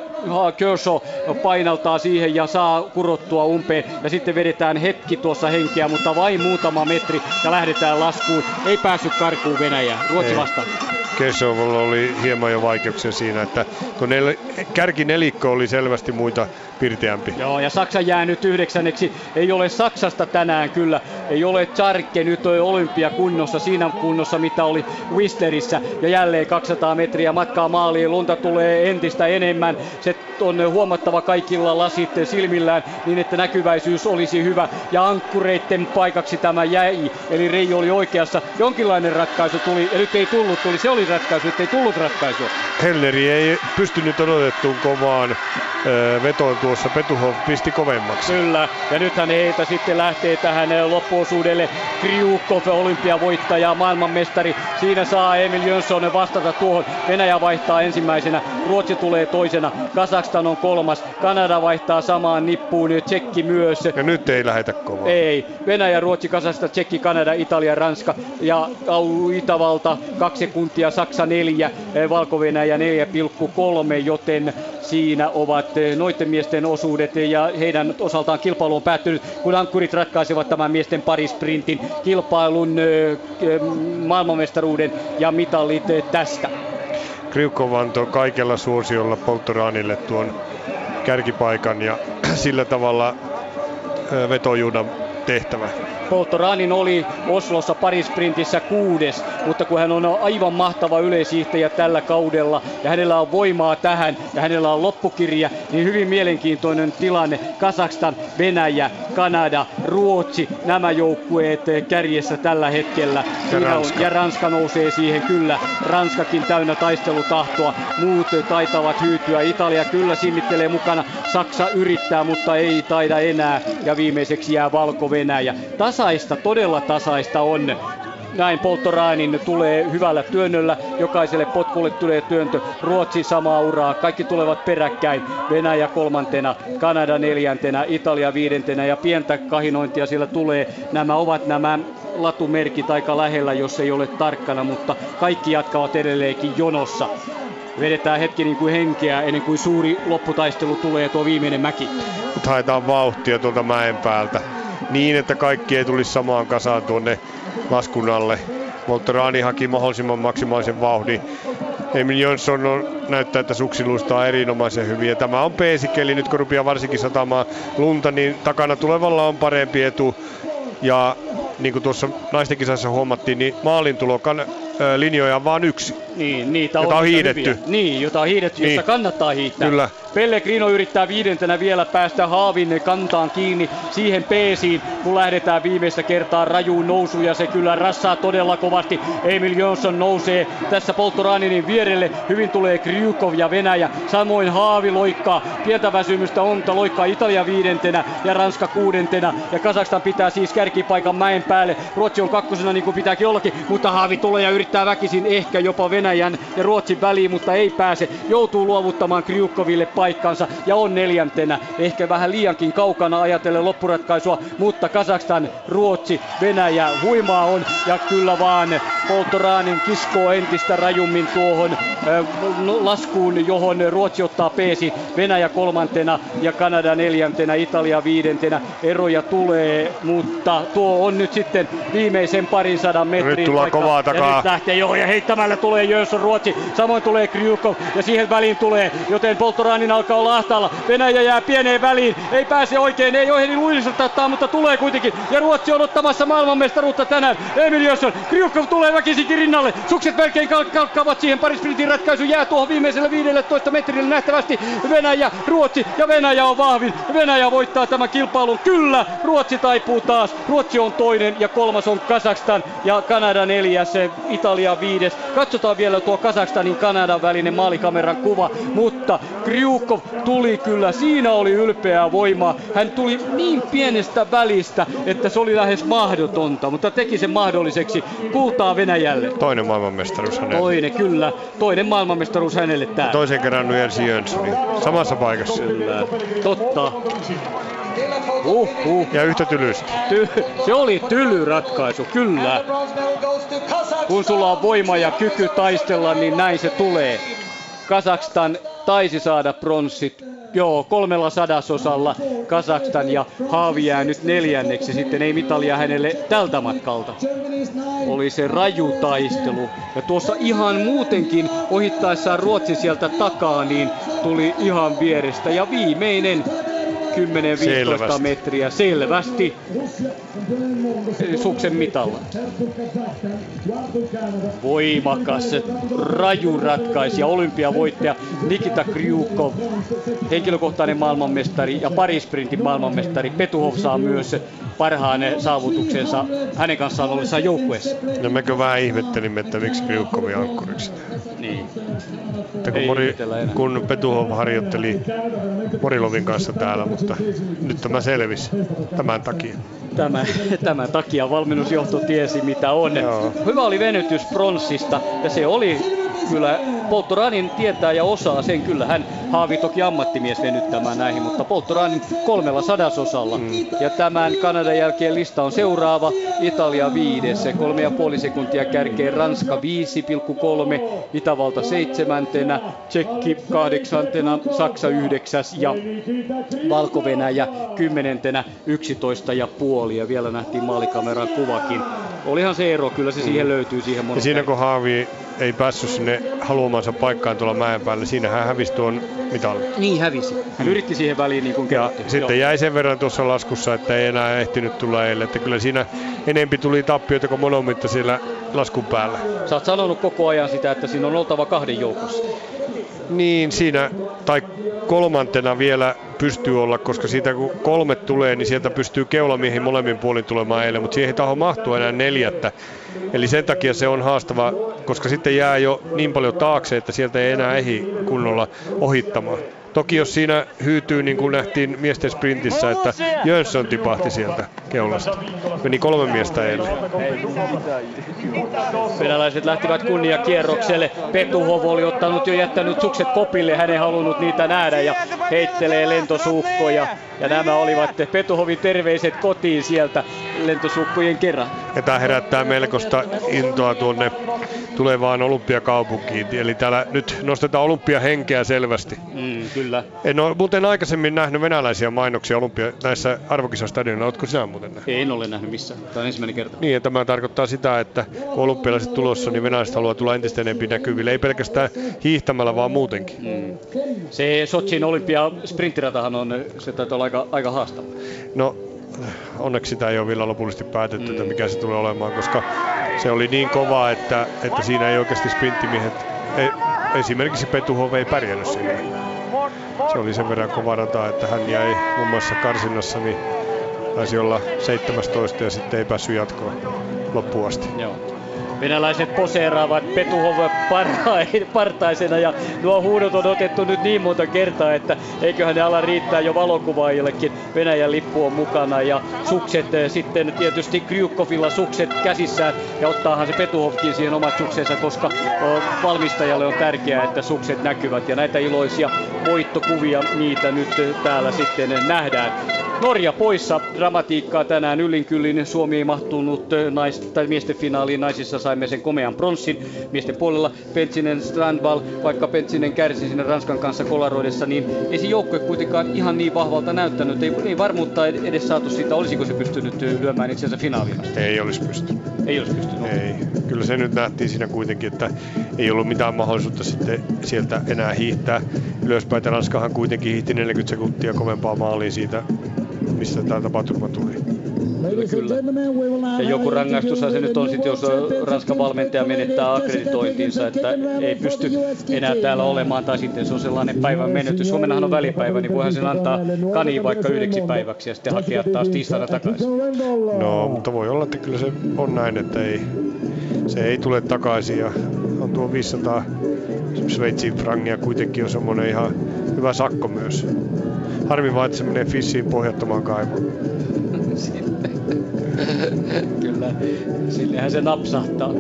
Kershaw painaltaa siihen ja saa kurottua umpeen ja sitten vedetään hetki tuossa henkeä, mutta vain muutama metri ja lähdetään laskuun. Ei päässyt karkuun Venäjä. Ruotsi vastaan. Kesovalla oli hieman jo vaikeuksia siinä, että kun nel, kärkinelikko oli selvästi muita pirteämpi. Joo, ja Saksa jää nyt yhdeksänneksi. Ei ole Saksasta tänään kyllä. Ei ole Charke nyt olympiakunnossa, siinä kunnossa mitä oli Whistlerissä. Ja jälleen 200 metriä matkaa maaliin. Lunta tulee entistä enemmän. Se on huomattava kaikilla lasit silmillään niin, että näkyväisyys olisi hyvä. Ja ankkureitten paikaksi tämä jäi. Eli Reijo oli oikeassa. Jonkinlainen ratkaisu tuli ja nyt ei tullut. Tuli. Se oli ratkaisu, että ei tullut ratkaisu. Helleri ei pystynyt odotettuun kovaan vetoon tuossa. Petuhov pisti kovemmaksi. Kyllä, ja nythän heitä sitten lähtee tähän loppuosuudelle. Kriukov, olympiavoittaja, maailmanmestari. Siinä saa Emil Jönsson vastata tuohon. Venäjä vaihtaa ensimmäisenä, Ruotsi tulee toisena, Kazakstan on kolmas, Kanada vaihtaa samaan nippuun, Tsekki myös. Ja nyt ei lähetä kovaa. Ei, Venäjä, Ruotsi, Kazakstan, Tsekki, Kanada, Italia, Ranska ja Itävalta kaksi sekuntia, Saksa neljä, Valko-Venäjä 4,3, joten siinä ovat eh, noiden miesten osuudet ja heidän osaltaan kilpailu on päättynyt, kun ankkurit ratkaisevat tämän miesten parisprintin kilpailun eh, eh, maailmanmestaruuden ja mitalit tästä. Kriukov antoi kaikella suosiolla Polttoraanille tuon kärkipaikan ja [CLEARS THROAT] sillä tavalla vetojuudan tehtävä. Polttoranin oli Oslossa parisprintissä kuudes, mutta kun hän on aivan mahtava yleishiihtäjä tällä kaudella ja hänellä on voimaa tähän ja hänellä on loppukirja, niin hyvin mielenkiintoinen tilanne. Kazakstan, Venäjä, Kanada, Ruotsi, nämä joukkueet kärjessä tällä hetkellä. Ja Ranska. On, ja Ranska nousee siihen kyllä. Ranskakin täynnä taistelutahtoa. Muut taitavat hyytyä. Italia kyllä sinnittelee mukana. Saksa yrittää, mutta ei taida enää. Ja viimeiseksi jää Valko-Venäjä. Tasaista, todella tasaista on näin Polttoraanin tulee hyvällä työnnöllä. Jokaiselle potkulle tulee työntö. Ruotsi samaa uraa. Kaikki tulevat peräkkäin. Venäjä kolmantena, Kanada neljäntenä, Italia viidentenä ja pientä kahinointia sillä tulee. Nämä ovat nämä latumerkit aika lähellä, jos ei ole tarkkana, mutta kaikki jatkavat edelleenkin jonossa. Vedetään hetki niin kuin henkeä ennen kuin suuri lopputaistelu tulee tuo viimeinen mäki. Nyt haetaan vauhtia tuolta mäen päältä niin, että kaikki ei tulisi samaan kasaan tuonne laskun alle. Volterani haki mahdollisimman maksimaalisen vauhdin. Emil Jönsson on, näyttää, että suksiluista on erinomaisen hyvin. Ja tämä on peesikeli nyt kun rupeaa varsinkin satamaan lunta, niin takana tulevalla on parempi etu. Ja niin kuin tuossa naisten kisassa huomattiin, niin maalintulo linjoja on vain yksi. Niin, niitä Jota on hiidetty. hyviä. Niin, jota on hiidetty, niin. Josta kannattaa hiihtää. Kyllä. Pellegrino yrittää viidentenä vielä päästä Haavin kantaan kiinni siihen peesiin, kun lähdetään viimeistä kertaa rajuun nousuun ja se kyllä rassaa todella kovasti. Emil Jönsson nousee tässä Poltoraninin vierelle. Hyvin tulee Kryukov ja Venäjä. Samoin Haavi loikkaa. Pientä väsymystä on, mutta loikkaa Italia viidentenä ja Ranska kuudentena. Ja Kazakstan pitää siis kärkipaikan mäen päälle. Ruotsi on kakkosena niin kuin pitääkin ollakin, mutta Haavi tulee ja yrittää väkisin ehkä jopa Venäjän ja Ruotsin väliin, mutta ei pääse. Joutuu luovuttamaan Kryukoville paikkansa ja on neljäntenä. Ehkä vähän liiankin kaukana ajatellen loppuratkaisua, mutta Kazakstan, Ruotsi, Venäjä huimaa on ja kyllä vaan Poltoranin kiskoo entistä rajummin tuohon äh, laskuun, johon Ruotsi ottaa peesi. Venäjä kolmantena ja Kanada neljäntenä, Italia viidentenä. Eroja tulee, mutta tuo on nyt sitten viimeisen parin sadan metrin Nyt tullaan paikka. kovaa Ja takaa. nyt lähtee joo ja heittämällä tulee Jönsson Ruotsi. Samoin tulee Kryukov ja siihen väliin tulee, joten Poltoranin alkaa olla ahtaalla. Venäjä jää pieneen väliin, ei pääse oikein, ei ohjeli luilisesta ottaa, mutta tulee kuitenkin. Ja Ruotsi on ottamassa maailmanmestaruutta tänään. Emil Jönsson, Kryukov tulee väkisinkin rinnalle. Sukset melkein kalk- kalkkaavat siihen parisprintin ratkaisu jää tuohon viimeiselle 15 metrille nähtävästi. Venäjä, Ruotsi ja Venäjä on vahvin. Venäjä voittaa tämän kilpailun. Kyllä, Ruotsi taipuu taas. Ruotsi on toinen ja kolmas on Kazakstan ja Kanada neljäs, Italia viides. Katsotaan vielä tuo Kazakstanin Kanadan välinen maalikameran kuva, mutta Kryukov tuli kyllä, siinä oli ylpeää voimaa. Hän tuli niin pienestä välistä, että se oli lähes mahdotonta, mutta teki sen mahdolliseksi. Kultaa Venäjälle. Toinen maailmanmestaruus hänelle. Toinen, kyllä. Toinen maailmanmestaruus hänelle täällä. Toisen kerran Nujersi Jönssonin. Samassa paikassa. Kyllä. Totta. Uh, uh. Ja yhtä tylysti. Ty- se oli tyly ratkaisu, kyllä. Kun sulla on voima ja kyky taistella, niin näin se tulee. Kazakstan taisi saada pronssit, joo, kolmella sadasosalla Kazakstan ja Haavi jää nyt neljänneksi, sitten ei mitalia hänelle tältä matkalta. Oli se raju taistelu. Ja tuossa ihan muutenkin ohittaessaan Ruotsi sieltä takaa, niin tuli ihan vierestä. Ja viimeinen 10-15 Selvästi. metriä selvästi suksen mitalla. Voimakas, raju ratkaisija, olympiavoittaja Nikita Kryukov, henkilökohtainen maailmanmestari ja parisprintin maailmanmestari. Petuhov saa myös parhaan saavutuksensa hänen kanssaan ollessaan joukkueessa. No mekö vähän ihmettelimme, että miksi Kryukkovi ankkuriksi. Niin. Että kun, Ei Mori, kun Petuhov harjoitteli Morilovin kanssa täällä, mutta nyt tämä selvisi tämän takia. Tämän, tämän takia valmennusjohto tiesi mitä on. Hyvä oli venytys pronssista ja se oli kyllä Polttoranin tietää ja osaa sen kyllä. Hän haavi toki ammattimies venyttämään näihin, mutta Polttoranin kolmella sadasosalla. Mm. Ja tämän Kanadan jälkeen lista on seuraava. Italia viides, kolme ja puoli sekuntia kärkeen Ranska 5,3, Itävalta seitsemäntenä, Tsekki kahdeksantena, Saksa yhdeksäs ja Valko-Venäjä kymmenentenä 11 ja puoli. Ja vielä nähtiin maalikameran kuvakin. Olihan se ero, kyllä se siihen löytyy siihen Ja monen siinä kun Haavi ei päässyt sinne haluamansa paikkaan tuolla mäen päälle, siinä hän hävisi tuon mitalin. Niin hävisi. Hän yritti siihen väliin niin kuin Ja sitten jäi sen verran tuossa laskussa, että ei enää ehtinyt tulla eilen. Että kyllä siinä enempi tuli tappioita kuin monomitta siellä laskun päällä. Sä oot sanonut koko ajan sitä, että siinä on oltava kahden joukossa. Niin siinä, tai kolmantena vielä pystyy olla, koska siitä kun kolme tulee, niin sieltä pystyy keulamiehiin molemmin puolin tulemaan eilen, mutta siihen ei taho mahtua enää neljättä. Eli sen takia se on haastava, koska sitten jää jo niin paljon taakse, että sieltä ei enää ehdi kunnolla ohittamaan. Toki jos siinä hyytyy, niin kuin nähtiin miesten sprintissä, että Jönsson tipahti sieltä keulasta. Meni kolme miestä eilen. Venäläiset lähtivät kunniakierrokselle. Petuhov oli ottanut jo jättänyt sukset kopille, hän ei halunnut niitä nähdä ja heittelee lentosuhkoja. Ja nämä olivat Petuhovin terveiset kotiin sieltä lentosuhkojen kerran. Ja tämä herättää melkoista intoa tuonne tulevaan olympiakaupunkiin. Eli täällä nyt nostetaan olympiahenkeä selvästi. Mm, kyllä. En ole muuten aikaisemmin nähnyt venäläisiä mainoksia olympia näissä arvokisastadionilla. Oletko sinä muuten nähnyt? En ole nähnyt missään. Tämä on ensimmäinen kerta. Niin, ja tämä tarkoittaa sitä, että kun olympialaiset tulossa, niin venäläiset haluaa tulla entistä enemmän näkyville. Ei pelkästään hiihtämällä, vaan muutenkin. Mm. Se Sotsin olympia sprinttiratahan on, se taitaa olla aika, aika haastava. No, onneksi sitä ei ole vielä lopullisesti päätetty, että mikä se tulee olemaan, koska se oli niin kova, että, että siinä ei oikeasti sprinttimihet, e, esimerkiksi Petuhov ei pärjännyt siinä. Se oli sen verran kova rata, että hän jäi muun muassa karsinnassa, niin taisi olla 17 ja sitten ei päässyt jatkoon loppuun asti. Joo. Venäläiset poseeraavat Petuhov partaisena ja nuo huudot on otettu nyt niin monta kertaa, että eiköhän ne ala riittää jo valokuvaajillekin. Venäjän lippu on mukana ja sukset eh, sitten tietysti Kryukovilla sukset käsissään ja ottaahan se Petuhovkin siihen omat suksensa, koska valmistajalle on tärkeää, että sukset näkyvät ja näitä iloisia voittokuvia niitä nyt eh, täällä sitten nähdään. Norja poissa. Dramatiikkaa tänään Ylinkyllin. Suomi ei mahtunut nais, tai miesten finaaliin. Naisissa saimme sen komean pronssin. Miesten puolella Pentsinen Strandval, vaikka Pentsinen kärsi sinne Ranskan kanssa kolaroidessa, niin ei se joukkue kuitenkaan ihan niin vahvalta näyttänyt. Ei, ei varmuutta edes saatu siitä, olisiko se pystynyt lyömään itseänsä finaaliin Ei olisi pystynyt. Ei olisi pystynyt. Ei. Kyllä se nyt nähtiin siinä kuitenkin, että ei ollut mitään mahdollisuutta sitten sieltä enää hiihtää ylöspäin. Ranskahan kuitenkin hiihti 40 sekuntia kovempaa maaliin siitä missä tämä tapaturma tuli. Kyllä. Ja joku rangaistus se nyt on sitten, jos Ranskan valmentaja menettää akkreditointinsa, että ei pysty enää täällä olemaan, tai sitten se on sellainen päivän menetys. Suomennahan on välipäivä, niin voihan sen antaa kaniin vaikka yhdeksi päiväksi ja sitten hakea taas tiistaina takaisin. No, mutta voi olla, että kyllä se on näin, että ei, se ei tule takaisin ja on tuo 500 Sveitsin frangia kuitenkin on semmoinen ihan hyvä sakko myös. Harmi vaan, että se menee Fissiin pohjattomaan kaivoon. [LAUGHS] Kyllä, sillehän se napsahtaa.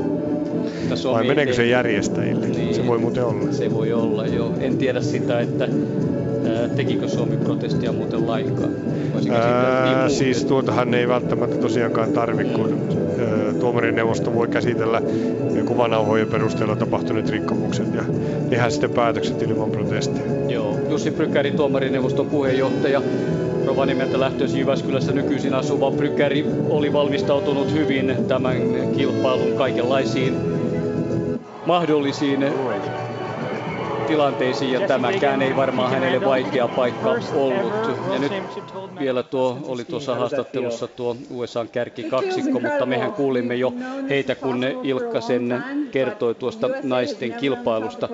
Vai meneekö se järjestäjille? Niin, se voi muuten olla. Se voi olla, joo. En tiedä sitä, että tekikö Suomi protestia muuten lainkaan? Ää, niin siis tuotahan ei välttämättä tosiaankaan tarvi, kun tuomarineuvosto voi käsitellä kuvanauhojen perusteella tapahtuneet rikkomukset ja tehdä sitten päätökset ilman protestia. Joo, Jussi Brykäri, tuomarineuvoston puheenjohtaja. Rovaniemeltä lähtöisin Jyväskylässä nykyisin asuva Brykäri oli valmistautunut hyvin tämän kilpailun kaikenlaisiin mahdollisiin tilanteisiin ja tämäkään ei varmaan hänelle vaikea paikka ollut. Ja nyt vielä tuo oli tuossa haastattelussa tuo USAn kaksikko, mutta mehän kuulimme jo heitä, kun Ilkka sen kertoi tuosta naisten kilpailusta.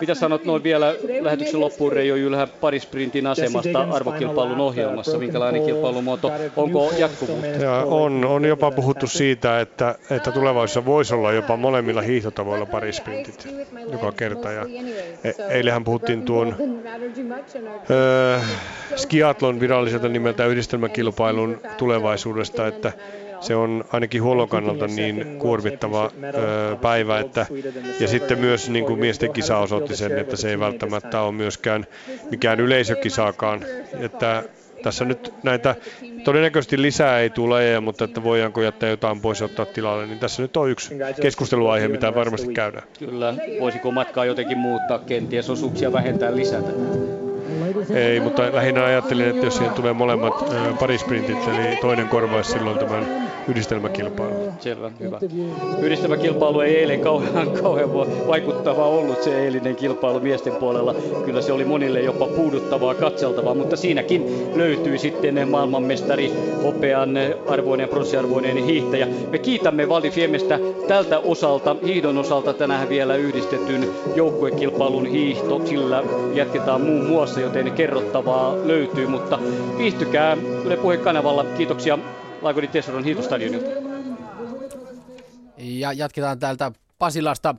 Mitä sanot noin vielä lähetyksen loppuun Reijo Jylhä parisprintin asemasta arvokilpailun ohjelmassa? Minkälainen kilpailumuoto? Onko jatkuvuutta? Ja on, on jopa puhuttu siitä, että, että tulevaisuudessa voisi olla jopa molemmilla hiihtotavoilla parisprintit joka kerta. Ja e- eilähän puhuttiin tuon äh, skiatlon viralliselta nimeltä yhdistelmäkilpailun tulevaisuudesta, että se on ainakin huollon kannalta niin kuormittava päivä, että, ja sitten myös niin kuin miesten kisa osoitti sen, että se ei välttämättä ole myöskään mikään yleisökisaakaan, että tässä nyt näitä todennäköisesti lisää ei tule, mutta että voidaanko jättää jotain pois ja ottaa tilalle, niin tässä nyt on yksi keskusteluaihe, mitä varmasti käydään. Kyllä, voisiko matkaa jotenkin muuttaa, kenties osuuksia vähentää, lisätä? Ei, mutta lähinnä ajattelin, että jos siihen tulee molemmat parisprintit, eli toinen korvaisi silloin tämän yhdistelmäkilpailu. Selvä, hyvä. Yhdistelmäkilpailu ei eilen kauhean, kauhean vaikuttavaa ollut se eilinen kilpailu miesten puolella. Kyllä se oli monille jopa puuduttavaa katseltavaa, mutta siinäkin löytyi sitten maailmanmestari, hopean arvoinen pronssiarvoinen hiihtäjä. Me kiitämme Valdi Fiemestä tältä osalta, hiihdon osalta tänään vielä yhdistetyn joukkuekilpailun hiihto, sillä jatketaan muun muassa, joten kerrottavaa löytyy, mutta viihtykää Yle Puheen kanavalla. Kiitoksia Laakoni Tessoron hiihtostadionilta. Ja jatketaan täältä Pasilasta.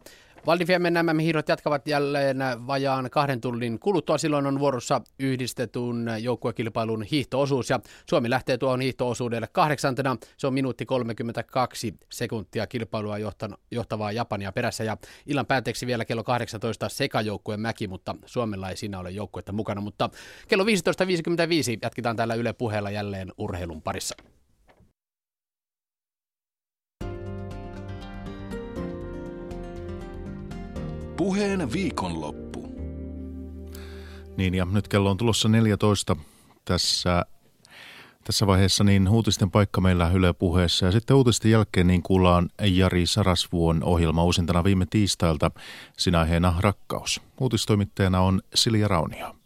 Valdifiemen nämä hiirot jatkavat jälleen vajaan kahden tunnin kuluttua. Silloin on vuorossa yhdistetun joukkuekilpailun hiihtoosuus ja Suomi lähtee tuohon hiihtoosuudelle kahdeksantena. Se on minuutti 32 sekuntia kilpailua johtavaa Japania perässä ja illan päätteeksi vielä kello 18 sekajoukkueen mäki, mutta Suomella ei siinä ole joukkuetta mukana. Mutta kello 15.55 jatketaan täällä Yle puheella jälleen urheilun parissa. Puheen viikonloppu. Niin ja nyt kello on tulossa 14 tässä, tässä vaiheessa niin uutisten paikka meillä Yle puheessa ja sitten uutisten jälkeen niin kuullaan Jari Sarasvuon ohjelma uusintana viime tiistailta. Sinä aiheena rakkaus. Uutistoimittajana on Silja Raunio.